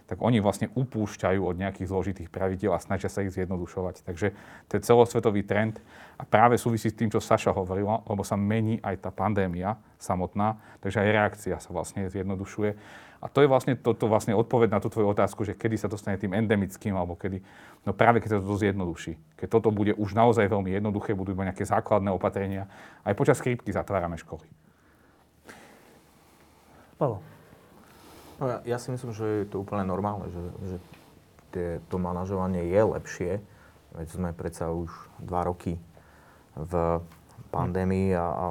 tak oni vlastne upúšťajú od nejakých zložitých pravidiel a snažia sa ich zjednodušovať. Takže to je celosvetový trend a práve súvisí s tým, čo Saša hovorila, lebo sa mení aj tá pandémia samotná, takže aj reakcia sa vlastne zjednodušuje. A to je vlastne, to, to vlastne odpoveď na tú tvoju otázku, že kedy sa dostane tým endemickým, alebo kedy, no práve keď sa to zjednoduší. Keď toto bude už naozaj veľmi jednoduché, budú iba nejaké základné opatrenia. Aj počas chrípky zatvárame školy. Paolo. No ja, ja si myslím, že je to úplne normálne, že, že tie, to manažovanie je lepšie. Veď sme predsa už dva roky v pandémii a, a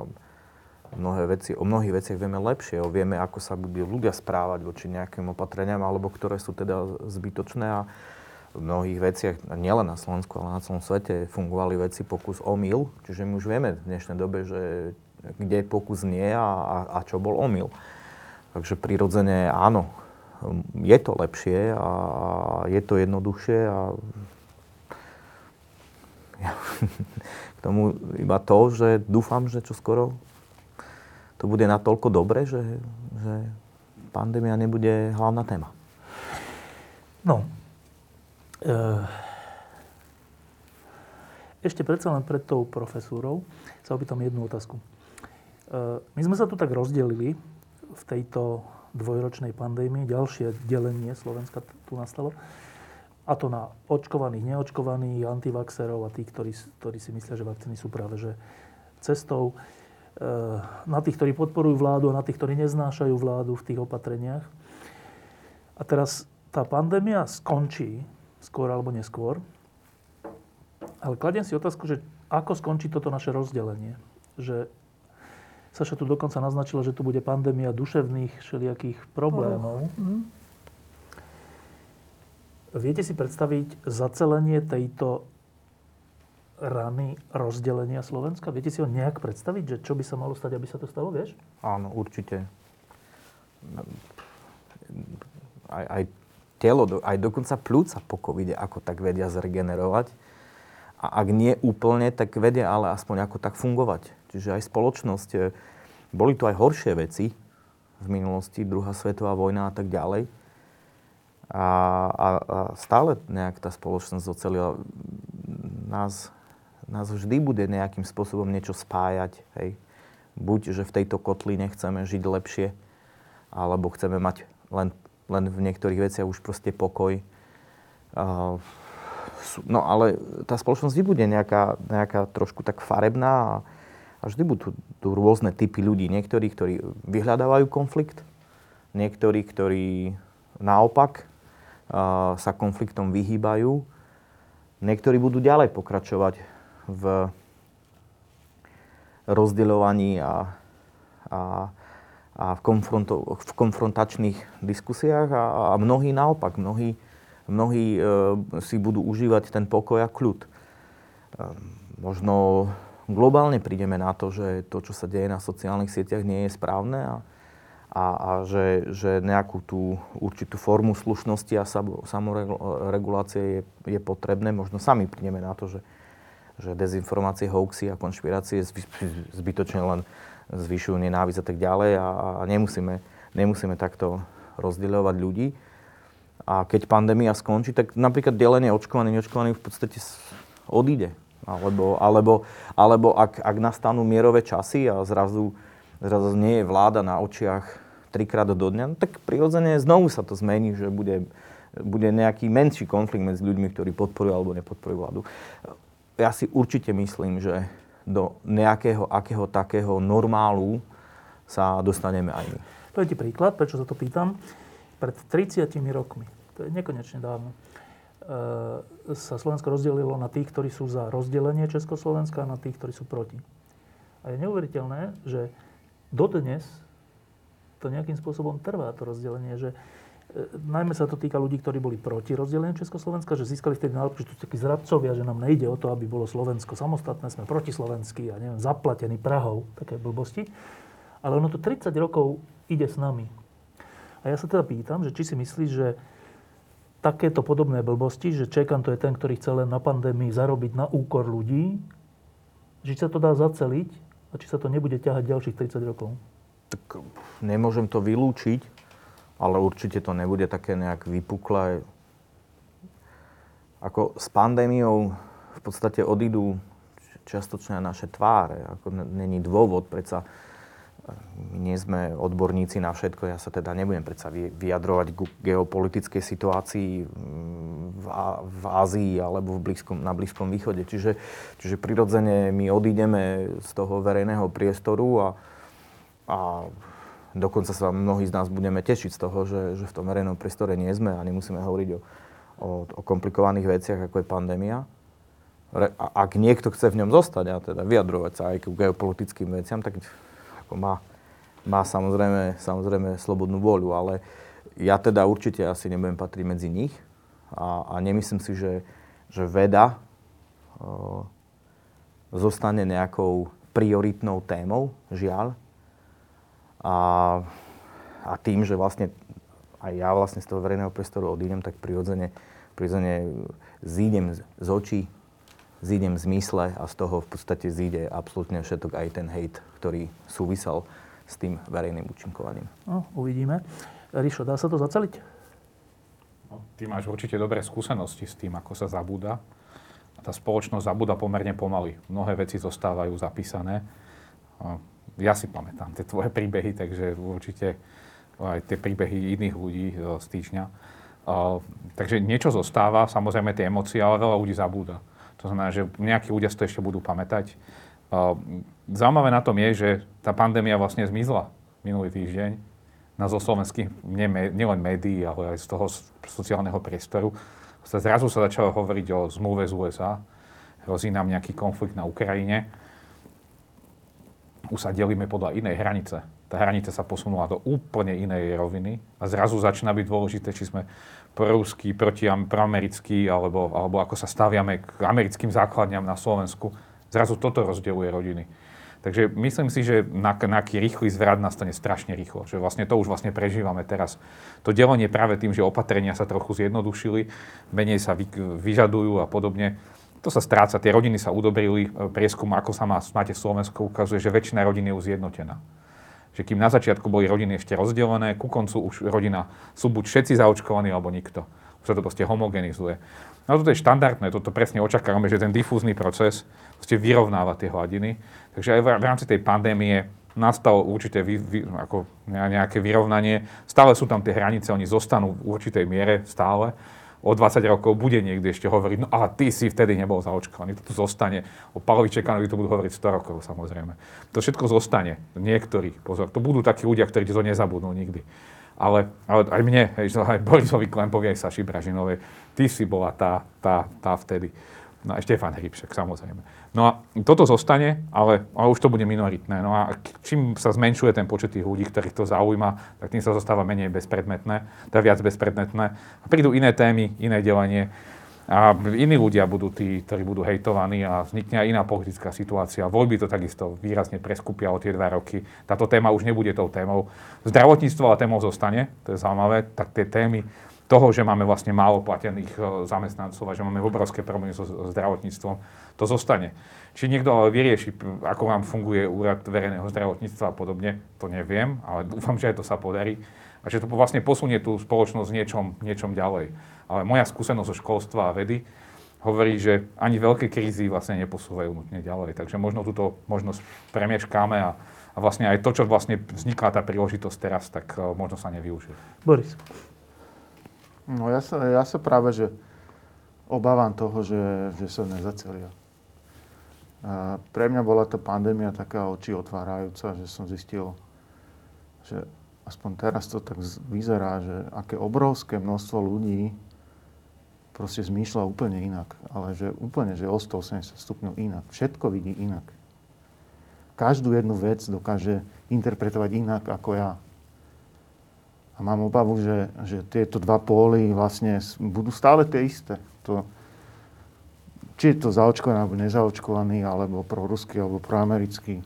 mnohé veci, o mnohých veciach vieme lepšie. O vieme, ako sa budú ľudia správať voči nejakým opatreniam, alebo ktoré sú teda zbytočné. A v mnohých veciach, nielen na Slovensku, ale na celom svete, fungovali veci pokus omyl. Čiže my už vieme v dnešnej dobe, že kde pokus nie a, a, a čo bol omyl. Takže prirodzene áno, je to lepšie a je to jednoduchšie a ja, k tomu iba to, že dúfam, že čo skoro to bude natoľko dobre, že, že pandémia nebude hlavná téma. No. E, ešte predsa len pred tou profesúrou sa opýtam jednu otázku. E, my sme sa tu tak rozdelili v tejto dvojročnej pandémii ďalšie delenie Slovenska tu nastalo. A to na očkovaných, neočkovaných, antivaxerov a tých, ktorí, ktorí si myslia, že vakcíny sú práve že cestou. E, na tých, ktorí podporujú vládu a na tých, ktorí neznášajú vládu v tých opatreniach. A teraz tá pandémia skončí, skôr alebo neskôr. Ale kladiem si otázku, že ako skončí toto naše rozdelenie. Že Saša tu dokonca naznačila, že tu bude pandémia duševných všelijakých problémov. Oh. Mm. Viete si predstaviť zacelenie tejto rany rozdelenia Slovenska? Viete si ho nejak predstaviť, že čo by sa malo stať, aby sa to stalo, vieš? Áno, určite. Aj, aj telo, aj dokonca plúca po covide ako tak vedia zregenerovať. A ak nie úplne, tak vedia ale aspoň ako tak fungovať. Čiže aj spoločnosť, e, boli tu aj horšie veci v minulosti, druhá svetová vojna a tak ďalej. A, a, a stále nejak tá spoločnosť ocelila. Nás, nás vždy bude nejakým spôsobom niečo spájať. Hej. Buď, že v tejto kotline chceme žiť lepšie, alebo chceme mať len, len v niektorých veciach už proste pokoj. Uh, no ale tá spoločnosť bude nejaká, nejaká trošku tak farebná a, vždy budú tu rôzne typy ľudí. Niektorí, ktorí vyhľadávajú konflikt, niektorí, ktorí naopak a, sa konfliktom vyhýbajú, niektorí budú ďalej pokračovať v rozdeľovaní a, a, a v, konfronto, v konfrontačných diskusiách a, a mnohí naopak, mnohí mnohí e, si budú užívať ten pokoj a kľud. E, možno globálne prídeme na to, že to, čo sa deje na sociálnych sieťach, nie je správne a, a, a že, že nejakú tú určitú formu slušnosti a samoregulácie je, je potrebné. Možno sami prídeme na to, že, že dezinformácie, hoaxy a konšpirácie zbytočne len zvyšujú nenávisť a tak ďalej a, a nemusíme, nemusíme takto rozdeľovať ľudí. A keď pandémia skončí, tak napríklad delenie očkovaných, neočkovaných v podstate odíde. Alebo, alebo, alebo ak, ak nastanú mierové časy a zrazu, zrazu nie je vláda na očiach trikrát do dňa, no tak prirodzene znovu sa to zmení, že bude, bude nejaký menší konflikt medzi ľuďmi, ktorí podporujú alebo nepodporujú vládu. Ja si určite myslím, že do nejakého akého takého normálu sa dostaneme aj my. To je ti príklad, prečo sa to pýtam. Pred 30 rokmi to je nekonečne dávno, sa Slovensko rozdelilo na tých, ktorí sú za rozdelenie Československa a na tých, ktorí sú proti. A je neuveriteľné, že dodnes to nejakým spôsobom trvá, to rozdelenie, že e, najmä sa to týka ľudí, ktorí boli proti rozdeleniu Československa, že získali vtedy nálepku, že tu takí zradcovia, že nám nejde o to, aby bolo Slovensko samostatné, sme protislovenskí a neviem, zaplatení Prahou, také blbosti. Ale ono to 30 rokov ide s nami. A ja sa teda pýtam, že či si myslíš, že takéto podobné blbosti, že Čekan to je ten, ktorý chce len na pandémii zarobiť na úkor ľudí, že sa to dá zaceliť a či sa to nebude ťahať ďalších 30 rokov? Tak nemôžem to vylúčiť, ale určite to nebude také nejak vypuklé. Ako s pandémiou v podstate odídu čiastočne naše tváre. Ako není dôvod, predsa my nie sme odborníci na všetko, ja sa teda nebudem predsa vyjadrovať k geopolitickej situácii v, v Ázii alebo v blízkom, na Blízkom východe. Čiže, čiže prirodzene my odídeme z toho verejného priestoru a, a dokonca sa mnohí z nás budeme tešiť z toho, že, že v tom verejnom priestore nie sme a nemusíme hovoriť o, o, o komplikovaných veciach, ako je pandémia. A ak niekto chce v ňom zostať a teda vyjadrovať sa aj k geopolitickým veciam, tak ako má, má samozrejme, samozrejme slobodnú voľu, ale ja teda určite asi nebudem patriť medzi nich a, a nemyslím si, že, že veda o, zostane nejakou prioritnou témou, žiaľ. A, a tým, že vlastne aj ja vlastne z toho verejného priestoru odídem, tak prirodzene, prirodzene zídem z očí zídem zmysle a z toho v podstate zíde absolútne všetok aj ten hejt, ktorý súvisel s tým verejným účinkovaním. No, uvidíme. Ríšo, dá sa to zaceliť? No, ty máš určite dobré skúsenosti s tým, ako sa zabúda. A tá spoločnosť zabúda pomerne pomaly. Mnohé veci zostávajú zapísané. Ja si pamätám tie tvoje príbehy, takže určite aj tie príbehy iných ľudí e, z týždňa. takže niečo zostáva, samozrejme tie emócie, ale veľa ľudí zabúda. To znamená, že nejakí ľudia si to ešte budú pamätať. Zaujímavé na tom je, že tá pandémia vlastne zmizla minulý týždeň na zo slovenských, nielen médií, ale aj z toho sociálneho priestoru. Zrazu sa začalo hovoriť o zmluve z USA. Hrozí nám nejaký konflikt na Ukrajine. Už sa delíme podľa inej hranice. Tá hranica sa posunula do úplne inej roviny a zrazu začína byť dôležité, či sme proruský, proti, alebo, alebo ako sa staviame k americkým základňam na Slovensku. Zrazu toto rozdeluje rodiny. Takže myslím si, že nejaký rýchly zvrat nastane strašne rýchlo. Že vlastne to už vlastne prežívame teraz. To delenie práve tým, že opatrenia sa trochu zjednodušili, menej sa vy, vyžadujú a podobne. To sa stráca, tie rodiny sa udobrili. Prieskum, ako sa má, máte Slovensko, ukazuje, že väčšina rodín je už zjednotená že kým na začiatku boli rodiny ešte rozdelené, ku koncu už rodina sú buď všetci zaočkovaní, alebo nikto. Už sa to proste homogenizuje. No toto je štandardné, toto presne očakávame, že ten difúzny proces proste vyrovnáva tie hladiny. Takže aj v rámci tej pandémie nastalo určité vy, vy, ako nejaké vyrovnanie. Stále sú tam tie hranice, oni zostanú v určitej miere stále o 20 rokov bude niekde ešte hovoriť, no a ty si vtedy nebol zaočkovaný, to tu zostane. O Palovi to budú hovoriť 100 rokov, samozrejme. To všetko zostane. Niektorí, pozor, to budú takí ľudia, ktorí to nezabudnú nikdy. Ale, ale aj mne, aj Borisovi Klempovi, aj Saši Bražinovej, ty si bola tá, tá, tá vtedy. No a Štefan Hryb však, samozrejme. No a toto zostane, ale, ale už to bude minoritné. No a čím sa zmenšuje ten počet tých ľudí, ktorých to zaujíma, tak tým sa zostáva menej bezpredmetné, teda viac bezpredmetné. A prídu iné témy, iné delenie a iní ľudia budú tí, ktorí budú hejtovaní a vznikne aj iná politická situácia. Voľby to takisto výrazne preskupia o tie dva roky. Táto téma už nebude tou témou. Zdravotníctvo a témou zostane, to je zaujímavé, tak tie témy toho, že máme vlastne málo platených e, zamestnancov a že máme obrovské problémy so zdravotníctvom, to zostane. Či niekto ale vyrieši, ako vám funguje úrad verejného zdravotníctva a podobne, to neviem, ale dúfam, že aj to sa podarí a že to vlastne posunie tú spoločnosť niečom, niečom ďalej. Ale moja skúsenosť zo školstva a vedy hovorí, že ani veľké krízy vlastne neposúvajú nutne ďalej. Takže možno túto možnosť premiečkáme a, a vlastne aj to, čo vlastne vznikla tá príležitosť teraz, tak uh, možno sa nevyužije. Boris. No ja sa, ja sa práve, že obávam toho, že, že sa nezacelia. A pre mňa bola tá pandémia taká oči otvárajúca, že som zistil, že aspoň teraz to tak vyzerá, že aké obrovské množstvo ľudí proste zmýšľa úplne inak. Ale že úplne, že o 180 stupňov inak. Všetko vidí inak. Každú jednu vec dokáže interpretovať inak ako ja. A mám obavu, že, že tieto dva póly vlastne budú stále tie isté. To, či je to zaočkovaný alebo nezaočkovaný, alebo proruský, alebo proamerický.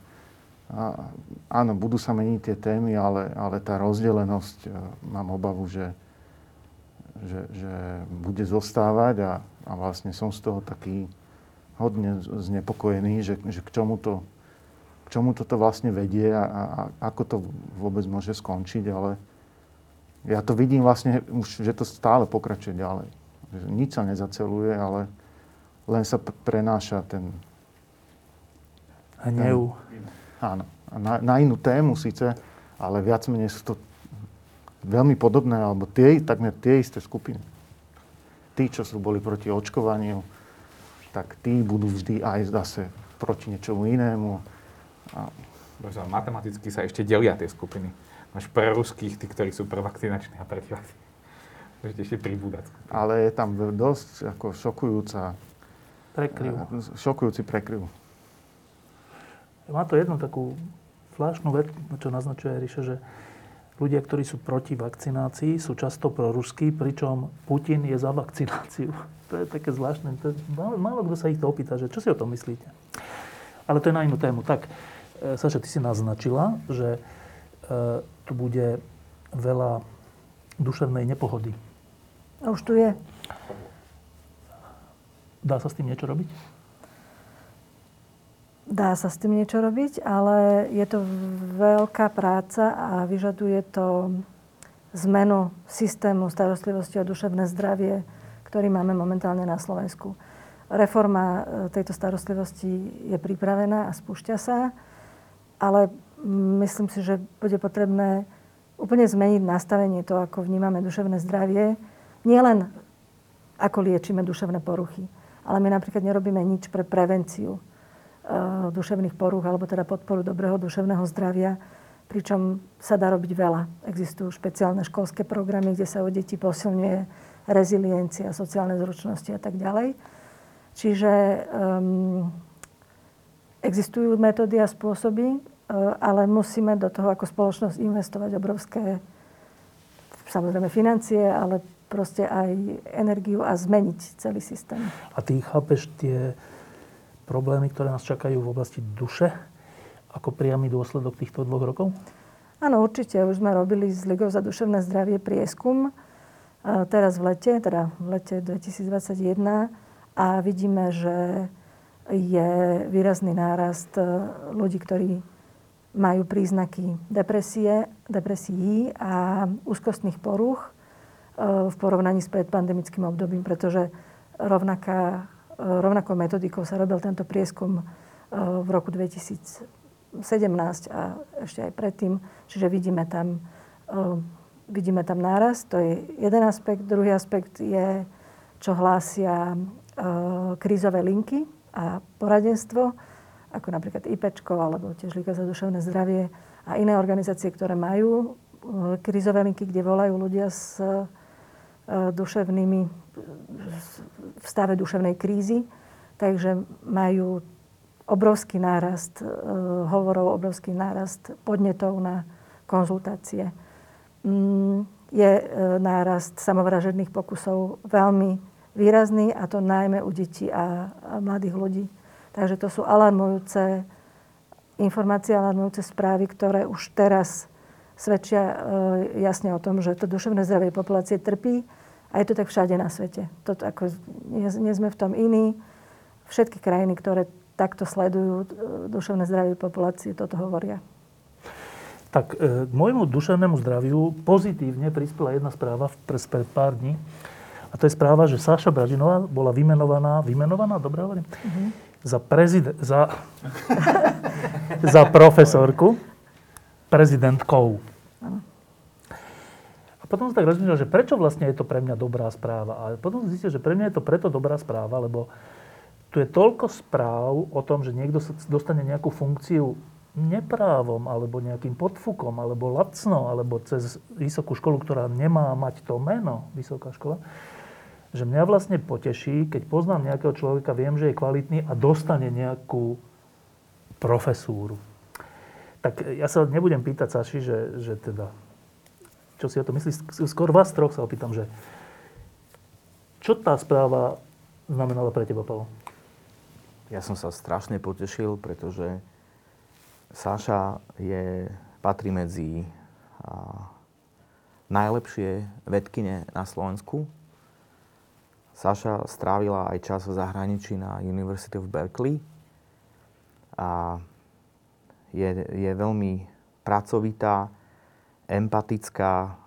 A, áno, budú sa meniť tie témy, ale, ale tá rozdelenosť, e, mám obavu, že, že, že bude zostávať a, a vlastne som z toho taký hodne znepokojený, že, že k čomu to, k čomu toto vlastne vedie a, a, a ako to vôbec môže skončiť, ale ja to vidím vlastne už, že to stále pokračuje ďalej. Nič sa nezaceluje, ale len sa prenáša ten... Hnev. Áno. Na, na inú tému síce, ale viac menej sú to veľmi podobné, alebo tie, takmer tie isté skupiny. Tí, čo sú boli proti očkovaniu, tak tí budú vždy aj zase proti niečomu inému. A... Matematicky sa ešte delia tie skupiny. Máš pre ruských, tí, ktorí sú prvakcinační a protivakcinační. Môžete ešte pribúdať. Ale je tam dosť ako šokujúca... Prekryv. Eh, šokujúci prekryv. Má to jednu takú zvláštnu vec, čo naznačuje Ríša, že ľudia, ktorí sú proti vakcinácii, sú často proruskí, pričom Putin je za vakcináciu. To je také zvláštne. To je, málo, málo kto sa ich to opýta, že čo si o tom myslíte. Ale to je na inú tému. Tak, e, Saša, ty si naznačila, že e, tu bude veľa duševnej nepohody. A už tu je. Dá sa s tým niečo robiť? Dá sa s tým niečo robiť, ale je to veľká práca a vyžaduje to zmenu systému starostlivosti o duševné zdravie, ktorý máme momentálne na Slovensku. Reforma e, tejto starostlivosti je pripravená a spúšťa sa, ale myslím si, že bude potrebné úplne zmeniť nastavenie to, ako vnímame duševné zdravie. Nielen ako liečíme duševné poruchy, ale my napríklad nerobíme nič pre prevenciu Eh, duševných porúch alebo teda podporu dobrého duševného zdravia, pričom sa dá robiť veľa. Existujú špeciálne školské programy, kde sa u detí posilňuje reziliencia, sociálne zručnosti a tak ďalej. Čiže um, existujú metódy a spôsoby, uh, ale musíme do toho ako spoločnosť investovať obrovské samozrejme financie, ale proste aj energiu a zmeniť celý systém. A ty chápeš tie problémy, ktoré nás čakajú v oblasti duše ako priamy dôsledok týchto dvoch rokov? Áno, určite. Už sme robili s Ligou za duševné zdravie prieskum teraz v lete, teda v lete 2021 a vidíme, že je výrazný nárast e, ľudí, ktorí majú príznaky depresie, depresií a úzkostných poruch e, v porovnaní s predpandemickým obdobím, pretože rovnaká rovnakou metodikou sa robil tento prieskum e, v roku 2017 a ešte aj predtým. Čiže vidíme tam, e, vidíme tam náraz. To je jeden aspekt. Druhý aspekt je, čo hlásia e, krízové linky a poradenstvo, ako napríklad IPčko alebo tiež Liga za duševné zdravie a iné organizácie, ktoré majú krízové linky, kde volajú ľudia s duševnými v stave duševnej krízy, takže majú obrovský nárast e, hovorov, obrovský nárast podnetov na konzultácie. Mm, je e, nárast samovražedných pokusov veľmi výrazný, a to najmä u detí a, mladých ľudí. Takže to sú alarmujúce informácie, alarmujúce správy, ktoré už teraz svedčia e, jasne o tom, že to duševné zdravie populácie trpí a je to tak všade na svete. Toto ako, nie, nie sme v tom iní. Všetky krajiny, ktoré takto sledujú e, duševné zdravie populácie, toto hovoria. Tak e, môjmu duševnému zdraviu pozitívne prispela jedna správa pred pár dní. A to je správa, že Sáša Bražinová bola vymenovaná, vymenovaná, dobre hovorím, mm-hmm. za, prezident, za, za profesorku prezidentkou. Ano potom som tak rozmýšľal, že prečo vlastne je to pre mňa dobrá správa. A potom som zistil, že pre mňa je to preto dobrá správa, lebo tu je toľko správ o tom, že niekto dostane nejakú funkciu neprávom, alebo nejakým podfukom, alebo lacno, alebo cez vysokú školu, ktorá nemá mať to meno, vysoká škola, že mňa vlastne poteší, keď poznám nejakého človeka, viem, že je kvalitný a dostane nejakú profesúru. Tak ja sa nebudem pýtať Saši, že, že teda čo si o to myslí. Skôr vás troch sa opýtam, že čo tá správa znamenala pre teba, Pavel? Ja som sa strašne potešil, pretože Sáša je, patrí medzi a, najlepšie vedkine na Slovensku. Sáša strávila aj čas v zahraničí na University of Berkeley a je, je veľmi pracovitá, empatická,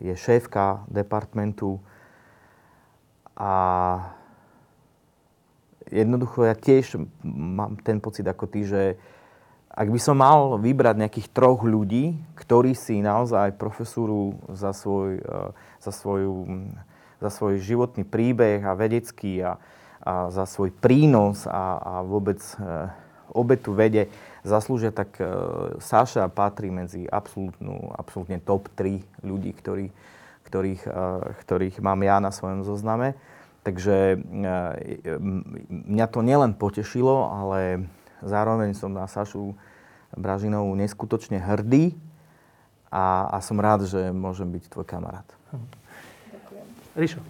je šéfka departmentu a jednoducho ja tiež mám ten pocit ako ty, že ak by som mal vybrať nejakých troch ľudí, ktorí si naozaj profesúru za svoj, za svoju, za svoj životný príbeh a vedecký a, a za svoj prínos a, a vôbec e, obetu vede zaslúžia, tak e, Saša patrí medzi absolútnu, absolútne top 3 ľudí, ktorí, ktorých, ktorých mám ja na svojom zozname. Takže mňa to nielen potešilo, ale zároveň som na Sašu Bražinovú neskutočne hrdý a, a som rád, že môžem byť tvoj kamarát. Ríšo.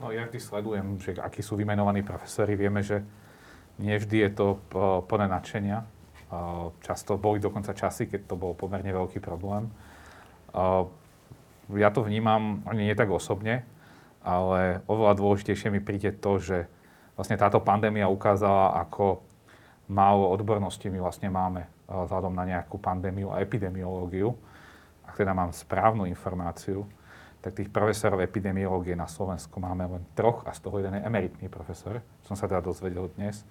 No, ja vždy sledujem, že akí sú vymenovaní profesori. Vieme, že nie vždy je to plné nadšenia. Často boli dokonca časy, keď to bol pomerne veľký problém. Ja to vnímam ani nie tak osobne, ale oveľa dôležitejšie mi príde to, že vlastne táto pandémia ukázala, ako málo odbornosti my vlastne máme vzhľadom na nejakú pandémiu a epidemiológiu. Ak teda mám správnu informáciu, tak tých profesorov epidemiológie na Slovensku máme len troch a z toho jeden je emeritný profesor, som sa teda dozvedel dnes.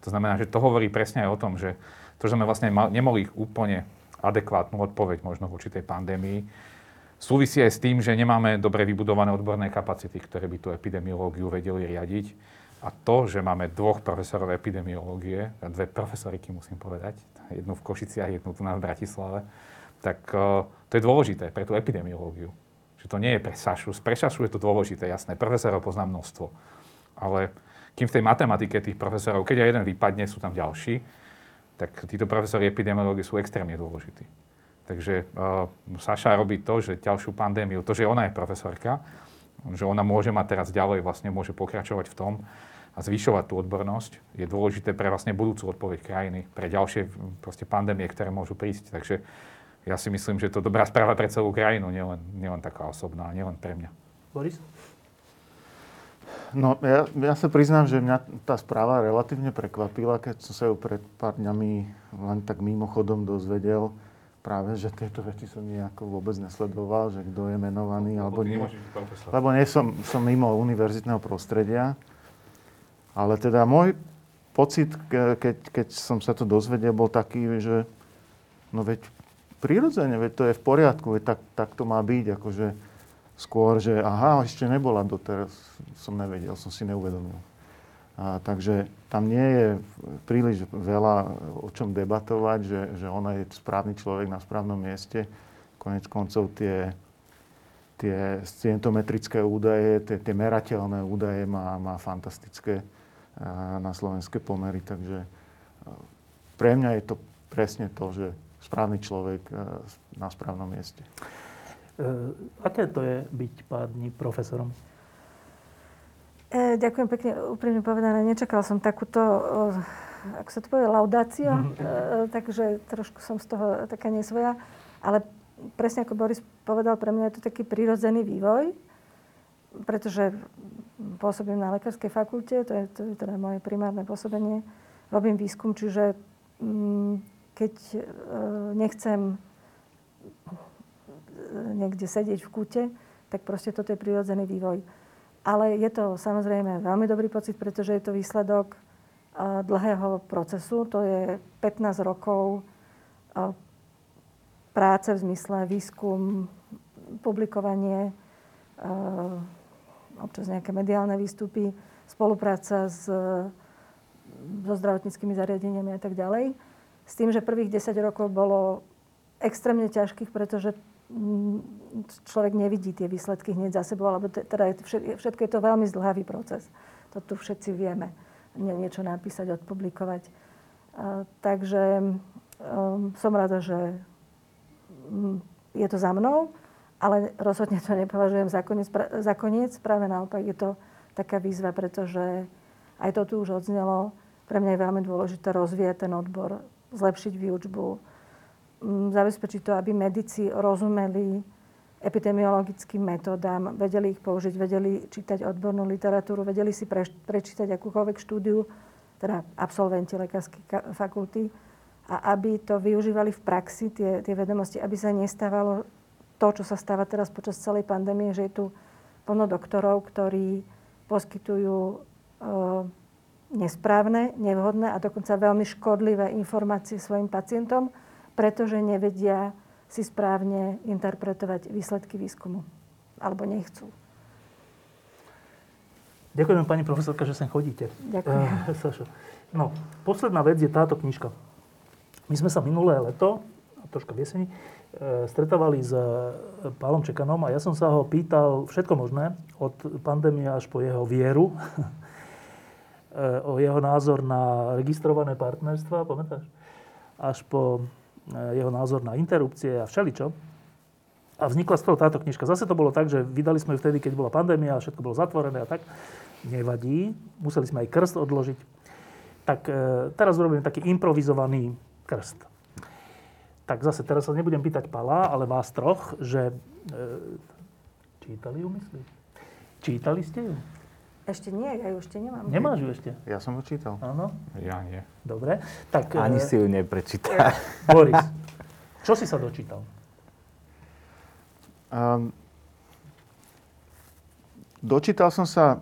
To znamená, že to hovorí presne aj o tom, že to, že sme vlastne nemohli úplne adekvátnu odpoveď možno v určitej pandémii, súvisí aj s tým, že nemáme dobre vybudované odborné kapacity, ktoré by tú epidemiológiu vedeli riadiť a to, že máme dvoch profesorov epidemiológie, dve profesoriky musím povedať, jednu v Košiciach, jednu tu na Bratislave, tak uh, to je dôležité pre tú epidemiológiu. Že to nie je pre Sašu. Pre Sašu je to dôležité, jasné. Profesorov poznám množstvo. Ale kým v tej matematike tých profesorov, keď aj jeden vypadne, sú tam ďalší, tak títo profesori epidemiológie sú extrémne dôležití. Takže uh, Saša robí to, že ďalšiu pandémiu, to, že ona je profesorka, že ona môže mať teraz ďalej, vlastne môže pokračovať v tom, a zvyšovať tú odbornosť je dôležité pre vlastne budúcu odpoveď krajiny, pre ďalšie proste pandémie, ktoré môžu prísť. Takže ja si myslím, že to je dobrá správa pre celú krajinu, nielen, nielen taká osobná, nielen pre mňa. Boris? No, ja, ja sa priznám, že mňa tá správa relatívne prekvapila, keď som sa ju pred pár dňami len tak mimochodom dozvedel. Práve, že tieto veci som nejako vôbec nesledoval, že kto je menovaný, alebo nie. Lebo nie som, som mimo univerzitného prostredia. Ale teda môj pocit, keď, keď som sa to dozvedel, bol taký, že no veď prirodzene, veď to je v poriadku, veď tak, tak to má byť, akože skôr, že aha, ešte nebola doteraz, som nevedel, som si neuvedomil. A, takže tam nie je príliš veľa o čom debatovať, že, že ona je správny človek na správnom mieste. Konec koncov tie, tie scientometrické údaje, tie, tie merateľné údaje má, má fantastické na slovenské pomery. Takže pre mňa je to presne to, že správny človek na správnom mieste. E, aké to je byť pár dní profesorom? E, ďakujem pekne, úprimne povedané. Nečakal som takúto, ako sa to povie, laudáciu, mm. e, takže trošku som z toho taká nesvoja. Ale presne ako Boris povedal, pre mňa je to taký prirodzený vývoj, pretože pôsobím na lekárskej fakulte, to je, to je teda moje primárne pôsobenie. Robím výskum, čiže mm, keď e, nechcem e, niekde sedieť v kúte, tak proste toto je prirodzený vývoj. Ale je to samozrejme veľmi dobrý pocit, pretože je to výsledok e, dlhého procesu. To je 15 rokov práce v zmysle výskum, publikovanie, občas nejaké mediálne výstupy, spolupráca s, so zdravotníckými zariadeniami a tak ďalej. S tým, že prvých 10 rokov bolo extrémne ťažkých, pretože mm, človek nevidí tie výsledky hneď za sebou, alebo teda všetko je to veľmi zdlhavý proces. To tu všetci vieme. Nie, niečo napísať, odpublikovať. A, takže um, som rada, že um, je to za mnou ale rozhodne to nepovažujem za koniec, za koniec. Práve naopak je to taká výzva, pretože aj to tu už odznelo. Pre mňa je veľmi dôležité rozvíjať ten odbor, zlepšiť výučbu, mm, zabezpečiť to, aby medici rozumeli epidemiologickým metódám, vedeli ich použiť, vedeli čítať odbornú literatúru, vedeli si prečítať akúkoľvek štúdiu, teda absolventi lekárskej fakulty, a aby to využívali v praxi, tie, tie vedomosti, aby sa nestávalo to, čo sa stáva teraz počas celej pandémie, že je tu plno doktorov, ktorí poskytujú e, nesprávne, nevhodné a dokonca veľmi škodlivé informácie svojim pacientom, pretože nevedia si správne interpretovať výsledky výskumu. Alebo nechcú. Ďakujem pani profesorka, že sem chodíte. Ďakujem. Uh, no, posledná vec je táto knižka. My sme sa minulé leto, troška v jeseni, E, stretávali s e, Pálom Čekanom a ja som sa ho pýtal všetko možné, od pandémie až po jeho vieru, o jeho názor na registrované partnerstva, pamätáš? Až po jeho názor na interrupcie a všeličo. A vznikla z toho táto knižka. Zase to bolo tak, že vydali sme ju vtedy, keď bola pandémia a všetko bolo zatvorené a tak. Nevadí. Museli sme aj krst odložiť. Tak teraz urobíme taký improvizovaný krst tak zase teraz sa nebudem pýtať Pala, ale vás troch, že e, čítali ju, myslíš? Čítali ste ju? Ešte nie, ja ju ešte nemám. Nemáš ju ešte? Ja som ho čítal. Áno? Ja nie. Dobre. Tak, Ani e, si ju neprečítal. Boris, čo si sa dočítal? Um, dočítal som sa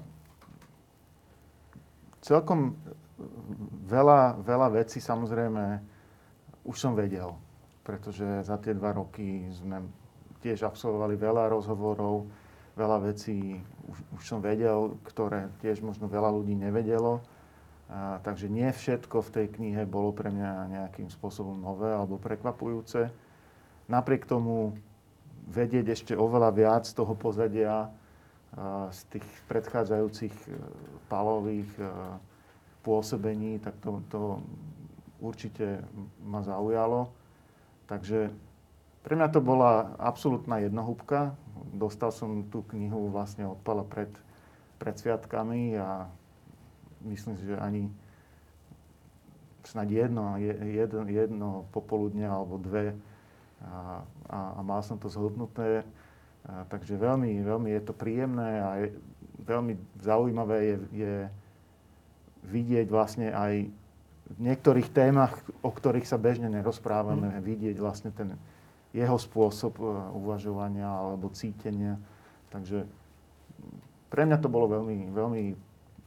celkom veľa, veľa vecí, samozrejme, už som vedel pretože za tie dva roky sme tiež absolvovali veľa rozhovorov, veľa vecí už, už som vedel, ktoré tiež možno veľa ľudí nevedelo. A, takže nie všetko v tej knihe bolo pre mňa nejakým spôsobom nové alebo prekvapujúce. Napriek tomu vedieť ešte oveľa viac toho pozadia z tých predchádzajúcich e, palových e, pôsobení, tak to, to určite ma zaujalo. Takže pre mňa to bola absolútna jednohúbka. Dostal som tú knihu vlastne od Pala pred, pred sviatkami a myslím si, že ani snad jedno, jedno, jedno popoludne alebo dve a, a, a mal som to zhodnuté. A, takže veľmi, veľmi je to príjemné a je, veľmi zaujímavé je, je vidieť vlastne aj v niektorých témach, o ktorých sa bežne nerozprávame, mm. vidieť vlastne ten jeho spôsob e, uvažovania alebo cítenia. Takže pre mňa to bolo veľmi, veľmi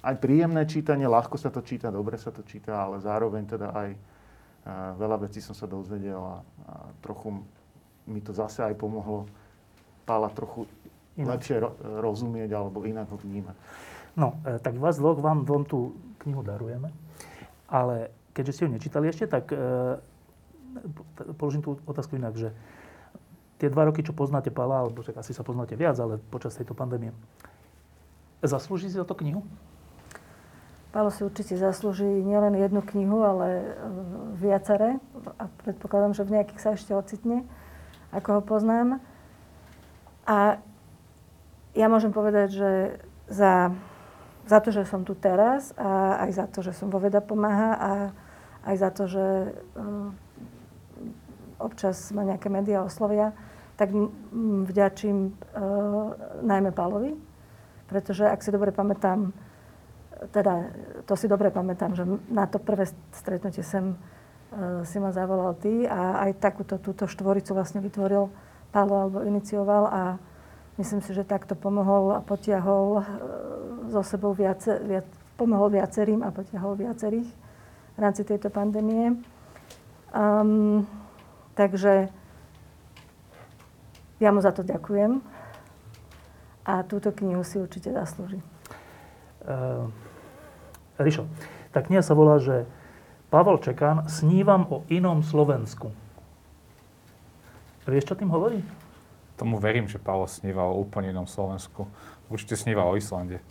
aj príjemné čítanie, ľahko sa to číta, dobre sa to číta, ale zároveň teda aj e, veľa vecí som sa dozvedel a, a trochu mi to zase aj pomohlo Pála trochu inak. lepšie ro- rozumieť alebo inak ho vnímať. No, e, tak vás dvoch vám, vám tú knihu darujeme. Ale keďže ste ju nečítali ešte, tak e, položím tú otázku inak, že tie dva roky, čo poznáte Pala, alebo však asi sa poznáte viac, ale počas tejto pandémie, zaslúži si za to knihu? Palo si určite zaslúži nielen jednu knihu, ale e, viaceré. A predpokladám, že v nejakých sa ešte ocitne, ako ho poznám. A ja môžem povedať, že za za to, že som tu teraz a aj za to, že som vo veda pomáha a aj za to, že um, občas ma nejaké médiá oslovia, tak vďačím uh, najmä Pálovi, pretože ak si dobre pamätám, teda to si dobre pamätám, že na to prvé stretnutie sem uh, si ma zavolal ty a aj takúto túto štvoricu vlastne vytvoril Pálo alebo inicioval a myslím si, že takto pomohol a potiahol uh, so sebou viace, viac, pomohol viacerým a potiahol viacerých v rámci tejto pandémie. Um, takže ja mu za to ďakujem a túto knihu si určite zaslúži. Uh, Rišo, tá kniha sa volá, že Pavel Čekán snívam o inom Slovensku. Vieš, čo tým hovorí? Tomu verím, že Pavel sníval o úplne inom Slovensku. Určite sníval o Islande.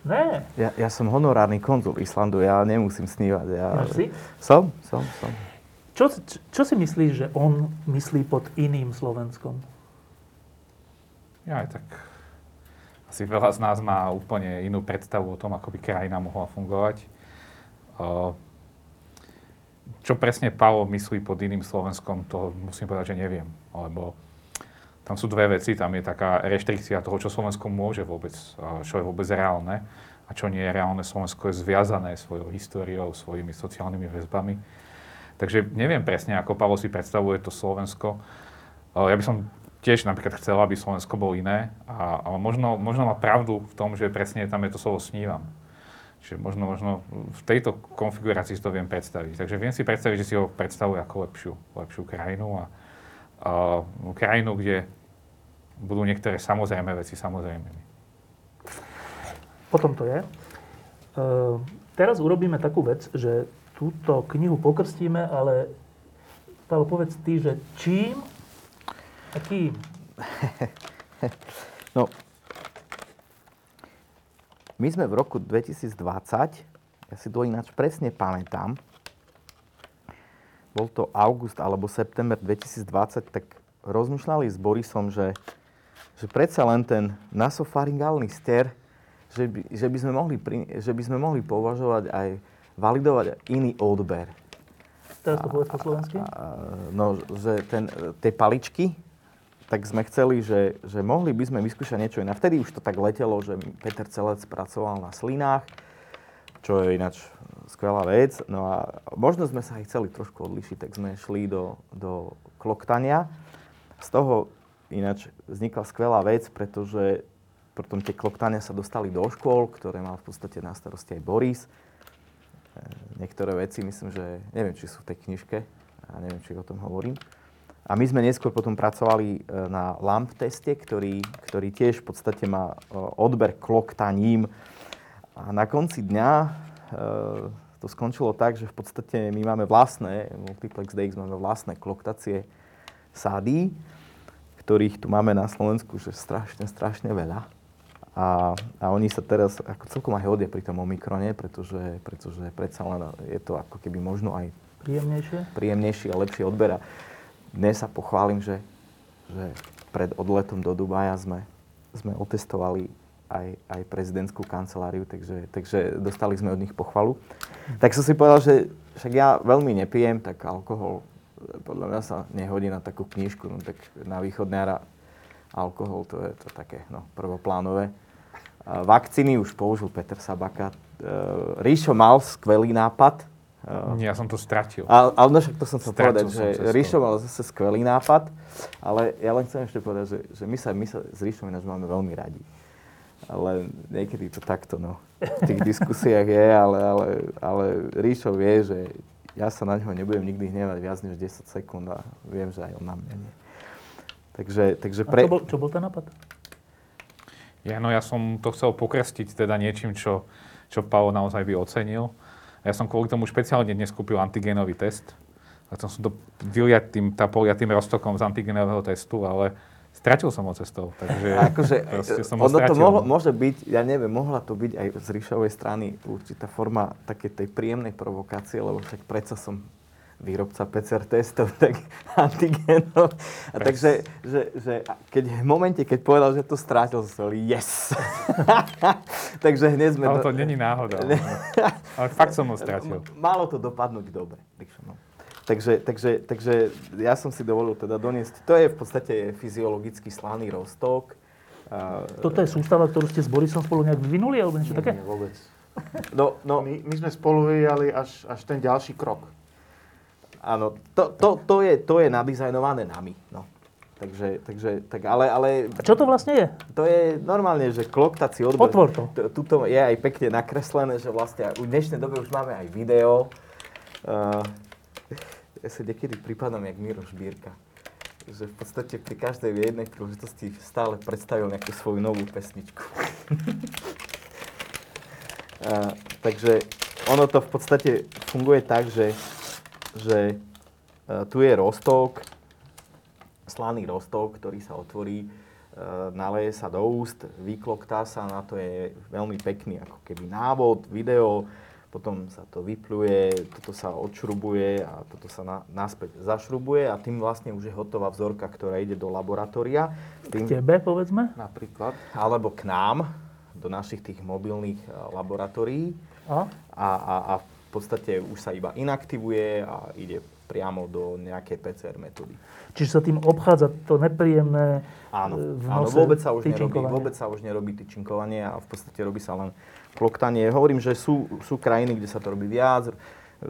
Ne. Ja, ja som honorárny konzul Islandu, ja nemusím snívať. Ja... Ja si? Som, som, som. Čo, čo si myslíš, že on myslí pod iným Slovenskom? Ja aj tak... Asi veľa z nás má úplne inú predstavu o tom, ako by krajina mohla fungovať. Čo presne Paolo myslí pod iným Slovenskom, to musím povedať, že neviem. Lebo tam sú dve veci. Tam je taká reštrikcia toho, čo Slovensko môže vôbec, čo je vôbec reálne. A čo nie je reálne. Slovensko je zviazané svojou históriou, svojimi sociálnymi väzbami. Takže neviem presne, ako Pavol si predstavuje to Slovensko. Ja by som tiež napríklad chcel, aby Slovensko bolo iné, a, ale možno, možno má pravdu v tom, že presne tam je to slovo snívam. Čiže možno, možno v tejto konfigurácii si to viem predstaviť. Takže viem si predstaviť, že si ho predstavuje ako lepšiu, lepšiu krajinu a, a krajinu, kde budú niektoré samozrejme veci samozrejme. Potom to je. E, teraz urobíme takú vec, že túto knihu pokrstíme, ale Pavel, povedz ty, že čím a kým? No, my sme v roku 2020, ja si to ináč presne pamätám, bol to august alebo september 2020, tak rozmýšľali s Borisom, že, že predsa len ten nasofaringálny ster, že by, že by, sme, mohli, že by sme mohli považovať aj, validovať iný odber. Teraz to povedz po slovensky. No, že ten, tie paličky, tak sme chceli, že, že mohli by sme vyskúšať niečo iné. Vtedy už to tak letelo, že Peter Celec pracoval na slinách, čo je ináč skvelá vec. No a možno sme sa aj chceli trošku odlišiť, tak sme šli do, do kloktania. Z toho ináč vznikla skvelá vec, pretože potom tie kloktania sa dostali do škôl, ktoré mal v podstate na starosti aj Boris. E, niektoré veci myslím, že neviem, či sú v tej knižke, a neviem, či o tom hovorím. A my sme neskôr potom pracovali e, na LAMP teste, ktorý, ktorý tiež v podstate má e, odber kloktaním. A na konci dňa to skončilo tak, že v podstate my máme vlastné, Multiplex DX máme vlastné kloktacie sády, ktorých tu máme na Slovensku že strašne, strašne veľa. A, a oni sa teraz ako celkom aj hodia pri tom Omikrone, pretože, pretože predsa len je to ako keby možno aj príjemnejšie, príjemnejší a lepšie odbera dnes sa pochválim, že, že pred odletom do Dubaja sme, sme otestovali aj, aj prezidentskú kanceláriu, takže, takže dostali sme od nich pochvalu. Tak som si povedal, že však ja veľmi nepijem, tak alkohol podľa mňa sa nehodí na takú knižku, no tak na východňara alkohol to je to také no, prvoplánové. Vakcíny už použil Peter Sabaka. E, Ríšo mal skvelý nápad, ja som to stratil. Ale, ale no však to som chcel povedať, že Ríšo mal zase skvelý nápad, ale ja len chcem ešte povedať, že, že my, sa, my sa s Ríšom ináč máme veľmi radi. Ale niekedy to takto, no, v tých diskusiách je, ale, ale, ale Ríšo vie, že ja sa na ňo nebudem nikdy hnevať viac než 10 sekúnd a viem, že aj on na mňa nie. Takže, takže pre... A čo bol, čo bol ten nápad? Ja, no ja som to chcel pokrstiť teda niečím, čo, čo Paolo naozaj by ocenil. Ja som kvôli tomu špeciálne dnes kúpil antigénový test. A som to vyliať tým, tá poliatým roztokom z antigénového testu, ale stratil som ho cestou. Takže akože, som ono to mohlo, môže byť, ja neviem, mohla to byť aj z Ríšovej strany určitá forma také tej príjemnej provokácie, lebo však predsa som výrobca PCR testov, tak antigenov. A takže, že, že keď v momente, keď povedal, že to strátil, som yes. takže hneď sme... Ale to není náhoda. ale fakt som ho strátil. Malo to dopadnúť dobre. No. Takže, takže, takže ja som si dovolil teda doniesť, to je v podstate fyziologicky slaný rostok. Toto je sústava, ktorú ste s Borisom spolu nejak vyvinuli, alebo niečo nie, také? Nie, vôbec. No, no. My, my sme spolu vyvíjali až, až ten ďalší krok. Áno, to, to, to, je, to je nadizajnované nami. No. Takže, takže, tak ale, ale... A čo to vlastne je? To je normálne, že kloktací odbor. Otvor to. Tuto je aj pekne nakreslené, že vlastne v dnešnej dobe už máme aj video. Uh, ja sa niekedy pripadám jak Miro Šbírka. Že v podstate pri každej jednej príležitosti stále predstavil nejakú svoju novú pesničku. uh, takže ono to v podstate funguje tak, že že e, tu je rostok, slaný rostok, ktorý sa otvorí, e, naleje sa do úst, vykloktá sa, na to je veľmi pekný ako keby návod, video, potom sa to vypluje, toto sa odšrubuje a toto sa na, naspäť zašrubuje a tým vlastne už je hotová vzorka, ktorá ide do laboratória. Tým, k tebe, povedzme? Napríklad. Alebo k nám, do našich tých mobilných e, laboratórií. A? A, a, a v podstate už sa iba inaktivuje a ide priamo do nejakej PCR metódy. Čiže sa tým obchádza to nepríjemné Áno, e, v áno vôbec, sa už nerobí, vôbec sa už nerobí tyčinkovanie a v podstate robí sa len kloktanie. Hovorím, že sú, sú krajiny, kde sa to robí viac,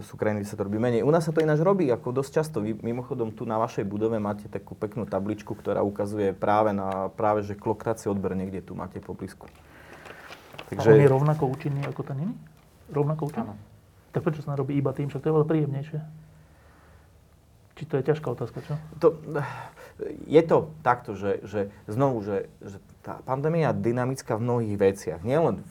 sú krajiny, kde sa to robí menej. U nás sa to ináč robí ako dosť často. Vy mimochodom tu na vašej budove máte takú peknú tabličku, ktorá ukazuje práve na práve, že kloktací odber niekde tu máte po blízku. A on je rovnako účinný ako ten iný? Rovnako účinný? Áno. Tak prečo sa nerobí iba tým? Však to je veľa príjemnejšie. Či to je ťažká otázka, čo? To, je to takto, že, že znovu, že, že tá pandémia je dynamická v mnohých veciach. Nielen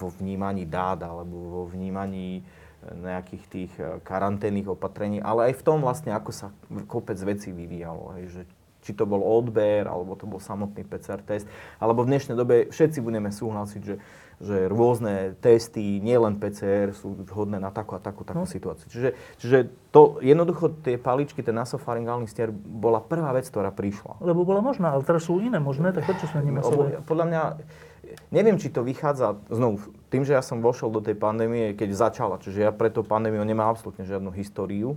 vo vnímaní dát alebo vo vnímaní nejakých tých eh, karanténnych opatrení, ale aj v tom vlastne, ako sa kopec vecí vyvíjalo. Hej, že či to bol odber, alebo to bol samotný PCR test, alebo v dnešnej dobe všetci budeme súhlasiť, že, že rôzne testy, nielen PCR, sú vhodné na takú a takú, takú No. situáciu. Čiže, čiže to jednoducho tie paličky, ten nasofaringálny stier bola prvá vec, ktorá prišla. Lebo bola možná, ale teraz sú iné možné, tak prečo sme nemuseli? Podľa mňa, neviem, či to vychádza, znovu, tým, že ja som vošiel do tej pandémie, keď začala, čiže ja pre tú pandémiu nemám absolútne žiadnu históriu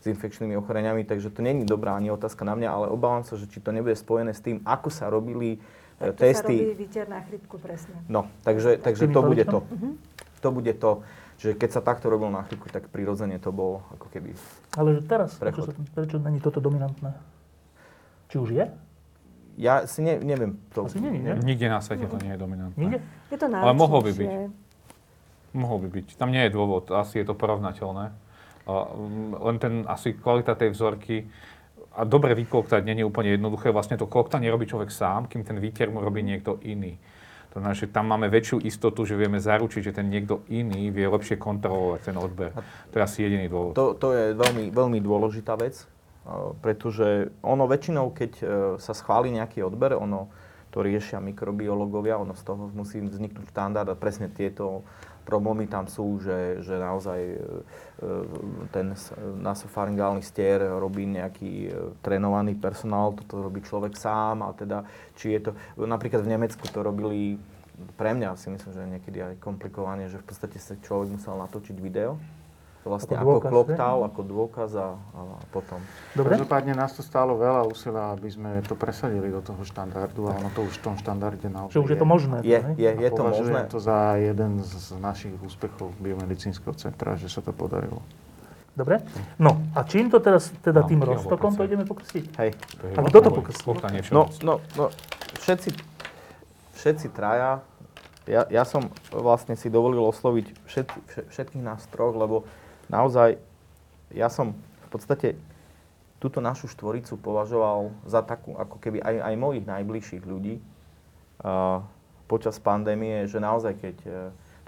s infekčnými ochoreniami, takže to není dobrá ani otázka na mňa, ale obávam sa, že či to nebude spojené s tým, ako sa robili e, Tak to sa robí testy. výter na chrypku presne. No, takže, takže to bude to. paličkami? To bude to, že keď sa takto robilo na chvíľku, tak prirodzene to bolo ako keby... Ale že teraz, Prechod. prečo, sa, prečo není toto dominantné? Či už je? Ja si ne, neviem to... Asi není, nie? Nikde na svete to nie je dominantné. Nikde? Je to Ale mohol by náročnejšie. Mohol by byť. Tam nie je dôvod. Asi je to porovnateľné. Mm, len ten asi kvalita tej vzorky a dobre vykloktať nie je úplne jednoduché. Vlastne to kloktanie robí človek sám, kým ten výter mu robí niekto iný. To znamená, že tam máme väčšiu istotu, že vieme zaručiť, že ten niekto iný vie lepšie kontrolovať ten odber. To je asi jediný dôvod. To, to je veľmi, veľmi dôležitá vec, eh, pretože ono väčšinou, keď eh, sa schváli nejaký odber, ono to riešia mikrobiológovia, ono z toho musí vzniknúť štandard a presne tieto problémy tam sú, že, že naozaj eh, eh, ten nasofaringálny stier robí nejaký eh, trénovaný personál, toto robí človek sám a teda, či je to, napríklad v Nemecku to robili pre mňa si myslím, že niekedy aj komplikovanie, že v podstate sa človek musel natočiť video, vlastne Ako ako, kloptal, ako dôkaz a, a potom. Dobre? Každopádne nás to stálo veľa úsilia, aby sme to presadili do toho štandardu a ono to už v tom štandarde naozaj Že už je to možné. Je, hej? je, je to možné. to za jeden z našich úspechov biomedicínskeho centra, že sa to podarilo. Dobre? No, a čím to teraz, teda No, tým roztokom to ideme pokrstiť? Hej. To A kto to pokrstí? No, všeobecné. no, no, všetci, všetci traja, ja, ja som vlastne si dovolil osloviť všetky, vše- všetkých nás troch, lebo naozaj ja som v podstate túto našu štvoricu považoval za takú, ako keby aj, aj mojich najbližších ľudí uh, počas pandémie, že naozaj keď... Uh,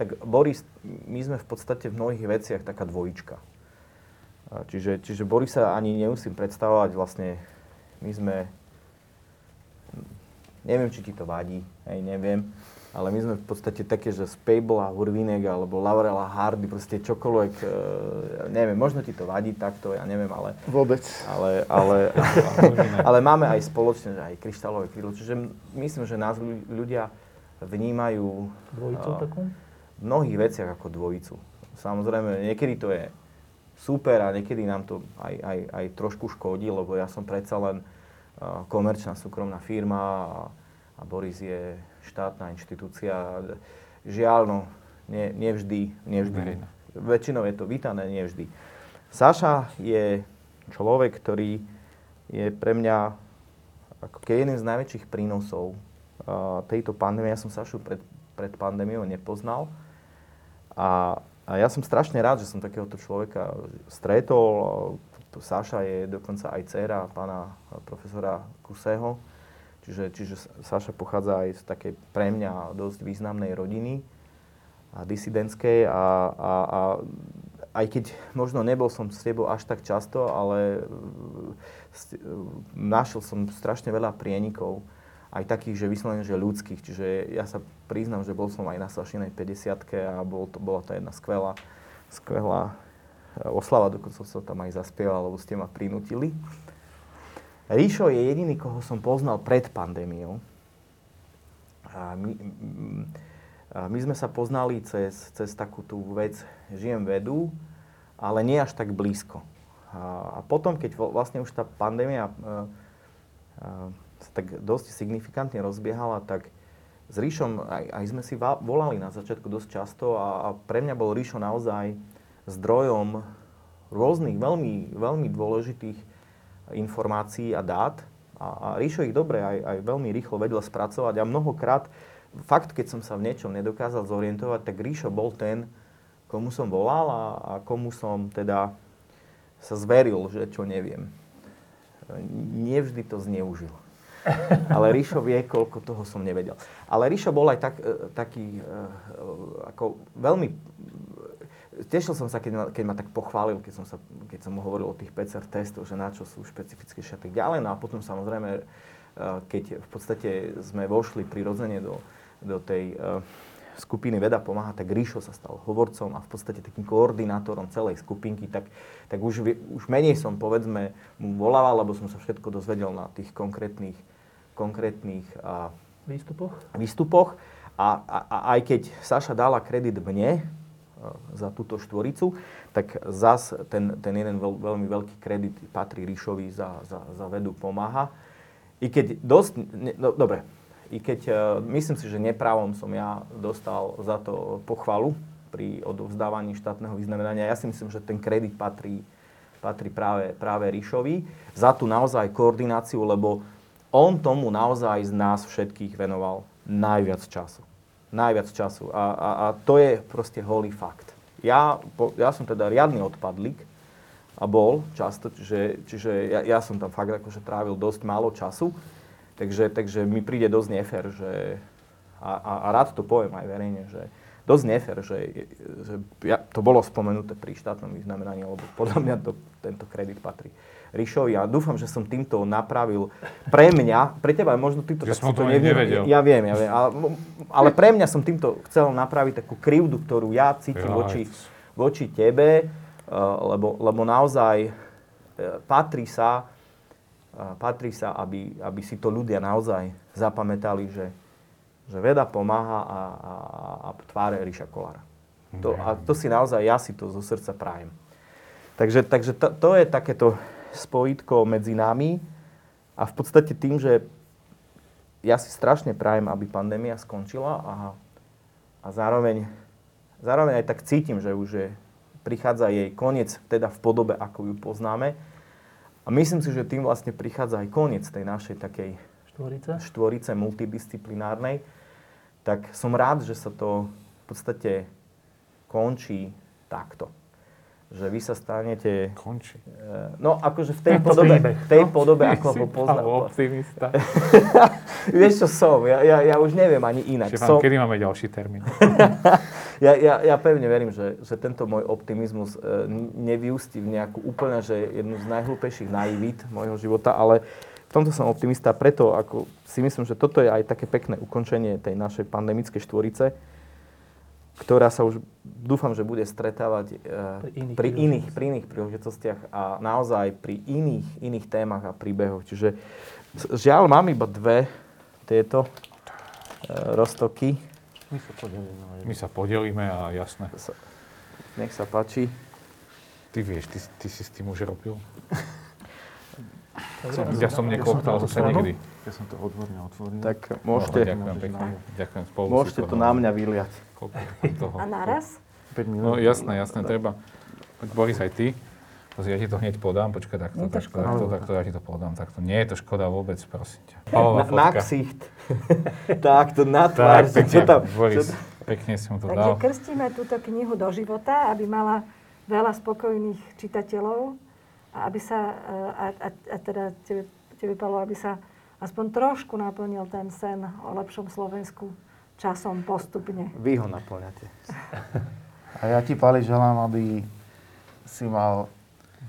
tak Boris, my sme v podstate v mnohých veciach taká dvojička. A Čiže, čiže Borisa ani nemusím predstavovať, vlastne my sme, neviem, či ti to vadí, hej, neviem, ale my sme v podstate také, že Spable a Hurvinek alebo Laurel a Hardy, proste čokoľvek, e, neviem, možno ti to vadí takto, ja neviem, ale, Vôbec. ale, ale, ale máme aj spoločne, že aj kryštálové krídlo, čiže myslím, že nás ľu- ľudia vnímajú Dvojicu a, takú? v mnohých veciach ako dvojicu. Samozrejme, niekedy to je super a niekedy nám to aj, aj, aj trošku škodí, lebo ja som predsa len uh, komerčná súkromná firma a, a Boris je štátna inštitúcia. Žiaľ, no, nie, nevždy, nevždy. Verejná. Väčšinou je to vítané, nevždy. Saša je človek, ktorý je pre mňa ako keby jeden z najväčších prínosov uh, tejto pandémie. Ja som Sašu pred, pred pandémiou nepoznal. A, a ja som strašne rád, že som takéhoto človeka stretol. Saša je dokonca aj dcéra pána profesora Kuseho. Čiže, čiže Saša pochádza aj z takej pre mňa dosť významnej rodiny a disidentskej a, a, a aj keď možno nebol som s tebou až tak často, ale uh, s- uh, našiel som strašne veľa prienikov, aj takých, že vyslovene, že ľudských. Čiže ja sa priznám, že bol som aj na Sašinej 50 a bol to, bola to jedna skvelá, skvelá uh, oslava, dokonca som sa tam aj zaspieval, lebo ste ma prinútili. Ríšo je jediný, koho som poznal pred pandémiou. A my, a my sme sa poznali cez, cez takú tú vec, žijem vedu, ale nie až tak blízko. A, a potom, keď vlastne už tá pandémia sa tak dosť signifikantne rozbiehala, tak s Ríšom aj, aj sme si volali na začiatku dosť často a, a pre mňa bol Ríšo naozaj zdrojom rôznych veľmi, veľmi dôležitých informácií a dát. A, a Ríšo ich dobre aj, aj veľmi rýchlo vedel spracovať a mnohokrát, fakt, keď som sa v niečom nedokázal zorientovať, tak Ríšo bol ten, komu som volal a, a komu som teda sa zveril, že čo neviem. Nevždy to zneužil. Ale Ríšo vie, koľko toho som nevedel. Ale Ríšo bol aj tak, e, taký, e, ako veľmi... Tešil som sa, keď ma, keď ma tak pochválil, keď som, sa, keď som mu hovoril o tých PCR testoch, že na čo sú špecifické a tak ďalej. No a potom samozrejme, e, keď v podstate sme vošli prirodzene do, do tej skupiny Veda pomáha, tak Ríšo sa stal hovorcom a v podstate takým koordinátorom celej skupinky, tak, tak už, už menej som, povedzme, mu volával, lebo som sa všetko dozvedel na tých konkrétnych, konkrétnych a, výstupoch. výstupoch. A, a, a aj keď Saša dala kredit mne za túto štvoricu, tak zas ten, ten jeden veľ, veľmi veľký kredit patrí Ríšovi za, za, za vedu pomáha. I keď dosť, ne, no, dobre, i keď uh, myslím si, že neprávom som ja dostal za to pochvalu pri odovzdávaní štátneho vyznamenania. Ja si myslím, že ten kredit patrí, patrí práve, práve Ríšovi za tú naozaj koordináciu, lebo on tomu naozaj z nás všetkých venoval najviac času. Najviac času. A, a, a to je proste holý fakt. Ja, po, ja som teda riadny odpadlík a bol často, čiže, čiže ja, ja som tam fakt akože trávil dosť málo času. Takže, takže mi príde dosť nefér, že, a, a, a rád to poviem aj verejne, že dosť nefér, že, že ja, to bolo spomenuté pri štátnom vyznamenaní, lebo podľa mňa to, tento kredit patrí Ríšovi a dúfam, že som týmto napravil pre mňa, pre teba možno týmto že som to nevedel. Ja viem, ja viem, ale, ale pre mňa som týmto chcel napraviť takú krivdu, ktorú ja cítim ja, voči, voči tebe, uh, lebo, lebo naozaj uh, patrí sa patrí sa, aby, aby si to ľudia naozaj zapamätali, že, že veda pomáha a, a, a tváre Ríša Kolára. To, a to si naozaj, ja si to zo srdca prajem. Takže, takže to, to je takéto spojitko medzi nami a v podstate tým, že ja si strašne prajem, aby pandémia skončila a, a zároveň, zároveň aj tak cítim, že už je, prichádza jej koniec, teda v podobe, ako ju poznáme, a myslím si, že tým vlastne prichádza aj koniec tej našej takej štvorice, štvorice multidisciplinárnej. Tak som rád, že sa to v podstate končí takto. Že vy sa stanete... Končí. E, no, akože v tej podobe, v tej podobe ako ho poznám. optimista. Vieš, čo som? Ja, ja, ja už neviem ani inak. Štefán, som... kedy máme ďalší termín? ja, ja, ja pevne verím, že, že tento môj optimizmus e, nevyústi v nejakú úplne, že jednu z najhlúpejších naivít môjho života, ale v tomto som optimista, preto ako si myslím, že toto je aj také pekné ukončenie tej našej pandemickej štvorice, ktorá sa už dúfam, že bude stretávať pri iných, pri iných, pri iných príležitostiach a naozaj pri iných, iných témach a príbehoch. Čiže žiaľ, mám iba dve tieto uh, roztoky. My sa podelíme. My sa podelíme a jasné. Nech sa páči. Ty vieš, ty, ty si s tým už robil? ja som nekoptal ja zase nikdy. Ja som to odborne otvoril. Tak môžete, no, ďakujem pekne. Ďakujem spolu. Môžete to na mňa vyliať. Toho. A naraz? 5 minút. No jasné, jasné, treba. Boris, aj ty. Pozri, ja ti to hneď podám, počkaj, takto, to takto, takto, takto, ja ti to podám, takto. Nie je to škoda vôbec, prosím ťa. Na, na ksicht. takto, na tvár. Tak, pekne, čo tam, Boris, čo pekne si mu to Takže dal. Takže krstíme túto knihu do života, aby mala veľa spokojných čitateľov a aby sa, a, a, a teda tebe, tebe Palo, aby sa aspoň trošku naplnil ten sen o lepšom Slovensku časom postupne. Vy ho naplňate. A ja ti, Pali, želám, aby si mal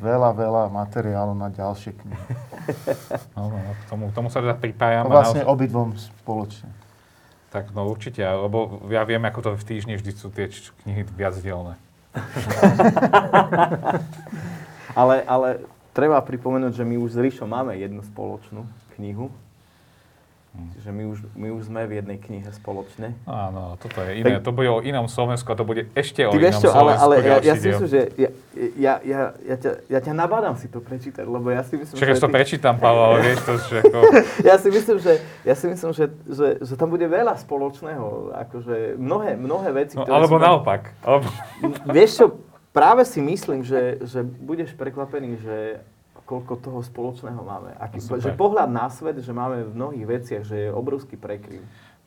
veľa, veľa materiálu na ďalšie knihy. No, no, k tomu, tomu sa teda pripájam. No vlastne naozaj... obidvom spoločne. Tak no určite, lebo ja viem, ako to v týždni vždy sú tie knihy viacdielne. ale, ale treba pripomenúť, že my už s Ríšom máme jednu spoločnú knihu. Čiže my už, my už sme v jednej knihe spoločne. Áno, toto je iné. To bude o inom Slovensku a to bude ešte o inom vieš čo, ale, Slovensku. ale ja, ja si myslím, že ja, ja, ja, ja, ťa, ja ťa nabádam si to prečítať, lebo ja si myslím, Však že... to ty- prečítam, Pavel, vieš to, že ako... ja si myslím, že, ja si myslím že, že, že tam bude veľa spoločného. Akože mnohé, mnohé veci, No, alebo sme- naopak. Alebo... Vieš čo, práve si myslím, že, že budeš prekvapený, že koľko toho spoločného máme. Aký, No, že pohľad na svet, že máme v mnohých veciach, že je obrovský prekryv.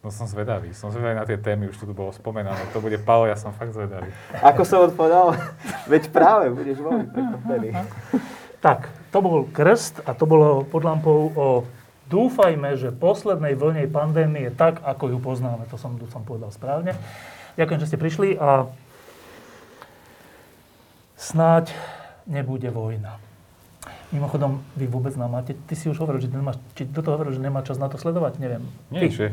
No som zvedavý, som zvedavý na tie témy, už tu bolo spomenané. To bude Pavel, ja som fakt zvedavý. Ako som odpovedal, veď práve budeš veľmi prekvapený. Tak, to bol krst a to bolo pod lampou o dúfajme, že poslednej vlne pandémie tak, ako ju poznáme. To som, to som povedal správne. Ďakujem, že ste prišli a snáď nebude vojna. Mimochodom, vy vôbec nám máte, ty si už hovoril, že nemáš, či do toho hovoril, že nemá čas na to sledovať, neviem. Nie, Ty. že,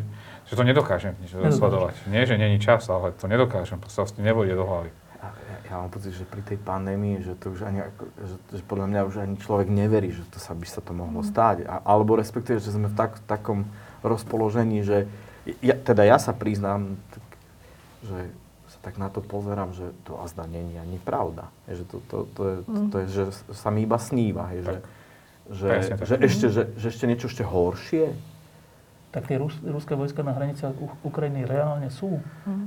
že to nedokážem nič sledovať. Nie, že není čas, ale to nedokážem. Proste vlastne nevojde do hlavy. Ja, ja mám pocit, že pri tej pandémii, že to už ani, že, že podľa mňa už ani človek neverí, že to sa by sa to mohlo stáť. A, alebo respektíve, že sme v tak, takom rozpoložení, že ja, teda ja sa priznám, tak, že tak na to pozerám, že to azda není ani pravda. Že to, to, to, je, to je, že sa mi iba sníva. Je, že, že, Presne tak. že, ešte, že, že ešte niečo ešte horšie. Tak tie rus, ruské vojska na hraniciach Ukrajiny reálne sú.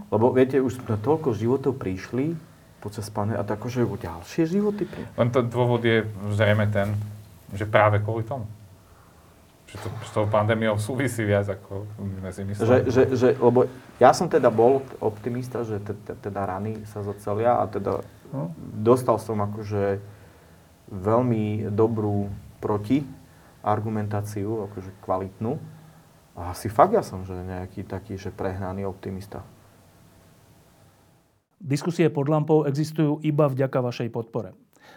Lebo viete, už na toľko životov prišli počas pandémie a tak akože ďalšie životy. Len to dôvod je zrejme ten, že práve kvôli tomu. Že to s tou pandémiou súvisí viac, ako sme si mysleli. Že, že, že, lebo ja som teda bol optimista, že te, te, teda rany sa zocelia a teda No. dostal som akože veľmi dobrú proti argumentáciu, akože kvalitnú. A asi fakt ja som, že nejaký taký, že prehnaný optimista. Diskusie pod lampou existujú iba vďaka vašej podpore.